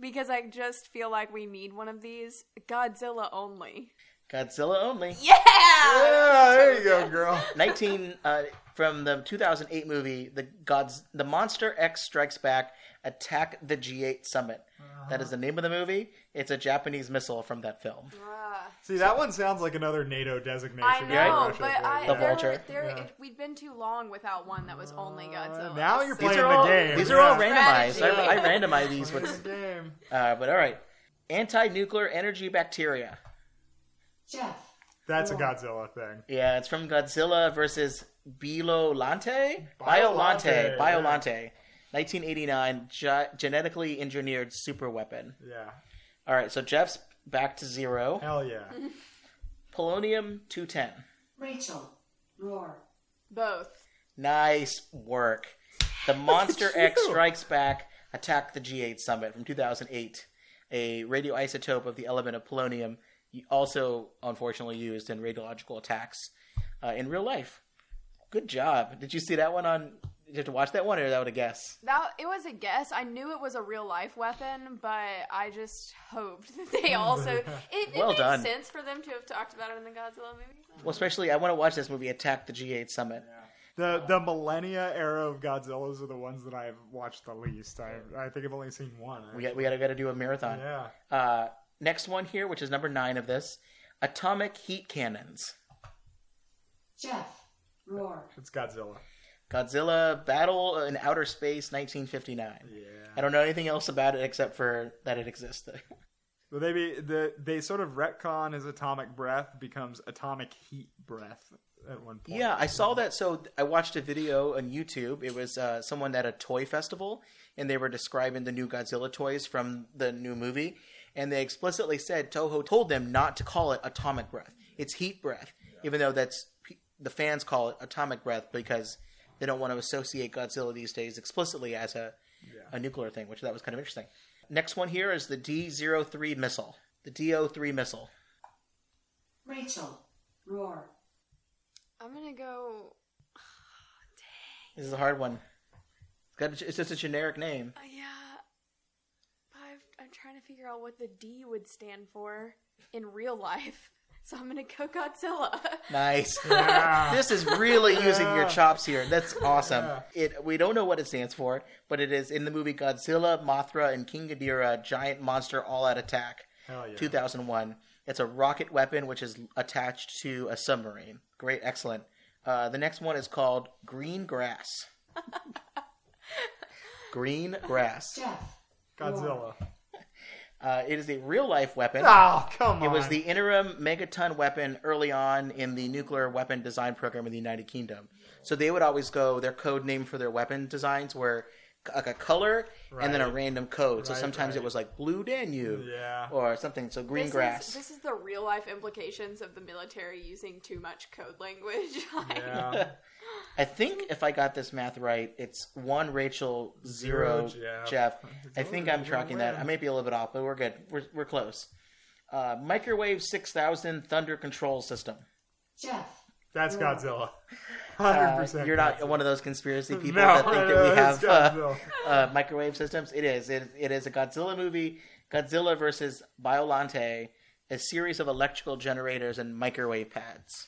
S2: because I just feel like we need one of these. Godzilla only.
S1: Godzilla only.
S2: Yeah.
S3: Yeah, there you go, girl.
S1: 19 uh, from the 2008 movie the gods the monster x strikes back attack the g8 summit that is the name of the movie it's a japanese missile from that film
S2: Ah.
S3: See, that one sounds like another NATO designation.
S2: I know,
S3: Russia,
S2: but I,
S1: The
S2: there,
S1: vulture.
S2: There,
S3: Yeah.
S2: it, we'd been too long without one that was only Godzilla.
S3: Uh, now you're playing
S1: these are
S3: the
S1: all
S3: game.
S1: these are all randomized I, I randomize these with
S3: the game.
S1: uh, but all right anti-nuclear energy bacteria
S6: Jeff.
S3: That's a Godzilla thing.
S1: yeah it's from godzilla versus Biollante?
S3: Biollante,
S1: Biollante. Biollante. 1989 ge- genetically engineered super weapon.
S3: Yeah.
S1: All right, so Jeff's back to zero.
S3: Hell yeah.
S1: Polonium 210.
S6: Rachel. Roar.
S2: Both.
S1: Nice work. The Monster X. Strikes Back attacked the G8 Summit from 2008, a radioisotope of the element of polonium, also unfortunately used in radiological attacks uh, in real life. Good job. Did you see that one on? Did you have to watch that one, or that would a guess?
S2: That it was a guess. I knew it was a real life weapon, but I just hoped that they also. It, it
S1: Well
S2: made
S1: done.
S2: sense for them to have talked about it in the Godzilla movie. so.
S1: Well, especially I want to watch this movie, Attack the G8 Summit.
S3: The the millennia era of Godzillas are the ones that I've watched the least. I I think I've only seen one.
S1: We got we got to got to do a marathon.
S3: Yeah.
S1: Uh, next one here, which is number nine of this, atomic heat cannons.
S6: Jeff. Roar.
S3: It's Godzilla.
S1: Godzilla Battle in Outer Space, 1959.
S3: Yeah.
S1: I don't know anything else about it except for that it exists.
S3: But they be, the they sort of retcon his atomic breath becomes atomic heat breath at one point.
S1: yeah, I saw that. So I watched a video on YouTube. It was uh, someone at a toy festival, and they were describing the new Godzilla toys from the new movie. And they explicitly said Toho told them not to call it atomic breath. It's heat breath, even though that's the fans call it atomic breath because they don't want to associate Godzilla these days explicitly as a, a nuclear thing, which that was kind of interesting. Next one here is the D03 missile. The DO3 missile.
S6: Rachel. Roar.
S2: I'm gonna go.
S1: This is a hard one. It's, got, it's just a generic name.
S2: Uh, yeah, I've, I'm trying to figure out what the D would stand for in real life. So I'm gonna go Godzilla.
S1: Nice.
S3: Yeah.
S1: this is really using your chops here. That's awesome.
S3: Yeah.
S1: It we don't know what it stands for, but it is in the movie Godzilla, Mothra, and King Ghidorah: Giant Monster All Out Attack,
S3: Hell yeah.
S1: 2001. It's a rocket weapon which is attached to a submarine. Great, excellent. Uh, the next one is called Green Grass. Green Grass.
S6: Jeff.
S3: Godzilla.
S1: Uh, it is a real life weapon.
S3: Oh, come on.
S1: It was the interim megaton weapon early on in the nuclear weapon design program in the United Kingdom. So they would always go their code name for their weapon designs were like a color and then a random code. so
S3: Right,
S1: sometimes it was like blue Danube
S3: Yeah.
S1: or something. So green
S2: this
S1: grass.
S2: Is, this is the real life implications of the military using too much code language.
S3: Yeah.
S1: I think if I got this math right, it's one Rachel, zero,
S3: Zero Jeff.
S1: Jeff. I think I'm tracking that. I may be a little bit off, but we're good. We're, we're close. Uh, microwave 6000 Thunder Control System.
S6: Jeff.
S3: That's
S6: Roar.
S3: Godzilla.
S1: Uh,
S3: 100%.
S1: you're not
S3: Godzilla.
S1: one of those conspiracy people
S3: No,
S1: that think that we have uh, uh, microwave systems. It is. It, it is a Godzilla movie. Godzilla versus Biollante, a series of electrical generators and microwave pads.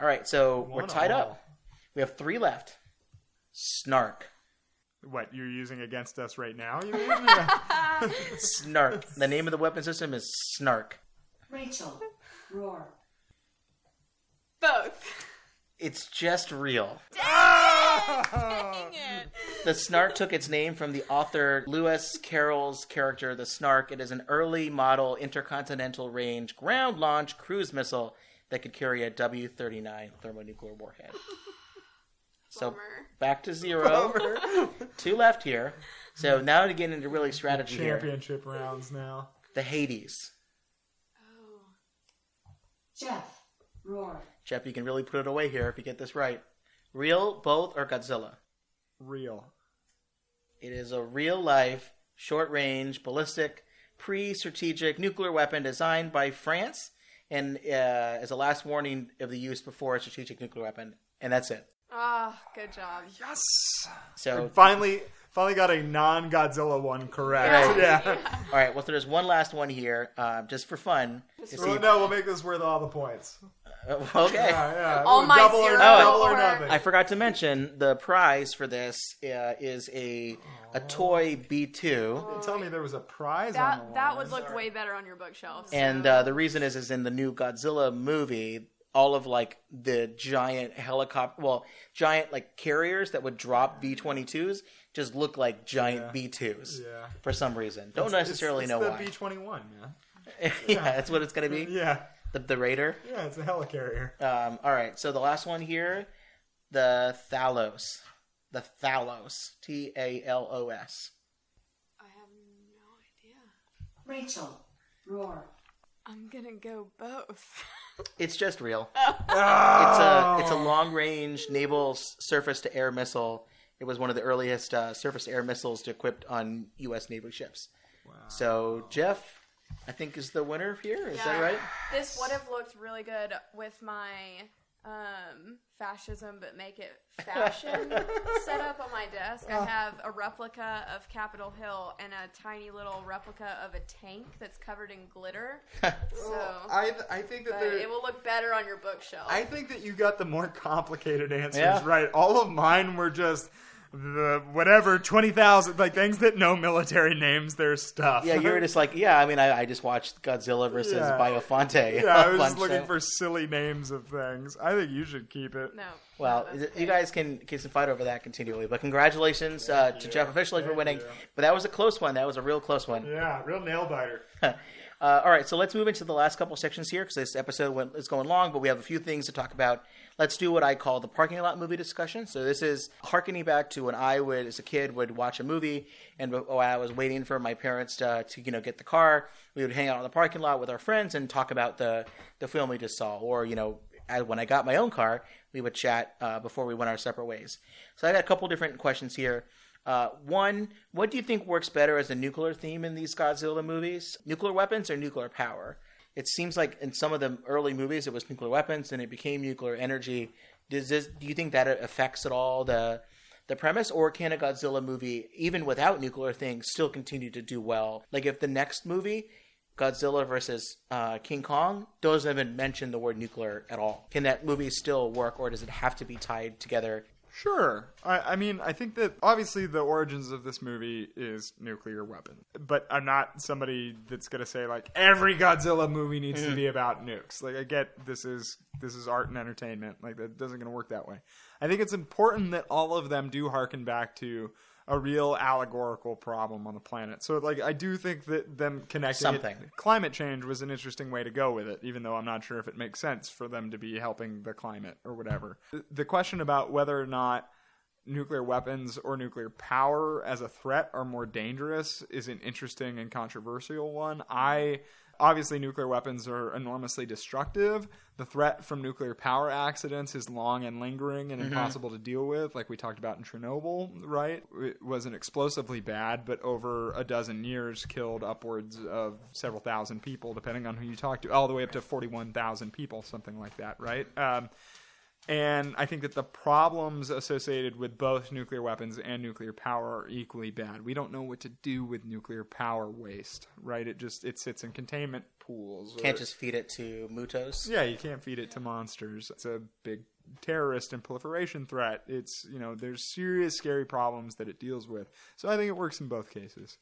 S1: All right, so we're tied
S3: all.
S1: up. We have three left. Snark.
S3: What you're using against us right now? You mean? Yeah.
S1: Snark. the name of the weapon system is Snark.
S6: Rachel. Roar.
S2: Both.
S1: It's just real.
S2: Dang it.
S1: The Snark took its name from the author Lewis Carroll's character, the Snark. It is an early model intercontinental range ground launch cruise missile that could carry a W 39 thermonuclear warhead. So
S2: Bummer.
S1: back to zero. Two left here. So now to get into really strategy here.
S3: Championship rounds now.
S1: The Hades.
S2: Oh.
S6: Jeff. Roar.
S1: Jeff, you can really put it away here if you get this right. Real, both, or Godzilla?
S3: Real.
S1: It is a real life, short range, ballistic, pre strategic nuclear weapon designed by France and uh, as a last warning of the use before a strategic nuclear weapon. And that's it.
S2: Ah, good job.
S3: Yes.
S1: So
S3: Finally, finally got a non-Godzilla one correct.
S1: Right.
S3: Yeah.
S1: all right, well, so there's one last one here, uh, just for fun. to see
S3: no, we'll make this worth all the points.
S1: okay.
S3: Yeah, yeah.
S2: All my
S3: double or,
S2: zero
S3: double or
S2: or-
S3: nothing.
S1: I forgot to mention the prize for this uh, is a a toy B2.
S3: Tell me there was a prize on
S2: That
S3: the
S2: that would look way better on your bookshelf.
S1: And uh, the reason is, is in the new Godzilla movie, all of like the giant helicopter, well, giant like carriers that would drop B 22s just look like giant B 2s
S3: Yeah.
S1: for some reason. Don't
S3: It's-
S1: necessarily
S3: it's,
S1: know
S3: it's
S1: why.
S3: B-21, yeah.
S1: yeah, that's what it's going to be.
S3: Yeah.
S1: The, the Raider.
S3: Yeah, it's a helicarrier.
S1: Um, all right, so the last one here, the Talos. The Talos. T A L O S.
S2: I have no idea.
S6: Rachel, roar.
S2: I'm gonna go both.
S1: It's just real.
S3: Oh.
S1: It's a it's a long range naval surface to air missile. It was one of the earliest uh, surface to air missiles to equipped on U.S. Navy ships. Wow. So Jeff, I think is the winner here. Is that right?
S2: This would have looked really good with my um, fascism, but make it fashion set up on my desk.
S3: Oh.
S2: I have a replica of Capitol Hill and a tiny little replica of a tank that's covered in glitter. so,
S3: I, I think that
S2: but
S3: there,
S2: it will look better on your bookshelf.
S3: I think that you got the more complicated answers
S1: Yeah.
S3: right. All of mine were just the whatever twenty thousand like things that no military names their stuff.
S1: Yeah, you were just like, yeah. I mean, I, I just watched Godzilla versus
S3: Yeah.
S1: Biofonte.
S3: yeah, I was just looking
S1: show.
S3: for silly names of things. I think you should keep it.
S2: no.
S1: Well,
S2: no,
S1: you guys can can fight over that continually, but congratulations uh, to Jeff officially for winning.
S3: you.
S1: But that was a close one. That was a real close one.
S3: Yeah, real nail biter.
S1: Uh, all right, so let's move into the last couple sections here because this episode went, is going long, but we have a few things to talk about. Let's do what I call the parking lot movie discussion. So this is harkening back to when I would, as a kid, would watch a movie, and while I was waiting for my parents to, to you know get the car, we would hang out in the parking lot with our friends and talk about the the film we just saw, or you know. When I got my own car, we would chat uh, before we went our separate ways. So I got a couple different questions here. Uh, one, what do you think works better as a nuclear theme in these Godzilla movies? Nuclear weapons or nuclear power? It seems like in some of the early movies it was nuclear weapons and it became nuclear energy. Does this, do you think that affects at all the the premise, or can a Godzilla movie, even without nuclear things, still continue to do well? Like if the next movie, Godzilla versus uh, King Kong, doesn't even mention the word nuclear at all, can that movie still work, or does it have to be tied together
S3: Sure. I, I mean, I think that obviously the origins of this movie is nuclear weapon, but I'm not somebody that's gonna say like every Godzilla movie needs to be about nukes. Like I get this is this is art and entertainment. Like that doesn't gonna work that way. I think it's important that all of them do harken back to a real allegorical problem on the planet. So like I do think that them connecting it-
S1: Something.
S3: climate change was an interesting way to go with it, even though I'm not sure if it makes sense for them to be helping the climate or whatever. The question about whether or not nuclear weapons or nuclear power as a threat are more dangerous is an interesting and controversial one. I obviously nuclear weapons are enormously destructive. The threat from nuclear power accidents is long and lingering and impossible to deal with, like we talked about in Chernobyl, right? It wasn't explosively bad, but over a dozen years killed upwards of several thousand people, depending on who you talk to, all the way up to 41,000 people, something like that, right? Um, and I think that the problems associated with both nuclear weapons and nuclear power are equally bad. We don't know what to do with nuclear power waste, right? It just it sits in containment pools.
S1: Can't just feed it to MUTOs.
S3: yeah, you can't feed it to monsters. It's a big terrorist and proliferation threat. It's you know there's serious scary problems that it deals with. So I think it works in both cases.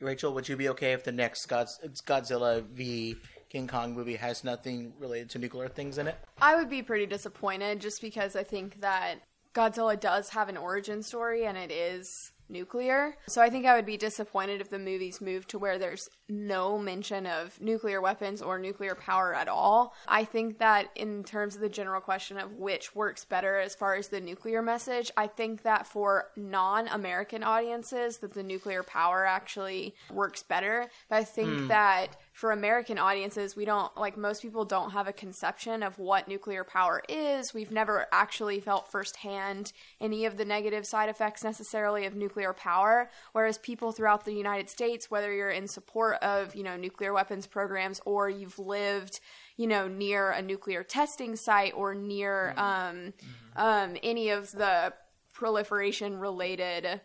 S1: Rachel, would you be okay if the next Godz- Godzilla v King Kong movie has nothing related to nuclear things in it?
S2: I would be pretty disappointed just because I think that Godzilla does have an origin story and it is nuclear. So I think I would be disappointed if the movies move to where there's no mention of nuclear weapons or nuclear power at all. I think that in terms of the general question of which works better as far as the nuclear message, I think that for non-American audiences that the nuclear power actually works better. But I think hmm. that for American audiences, we don't like most people don't have a conception of what nuclear power is. We've never actually felt firsthand any of the negative side effects necessarily of nuclear power. Whereas people throughout the United States, whether you're in support of, you know, nuclear weapons programs or you've lived, you know, near a nuclear testing site or near um, um, any of the proliferation related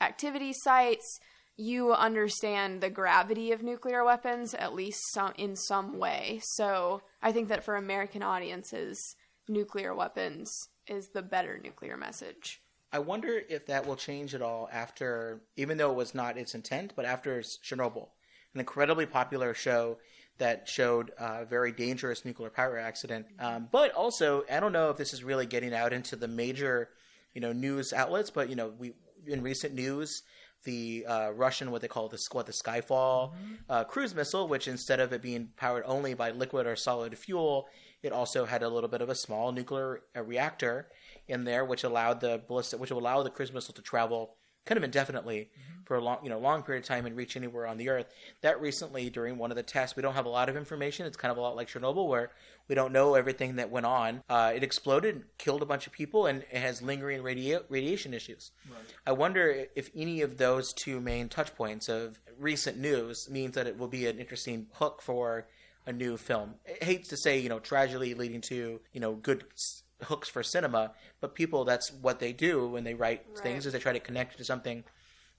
S2: activity sites, you understand the gravity of nuclear weapons at least some in some way. So I think that for American audiences, nuclear weapons is the better nuclear message.
S1: I wonder if that will change at all after, even though it was not its intent, but after Chernobyl, an incredibly popular show that showed a very dangerous nuclear power accident. Um, but also, I don't know if this is really getting out into the major, you know, news outlets. But you know, we in recent news, the uh, Russian what they call the what the Skyfall uh, cruise missile, which instead of it being powered only by liquid or solid fuel, it also had a little bit of a small nuclear uh, reactor in there, which allowed the ballistic, which allowed the cruise missile to travel kind of indefinitely for a long, you know, long period of time and reach anywhere on the Earth. That recently, during one of the tests, we don't have a lot of information. It's kind of a lot like Chernobyl, where we don't know everything that went on. Uh, it exploded, killed a bunch of people, and it has lingering radia- radiation issues. I wonder if any of those two main touch points of recent news means that it will be an interesting hook for a new film. I hate to say, you know, tragedy leading to, you know, good hooks for cinema, but people, that's what they do when they write things is they try to connect to something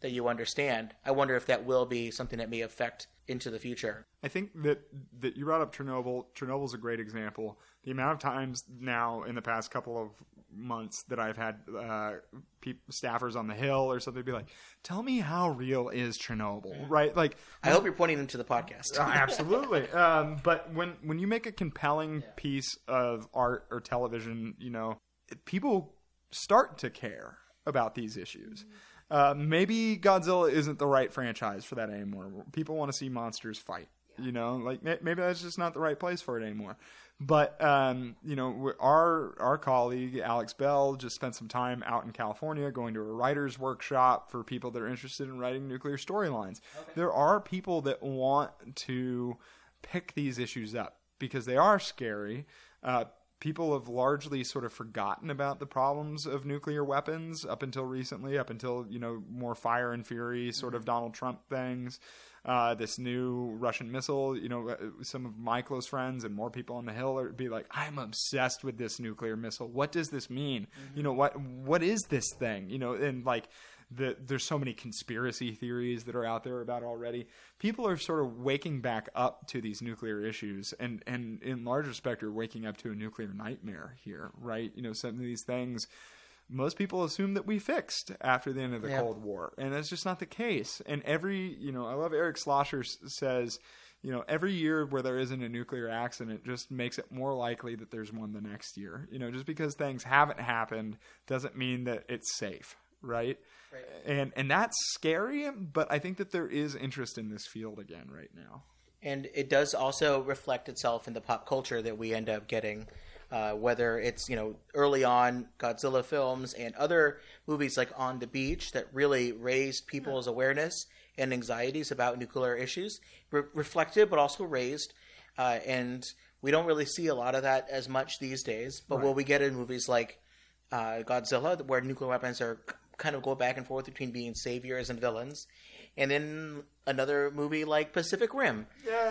S1: that you understand. I wonder if that will be something that may affect into the future.
S3: I think that that you brought up Chernobyl. Chernobyl's a great example. The amount of times now in the past couple of months that I've had uh, peop staffers on the hill or something be like, "Tell me how real is Chernobyl?" Right? Like,
S1: I hope you're pointing them to the podcast.
S3: Uh, absolutely. Um, but when when you make a compelling piece of art or television, you know, people start to care about these issues. Uh, maybe Godzilla isn't the right franchise for that anymore. People want to see monsters fight. You know, like maybe that's just not the right place for it anymore. But um, you know, our our colleague Alex Bell just spent some time out in California, going to a writers' workshop for people that are interested in writing nuclear storylines. There are people that want to pick these issues up because they are scary. Uh, people have largely sort of forgotten about the problems of nuclear weapons up until recently, up until you know more fire and fury sort of Donald Trump things. Uh, this new Russian missile, you know, uh, some of my close friends and more people on the hill are be like, "I'm obsessed with this nuclear missile. What does this mean? You know, what what is this thing? You know, and like the, there's so many conspiracy theories that are out there about already. People are sort of waking back up to these nuclear issues, and and in large respect, are waking up to a nuclear nightmare here, right? You know, some of these things. Most people assume that we fixed after the end of the. Cold War, and that's just not the case. And every, you know, I love Eric Schlosser says, you know, every year where there isn't a nuclear accident just makes it more likely that there's one the next year. You know, just because things haven't happened doesn't mean that it's safe, right? And and that's scary, but I think that there is interest in this field again right now.
S1: and it does also reflect itself in the pop culture that we end up getting uh, whether it's you know early on godzilla films and other movies like on the beach that really raised people's awareness and anxieties about nuclear issues re- reflected but also raised uh, and we don't really see a lot of that as much these days but what we get in movies like uh, Godzilla, where nuclear weapons are kind of go back and forth between being saviors and villains, and then another movie like Pacific Rim,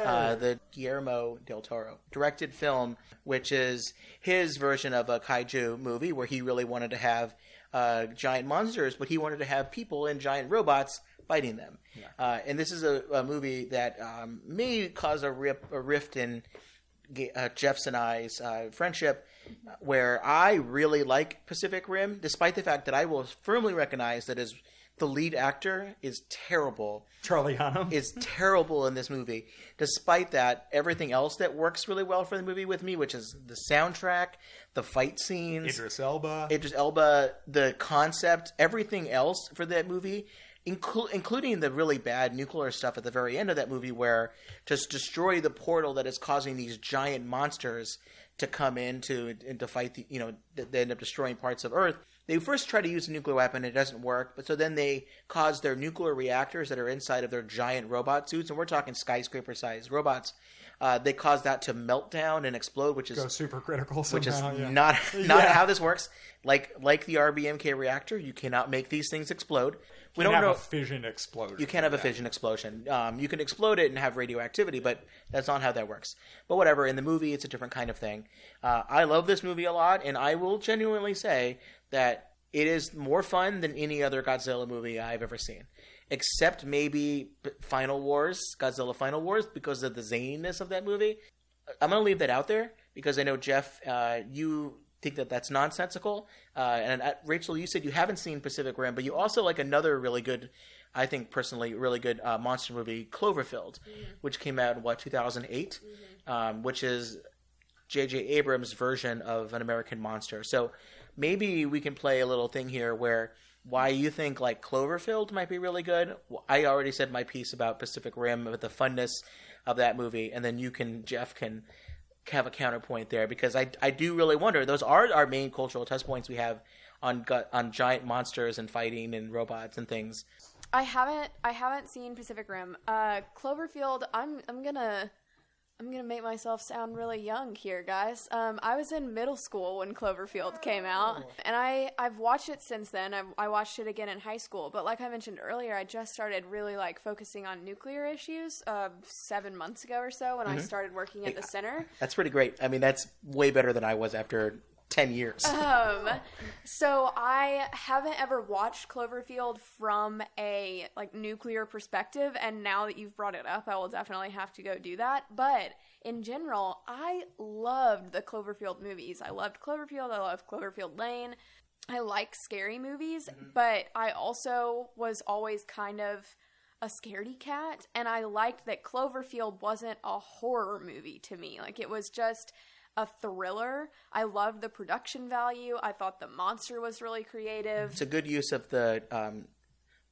S1: uh, the Guillermo del Toro directed film, which is his version of a kaiju movie where he really wanted to have uh, giant monsters, but he wanted to have people and giant robots fighting them. Uh, and this is a, a movie that um, may cause a, rip, a rift in uh, Jeff's and I's uh, friendship, where I really like Pacific Rim, despite the fact that I will firmly recognize that as the lead actor is terrible,
S3: Charlie Hunnam.
S1: is terrible in this movie. Despite that, everything else that works really well for the movie with me, which is the soundtrack, the fight scenes,
S3: Idris Elba.
S1: Idris Elba, the concept, everything else for that movie, inclu- including the really bad nuclear stuff at the very end of that movie, where just destroy the portal that is causing these giant monsters to come in to and to fight the you know they end up destroying parts of Earth. They first try to use a nuclear weapon, it doesn't work, but so then they cause their nuclear reactors that are inside of their giant robot suits, and we're talking skyscraper sized robots. Uh, they cause that to melt down and explode, which is
S3: Go super critical
S1: which is
S3: yeah.
S1: not not
S3: Yeah.
S1: how this works. Like like the RBMK reactor, you cannot make these things explode. We don't
S3: have
S1: know
S3: a fission explosion.
S1: you can't have a fission explosion. Um, you can explode it and have radioactivity, but that's not how that works. But whatever. In the movie, it's a different kind of thing. Uh, I love this movie a lot, and I will genuinely say that it is more fun than any other Godzilla movie I've ever seen, except maybe Final Wars, Godzilla Final Wars, because of the zaniness of that movie. I'm going to leave that out there because I know Jeff, uh, you think that that's nonsensical. Uh, and uh, Rachel, you said you haven't seen Pacific Rim, but you also like another really good, I think personally, really good uh, monster movie, Cloverfield, which came out in what 2008, um, which is J.J. Abrams' version of an American Monster. So maybe we can play a little thing here where why you think like Cloverfield might be really good. I already said my piece about Pacific Rim, about the funness of that movie, and then you can Jeff can have a counterpoint there because I I do really wonder. Those are our main cultural touch points we have on on giant monsters and fighting and robots and things.
S2: I haven't I haven't seen Pacific Rim. Uh, Cloverfield. I'm I'm gonna I'm gonna make myself sound really young here, guys. Um, I was in middle school when Cloverfield came out, and I I've watched it since then. I, I watched it again in high school, but like I mentioned earlier, I just started really like focusing on nuclear issues uh, seven months ago or so when I started working at the center.
S1: That's pretty great. I mean, that's way better than I was after ten years.
S2: Um, so I haven't ever watched Cloverfield from a like nuclear perspective, and now that you've brought it up, I will definitely have to go do that. But in general, I loved the Cloverfield movies. I loved Cloverfield. I loved Cloverfield Lane. I like scary movies, but I also was always kind of a scaredy cat, and I liked that Cloverfield wasn't a horror movie to me. Like it was just a thriller. I loved the production value. I thought the monster was really creative.
S1: it's a good use of the um,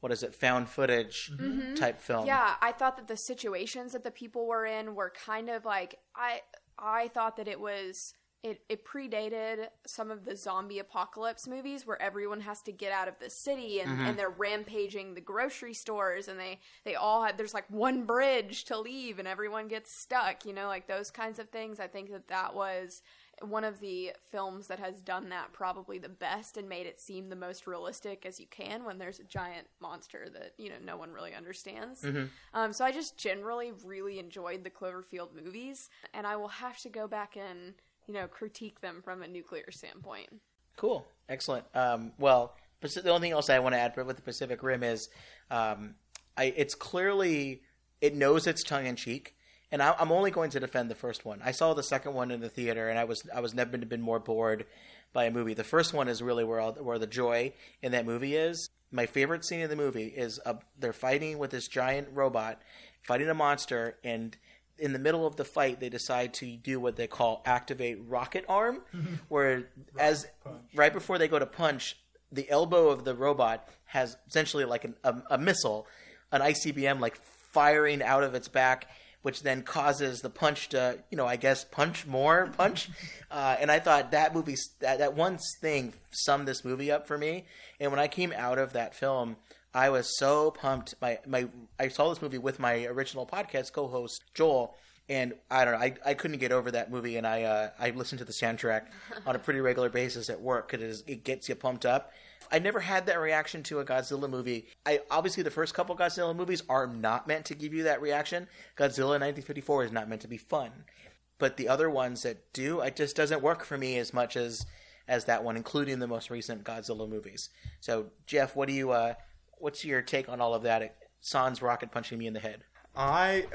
S1: what is it, found footage type film.
S2: Yeah, I thought that the situations that the people were in were kind of like I I thought that it was it, it predated some of the zombie apocalypse movies where everyone has to get out of the city and, and they're rampaging the grocery stores and they, they all have there's like one bridge to leave and everyone gets stuck you know like those kinds of things. I think that that was one of the films that has done that probably the best and made it seem the most realistic as you can when there's a giant monster that you know no one really understands. Um, so I just generally really enjoyed the Cloverfield movies, and I will have to go back and you know critique them from a nuclear standpoint.
S1: Cool, excellent. Um, well, the only thing else I want to add with the Pacific Rim is, um, I, it's clearly it knows it's tongue in cheek, and I, I'm only going to defend the first one. I saw the second one in the theater, and I was I was never been, been more bored by a movie. The first one is really where all, where the joy in that movie is. My favorite scene in the movie is uh, they're fighting with this giant robot, fighting a monster, and in the middle of the fight, they decide to do what they call activate rocket arm, where as right before they go to punch, the elbow of the robot has essentially like an, a, a missile, an ICBM like firing out of its back, which then causes the punch to, you know, I guess punch more punch. uh, and I thought that movie, that, that one thing summed this movie up for me. And when I came out of that film, I was so pumped. My my I saw this movie with my original podcast co-host Joel, and I don't know. I, I couldn't get over that movie, and I uh, I listened to the soundtrack on a pretty regular basis at work because it gets you pumped up. I never had that reaction to a Godzilla movie. I obviously the first couple Godzilla movies are not meant to give you that reaction. Godzilla 1954 is not meant to be fun, but the other ones that do, it just doesn't work for me as much as as that one, including the most recent Godzilla movies. So Jeff, what do you uh, what's your take on all of that? Sans rocket punching me in the head.
S3: I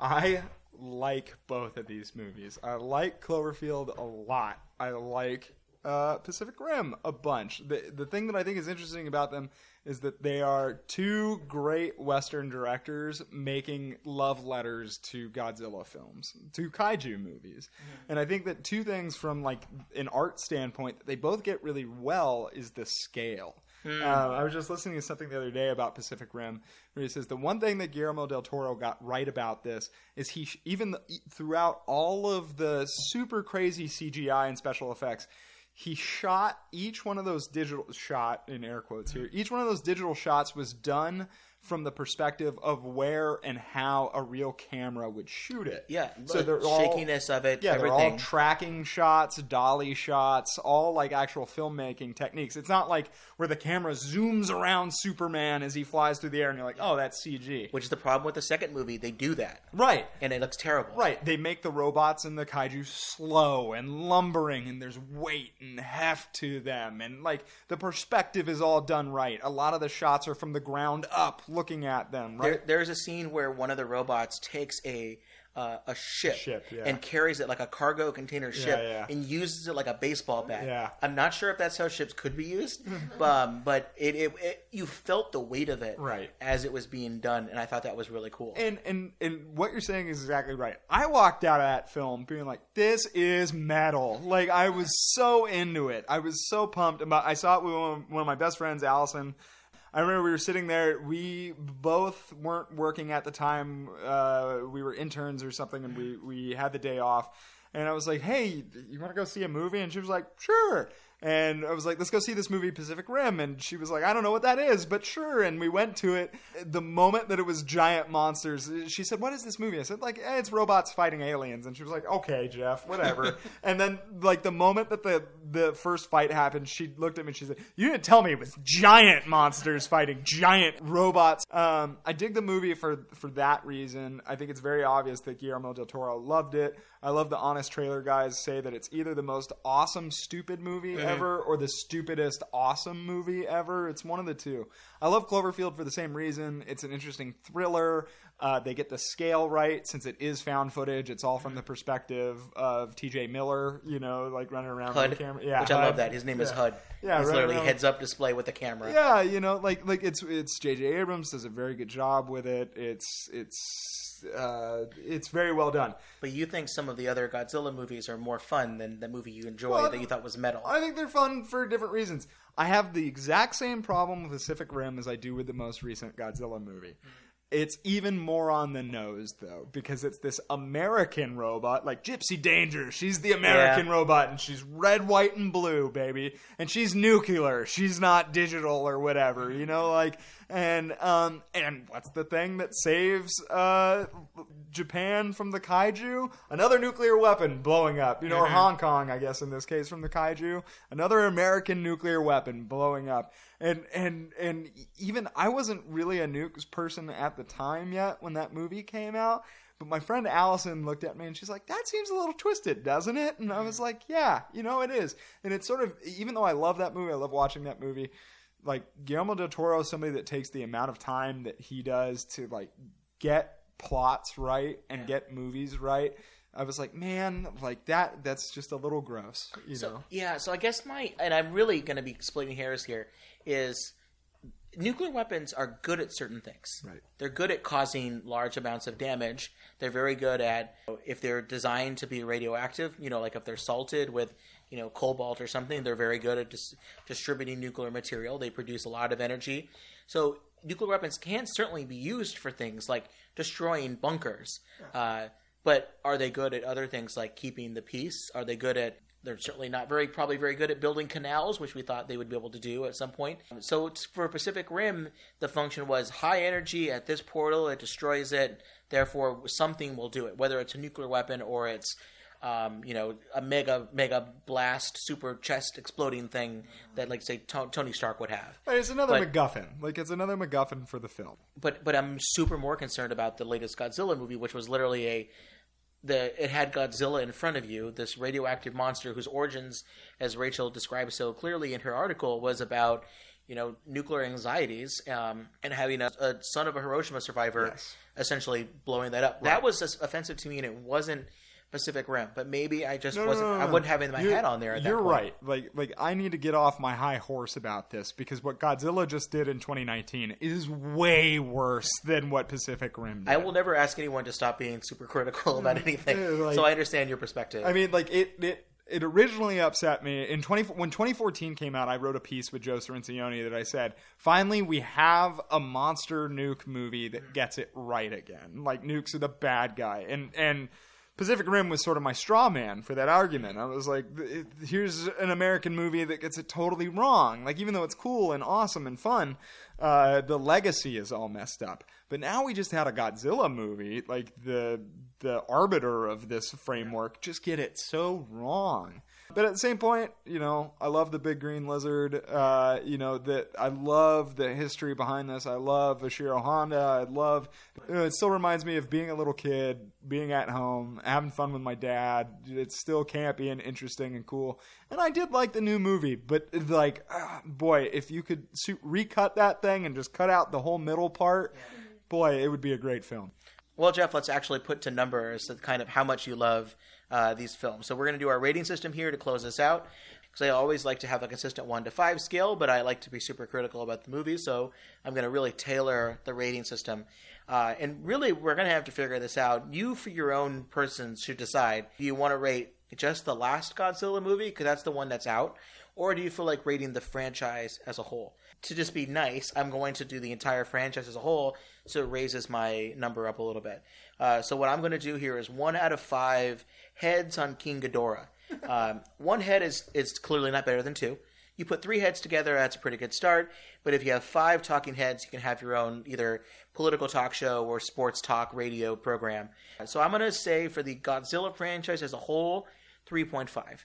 S3: I like both of these movies. I like Cloverfield a lot. I like uh, Pacific Rim a bunch. The the thing that I think is interesting about them is that they are two great Western directors making love letters to Godzilla films, to kaiju movies. And I think that two things from like an art standpoint that they both get really well is the scale. Uh, I was just listening to something the other day about Pacific Rim, where he says the one thing that Guillermo del Toro got right about this is he sh- even th- throughout all of the super crazy CGI and special effects, he shot each one of those digital shot in air quotes here. Each one of those digital shots was done from the perspective of where and how a real camera would shoot it.
S1: Yeah,
S3: so
S1: the
S3: they're all,
S1: shakiness of it,
S3: Yeah, they're
S1: everything.
S3: all tracking shots, dolly shots, all like actual filmmaking techniques. It's not like where the camera zooms around Superman as he flies through the air, and you're like, oh, that's CG.
S1: Which is the problem with the second movie. They do that,
S3: Right.
S1: and it looks terrible.
S3: Right, they make the robots and the kaiju slow and lumbering, and there's weight and heft to them, and like the perspective is all done right. A lot of the shots are from the ground up, looking at them. Right,
S1: There, there's a scene where one of the robots takes a uh, a ship,
S3: ship, yeah.
S1: and carries it like a cargo container ship
S3: yeah.
S1: and uses it like a baseball bat.
S3: Yeah.
S1: I'm not sure if that's how ships could be used, um, but it, it, it you felt the weight of it
S3: Right.
S1: as it was being done, and I thought that was really cool.
S3: and and and what you're saying is exactly right. I walked out of that film being like, "This is metal." Like I was so into it. I was so pumped about. I saw it with one of my best friends, Allison. I remember we were sitting there. We both weren't working at the time. Uh, we were interns or something, and we we had the day off. And I was like, "Hey, you want to go see a movie?" And she was like, "Sure." And I was like, let's go see this movie, Pacific Rim. And she was like, I don't know what that is, but sure. And we went to it. The moment that it was giant monsters, she said, What is this movie? I said, like, eh, it's robots fighting aliens. And she was like, Okay, Jeff, whatever. and then, like, the moment that the, the first fight happened, she looked at me and she said, You didn't tell me it was giant monsters fighting giant robots. Um, I dig the movie for, for that reason. I think it's very obvious that Guillermo del Toro loved it. I love the honest trailer guys say that it's either the most awesome, stupid movie ever or the stupidest, awesome movie ever. It's one of the two. I love Cloverfield for the same reason. It's an interesting thriller. Uh, they get the scale right since it is found footage. It's all from the perspective of T.J. Miller, you know, like running around
S1: HUD,
S3: with the camera. Yeah,
S1: which I love that. His name is HUD.
S3: Yeah,
S1: He's
S3: right
S1: literally
S3: around-
S1: heads up display with the camera.
S3: Yeah, you know, like like it's it's J.J. Abrams does a very good job with it. It's it's uh, it's very well done.
S1: But you think some of the other Godzilla movies are more fun than the movie you enjoy
S3: Well,
S1: that you thought was metal.
S3: I think they're fun for different reasons. I have the exact same problem with Pacific Rim as I do with the most recent Godzilla movie. It's even more on the nose though, because it's this American robot, like Gypsy Danger. She's the American
S1: Yeah.
S3: robot, and she's red, white, and blue, baby. And she's nuclear. She's not digital or whatever, you know. Like, and um, and what's the thing that saves uh Japan from the kaiju? Another nuclear weapon blowing up, you know, or Hong Kong, I guess in this case, from the kaiju. Another American nuclear weapon blowing up, and and and even I wasn't really a nukes person at the time yet when that movie came out. But my friend Allison looked at me and she's like, "That seems a little twisted, doesn't it?" And I was like, "Yeah, you know, it is." And it's sort of, even though I love that movie, I love watching that movie. Like Guillermo del Toro is somebody that takes the amount of time that he does to like get plots right and get movies right. I was like, man, like that. That's just a little gross, you
S1: So
S3: know.
S1: yeah, so I guess my and I'm really going to be splitting hairs here is nuclear weapons are good at certain things.
S3: Right.
S1: They're good at causing large amounts of damage. They're very good at if they're designed to be radioactive, you know, like if they're salted with, you know, cobalt or something, they're very good at dis- distributing nuclear material. They produce a lot of energy. So nuclear weapons can certainly be used for things like destroying bunkers. Uh, but are they good at other things like keeping the peace? Are they good at they're certainly not very probably very good at building canals, which we thought they would be able to do at some point. So it's, for Pacific Rim, the function was high energy at this portal, it destroys it, therefore something will do it, whether it's a nuclear weapon or it's um, you know a mega mega blast super chest exploding thing that like say To- Tony Stark would have.
S3: But it's another
S1: But-
S3: MacGuffin. Like it's another MacGuffin for the film.
S1: but but I'm super more concerned about the latest Godzilla movie, which was literally a the it had Godzilla in front of you, this radioactive monster whose origins, as Rachel describes so clearly in her article, was about you know nuclear anxieties um, and having a, a son of a Hiroshima survivor
S3: Yes.
S1: essentially blowing that up. That was offensive to me, and it wasn't Pacific Rim. But maybe I just
S3: No,
S1: wasn't.
S3: no, no,
S1: I wouldn't have it in my
S3: You're-
S1: head on there. At
S3: you're
S1: point.
S3: right. Like, like I need to get off my high horse about this because what Godzilla just did in 2019 is way worse than what Pacific Rim did.
S1: I will never ask anyone to stop being super critical mm. about anything.
S3: Like-
S1: so I understand your perspective.
S3: I mean, like it, it, it originally upset me in 20 when 2014 came out. I wrote a piece with Joe Cirincione that I said, finally we have a monster nuke movie that gets it right again. Like nukes are the bad guy, and and Pacific Rim was sort of my straw man for that argument. I was like, here's an American movie that gets it totally wrong. Like, even though it's cool and awesome and fun, uh, the legacy is all messed up. But now we just had a Godzilla movie, like the the arbiter of this framework, just get it so wrong. But at the same point, you know, I love the big green lizard. Uh, you know that I love the history behind this. I love Ishiro Honda. I love. You know, it still reminds me of being a little kid, being at home, having fun with my dad. It's still campy and interesting and cool. And I did like the new movie, but like, ah, boy, if you could recut that thing and just cut out the whole middle part, boy, it would be a great film.
S1: Well, Jeff, let's actually put to numbers the kind of how much you love uh, these films. So we're going to do our rating system here to close this out. Because I always like to have a consistent one to five scale, but I like to be super critical about the movies. So I'm going to really tailor the rating system. Uh, and really, we're going to have to figure this out. You, for your own persons, should decide: do you want to rate just the last Godzilla movie because that's the one that's out, or do you feel like rating the franchise as a whole? To just be nice, I'm going to do the entire franchise as a whole, so it raises my number up a little bit. Uh, so what I'm going to do here is one out of five heads on King Ghidorah. Um, one head is is clearly not better than two. You put three heads together, that's a pretty good start. But if you have five talking heads, you can have your own either political talk show or sports talk radio program. So I'm going to say for the Godzilla franchise as a whole, 3.5.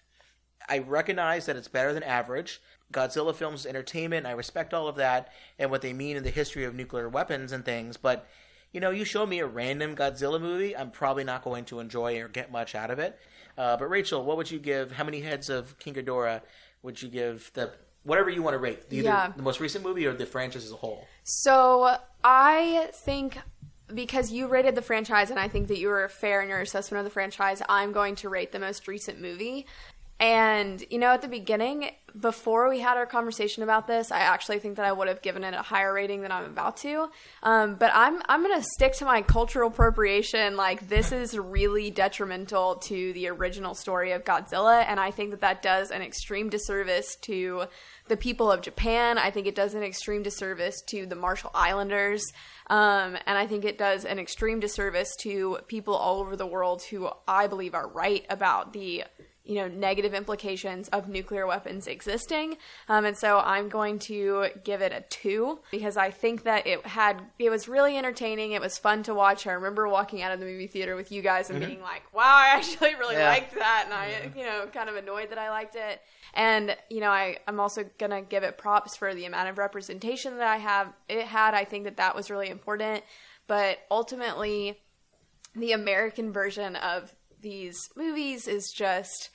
S1: I recognize that it's better than average. Godzilla films is entertainment. I respect all of that and what they mean in the history of nuclear weapons and things. But, you know, you show me a random Godzilla movie, I'm probably not going to enjoy or get much out of it. Uh, but, Rachel, what would you give? How many heads of King Ghidorah would you give the whatever you want to rate? Either
S2: Yeah.
S1: the most recent movie or the franchise as a whole?
S2: So I think because you rated the franchise and I think that you were fair in your assessment of the franchise, I'm going to rate the most recent movie. And you know, at the beginning, before we had our conversation about this, I actually think that I would have given it a higher rating than I'm about to. Um, but I'm I'm gonna stick to my cultural appropriation. Like this is really detrimental to the original story of Godzilla, and I think that that does an extreme disservice to the people of Japan. I think it does an extreme disservice to the Marshall Islanders. Um, and I think it does an extreme disservice to people all over the world who I believe are right about the you know negative implications of nuclear weapons existing. Um, and so i'm going to give it a two because i think that it had it was really entertaining. It was fun to watch. I remember walking out of the movie theater with you guys and being like wow i actually really
S1: Yeah.
S2: liked that. And i you know kind of annoyed that i liked it. And you know I, i'm also gonna give it props for the amount of representation that i have it had. I think that that was really important. But ultimately the American version of these movies is just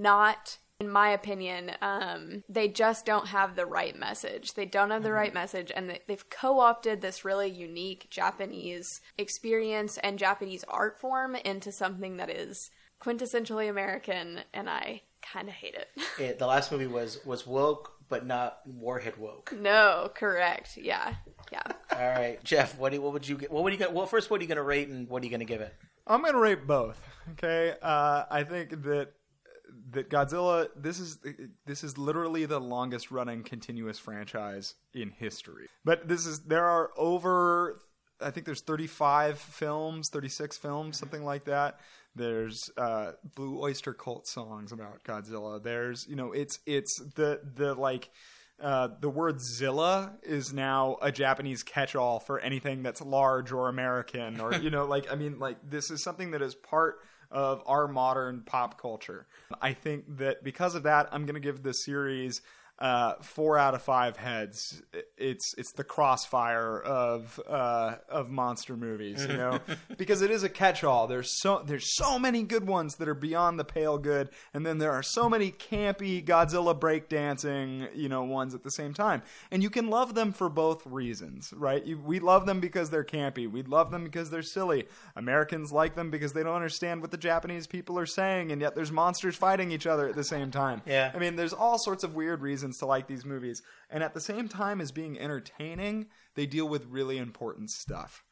S2: not, in my opinion, um, they just don't have the right message. They don't have the right message, and they- they've co opted this really unique Japanese experience and Japanese art form into something that is quintessentially American, and I kind of hate it.
S1: It, the last movie was was woke, but not warhead woke.
S2: no, correct. Yeah. Yeah.
S1: All right, Jeff, what do what would you get? What would you get? Well, first, what are you going to rate, and what are you going to give it?
S3: I'm gonna rate both. Okay, uh, I think that that Godzilla. This is this is literally the longest running continuous franchise in history. But this is there are over. I think there's 35 films, 36 films, something like that. There's uh, Blue Oyster Cult songs about Godzilla. There's you know it's it's the the like uh, the word Zilla is now a Japanese catch-all for anything that's large or American, or you know, like I mean, like this is something that is part of our modern pop culture. I think that because of that, I'm going to give this series uh, four out of five heads. It's it's the crossfire of uh, of monster movies, you know, because it is a catch-all. There's so there's so many good ones that are beyond the pale good, and then there are so many campy Godzilla breakdancing, you know, ones at the same time, and you can love them for both reasons, right? You, we love them because they're campy. We love them because they're silly. Americans like them because they don't understand what the Japanese people are saying, and yet there's monsters fighting each other at the same time.
S1: Yeah.
S3: I mean, there's all sorts of weird reasons to like these movies. And at the same time as being entertaining, they deal with really important stuff.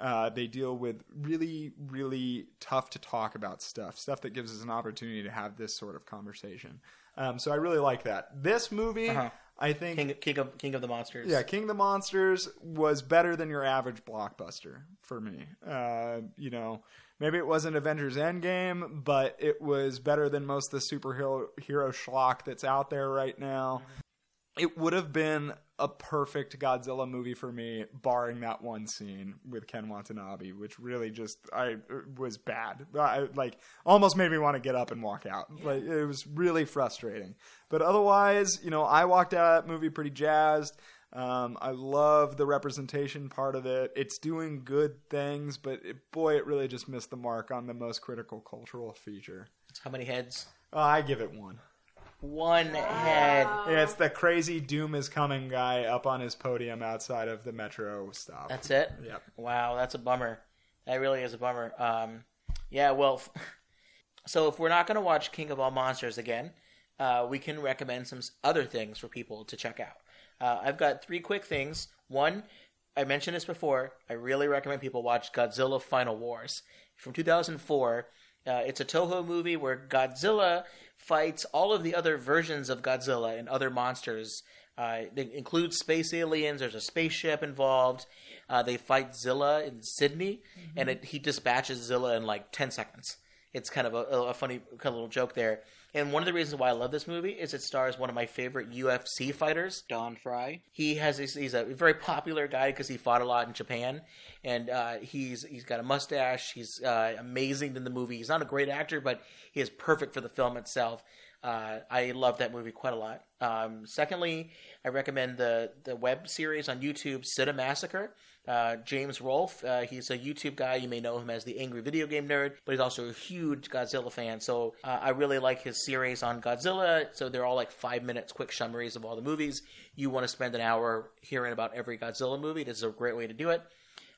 S3: Uh, they deal with really, really tough to talk about stuff, stuff that gives us an opportunity to have this sort of conversation. Um, so I really like that. This movie, I think
S1: King, King of King of the Monsters.
S3: Yeah, King of the Monsters was better than your average blockbuster for me. Uh, you know, maybe it wasn't Avengers Endgame, but it was better than most of the superhero hero schlock that's out there right now. It would have been a perfect Godzilla movie for me, barring that one scene with Ken Watanabe, which really just I was bad. I like almost made me want to get up and walk out. Like it was really frustrating. But otherwise, you know, I walked out of that movie pretty jazzed. Um, I love the representation part of it. It's doing good things, but it, boy, it really just missed the mark on the most critical cultural feature.
S1: How many heads?
S3: Oh, I give it one.
S1: One head.
S3: Yeah, it's the crazy Doom is coming guy up on his podium outside of the metro stop.
S1: That's it.
S3: Yep.
S1: Wow, that's a bummer. That really is a bummer. Um, yeah, well, f- so if we're not going to watch King of All Monsters again, uh, we can recommend some other things for people to check out. Uh, I've got three quick things. One, I mentioned this before. I really recommend people watch Godzilla Final Wars from 2004. Uh, it's a Toho movie where Godzilla fights all of the other versions of Godzilla and other monsters. Uh, they include space aliens. There's a spaceship involved. Uh, they fight Zilla in Sydney, and it, he dispatches Zilla in like 10 seconds. It's kind of a, a funny kind of little joke there. And one of the reasons why I love this movie is it stars one of my favorite UFC fighters, Don Frye. He has he's, he's a very popular guy because he fought a lot in Japan, and uh, he's he's got a mustache. He's uh, amazing in the movie. He's not a great actor, but he is perfect for the film itself. Uh, I love that movie quite a lot. Um, secondly, I recommend the the web series on YouTube, Cinemassacre. Uh, James Rolfe, uh, he's a YouTube guy. You may know him as the Angry Video Game Nerd, but he's also a huge Godzilla fan. So uh, I really like his series on Godzilla. So they're all like five minutes, quick summaries of all the movies. You want to spend an hour hearing about every Godzilla movie. This is a great way to do it.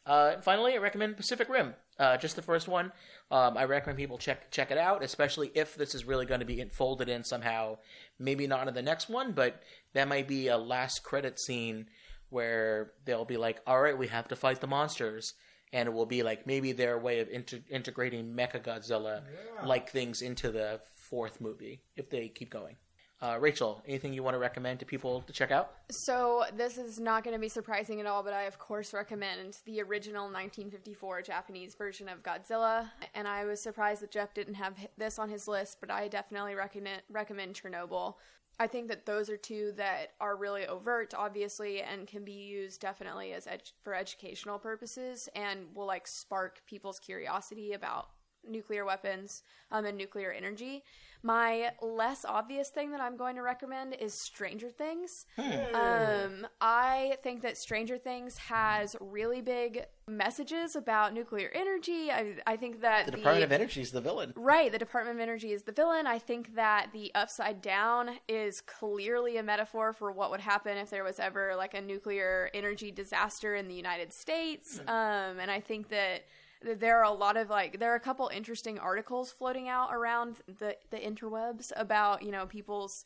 S1: Uh, finally, I recommend Pacific Rim. Uh, just the first one. Um, I recommend people check check it out, especially if this is really going to be folded in somehow. Maybe not in the next one, but that might be a last credit scene where they'll be like, "All right, we have to fight the monsters," and it will be like maybe their way of inter- integrating Mecha Godzilla like things into the fourth movie if they keep going. Uh, Rachel, anything you want to recommend to people to check out?
S2: So this is not going to be surprising at all, but I of course recommend the original 1954 Japanese version of Godzilla. And I was surprised that Jeff didn't have this on his list, but I definitely recommend recommend Chernobyl. I think that those are two that are really overt, obviously, and can be used definitely as ed- for educational purposes, and will like spark people's curiosity about nuclear weapons um, and nuclear energy. My less obvious thing that I'm going to recommend is Stranger Things. Um, I think that Stranger Things has really big messages about nuclear energy. I, I think that
S1: The Department of Energy is the villain.
S2: Right, the Department of Energy is the villain. I think that the upside down is clearly a metaphor for what would happen if there was ever like a nuclear energy disaster in the United States. Um, and I think that that there are a lot of like there are a couple interesting articles floating out around the the interwebs about you know people's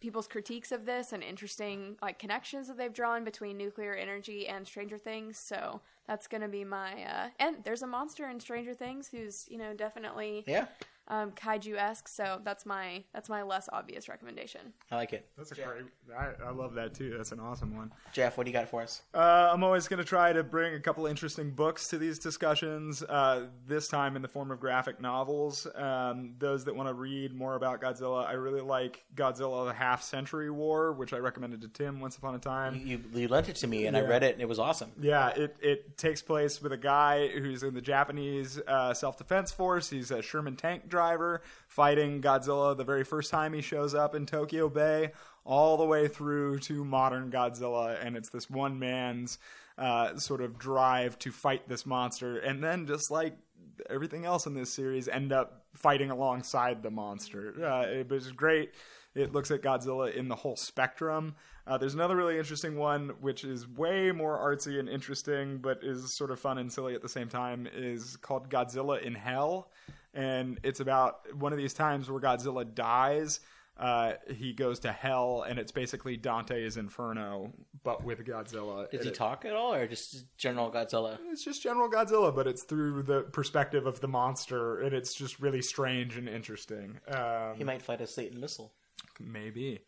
S2: people's critiques of this and interesting like connections that they've drawn between nuclear energy and Stranger Things. So that's gonna be my uh, and there's a monster in Stranger Things who's you know definitely
S1: Yeah,
S2: um, kaiju esque. So that's my that's my less obvious recommendation.
S1: I like it.
S3: That's a great. I, I love that too. That's an awesome one.
S1: Jeff, what do you got for us?
S3: Uh, I'm always going to try to bring a couple interesting books to these discussions. Uh, this time in the form of graphic novels. Um, those that want to read more about Godzilla, I really like Godzilla: The Half Century War, which I recommended to Tim once upon a time.
S1: You, you lent it to me, and I read it, and it was awesome.
S3: Yeah, it, it takes place with a guy who's in the Japanese uh, self defense force. He's a Sherman tank driver fighting Godzilla the very first time he shows up in Tokyo Bay, all the way through to modern Godzilla. And it's this one man's uh, sort of drive to fight this monster. And then, just like everything else in this series, end up fighting alongside the monster. Uh, it was great. It looks at Godzilla in the whole spectrum. Uh, there's another really interesting one, which is way more artsy and interesting, but is sort of fun and silly at the same time. Is called Godzilla in Hell, and it's about one of these times where Godzilla dies. Uh, he goes to hell, and it's basically Dante's Inferno, but with Godzilla. And
S1: he
S3: it-
S1: talk at all, or just general Godzilla?
S3: It's just general Godzilla, but it's through the perspective of the monster, and it's just really strange and interesting. Um,
S1: He might fight a Satan missile.
S3: Maybe.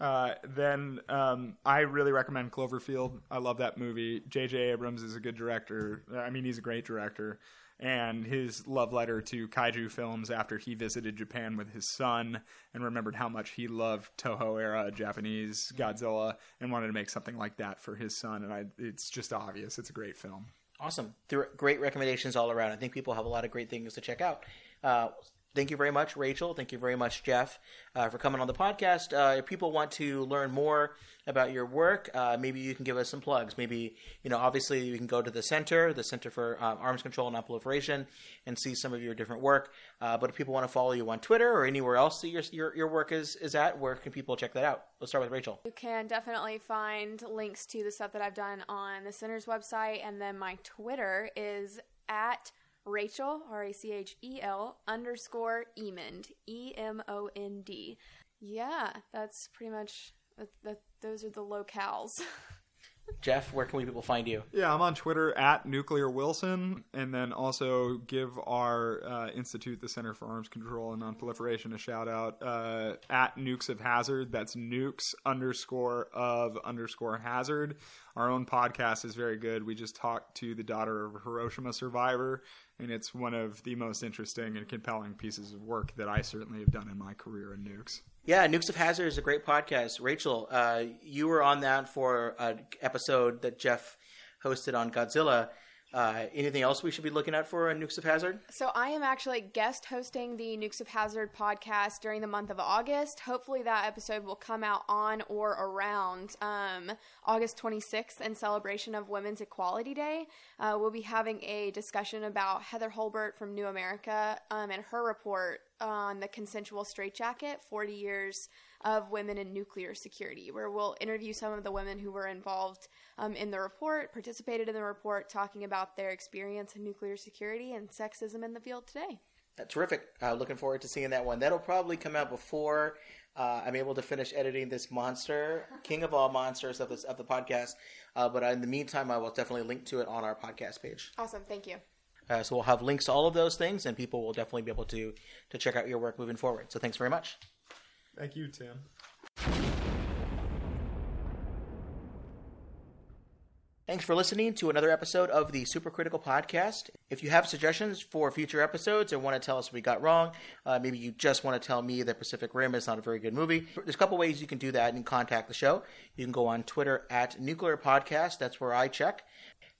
S3: Uh, then um, I really recommend Cloverfield. I love that movie. J.J. Abrams is a good director. I mean, he's a great director. And his love letter to kaiju films after he visited Japan with his son and remembered how much he loved Toho era Japanese Godzilla and wanted to make something like that for his son. And I, it's just obvious. It's a great film.
S1: Awesome. Great recommendations all around. I think people have a lot of great things to check out. Uh, thank you very much, Rachel. Thank you very much, Jeff, uh, for coming on the podcast. Uh, if people want to learn more about your work, uh, maybe you can give us some plugs. Maybe, you know, obviously you can go to the center, the Center for um, Arms Control and Non-Proliferation, and see some of your different work. Uh, but if people want to follow you on Twitter or anywhere else that your, your, your work is, is at, where can people check that out? Let's start with Rachel.
S2: You can definitely find links to the stuff that I've done on the center's website, and then my Twitter is at Rachel, R A C H E L underscore Emond, E M O N D. Yeah, that's pretty much that, that. Those are the locales.
S1: Jeff, where can we people find you?
S3: Yeah, I'm on Twitter at Nuclear Wilson, and then also give our uh, institute, the Center for Arms Control and Nonproliferation, a shout out uh, at Nukes of Hazard. That's nukes underscore of underscore hazard. Our own podcast is very good. We just talked to the daughter of a Hiroshima survivor, and it's one of the most interesting and compelling pieces of work that I certainly have done in my career in nukes.
S1: Yeah, Nukes of Hazard is a great podcast. Rachel, uh, you were on that for an episode that Jeff hosted on Godzilla. Uh, anything else we should be looking at for Nukes of Hazard?
S2: So I am actually guest hosting the Nukes of Hazard podcast during the month of August. Hopefully that episode will come out on or around um, August 26th in celebration of Women's Equality Day. Uh, we'll be having a discussion about Heather Hurlburt from New America um, and her report on the consensual straitjacket 40 years of women in nuclear security, where we'll interview some of the women who were involved um, in the report, participated in the report, talking about their experience in nuclear security and sexism in the field today.
S1: That's terrific. Uh, looking forward to seeing that one. That'll probably come out before uh, I'm able to finish editing this monster, king of all monsters of this of the podcast. Uh, but in the meantime, I will definitely link to it on our podcast page.
S2: Awesome, thank you.
S1: Uh, so we'll have links to all of those things, and people will definitely be able to to check out your work moving forward. So thanks very much.
S3: Thank you, Tim.
S1: Thanks for listening to another episode of the Supercritical Podcast. If you have suggestions for future episodes or want to tell us what we got wrong, uh, maybe you just want to tell me that Pacific Rim is not a very good movie, there's a couple ways you can do that and contact the show. You can go on Twitter at Nuclear Podcast, that's where I check.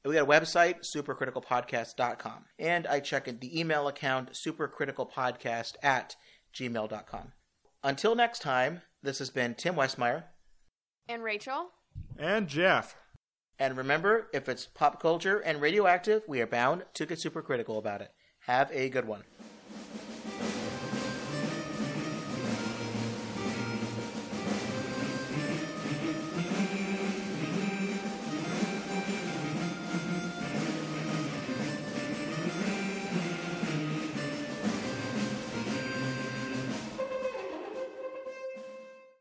S1: We got a website, supercriticalpodcast.com. And I check the email account, supercriticalpodcast at gmail.com. Until next time, this has been Tim Westmyer.
S2: And Rachel?
S3: And Jeff.
S1: And remember, if it's pop culture and radioactive, we are bound to get supercritical about it. Have a good one.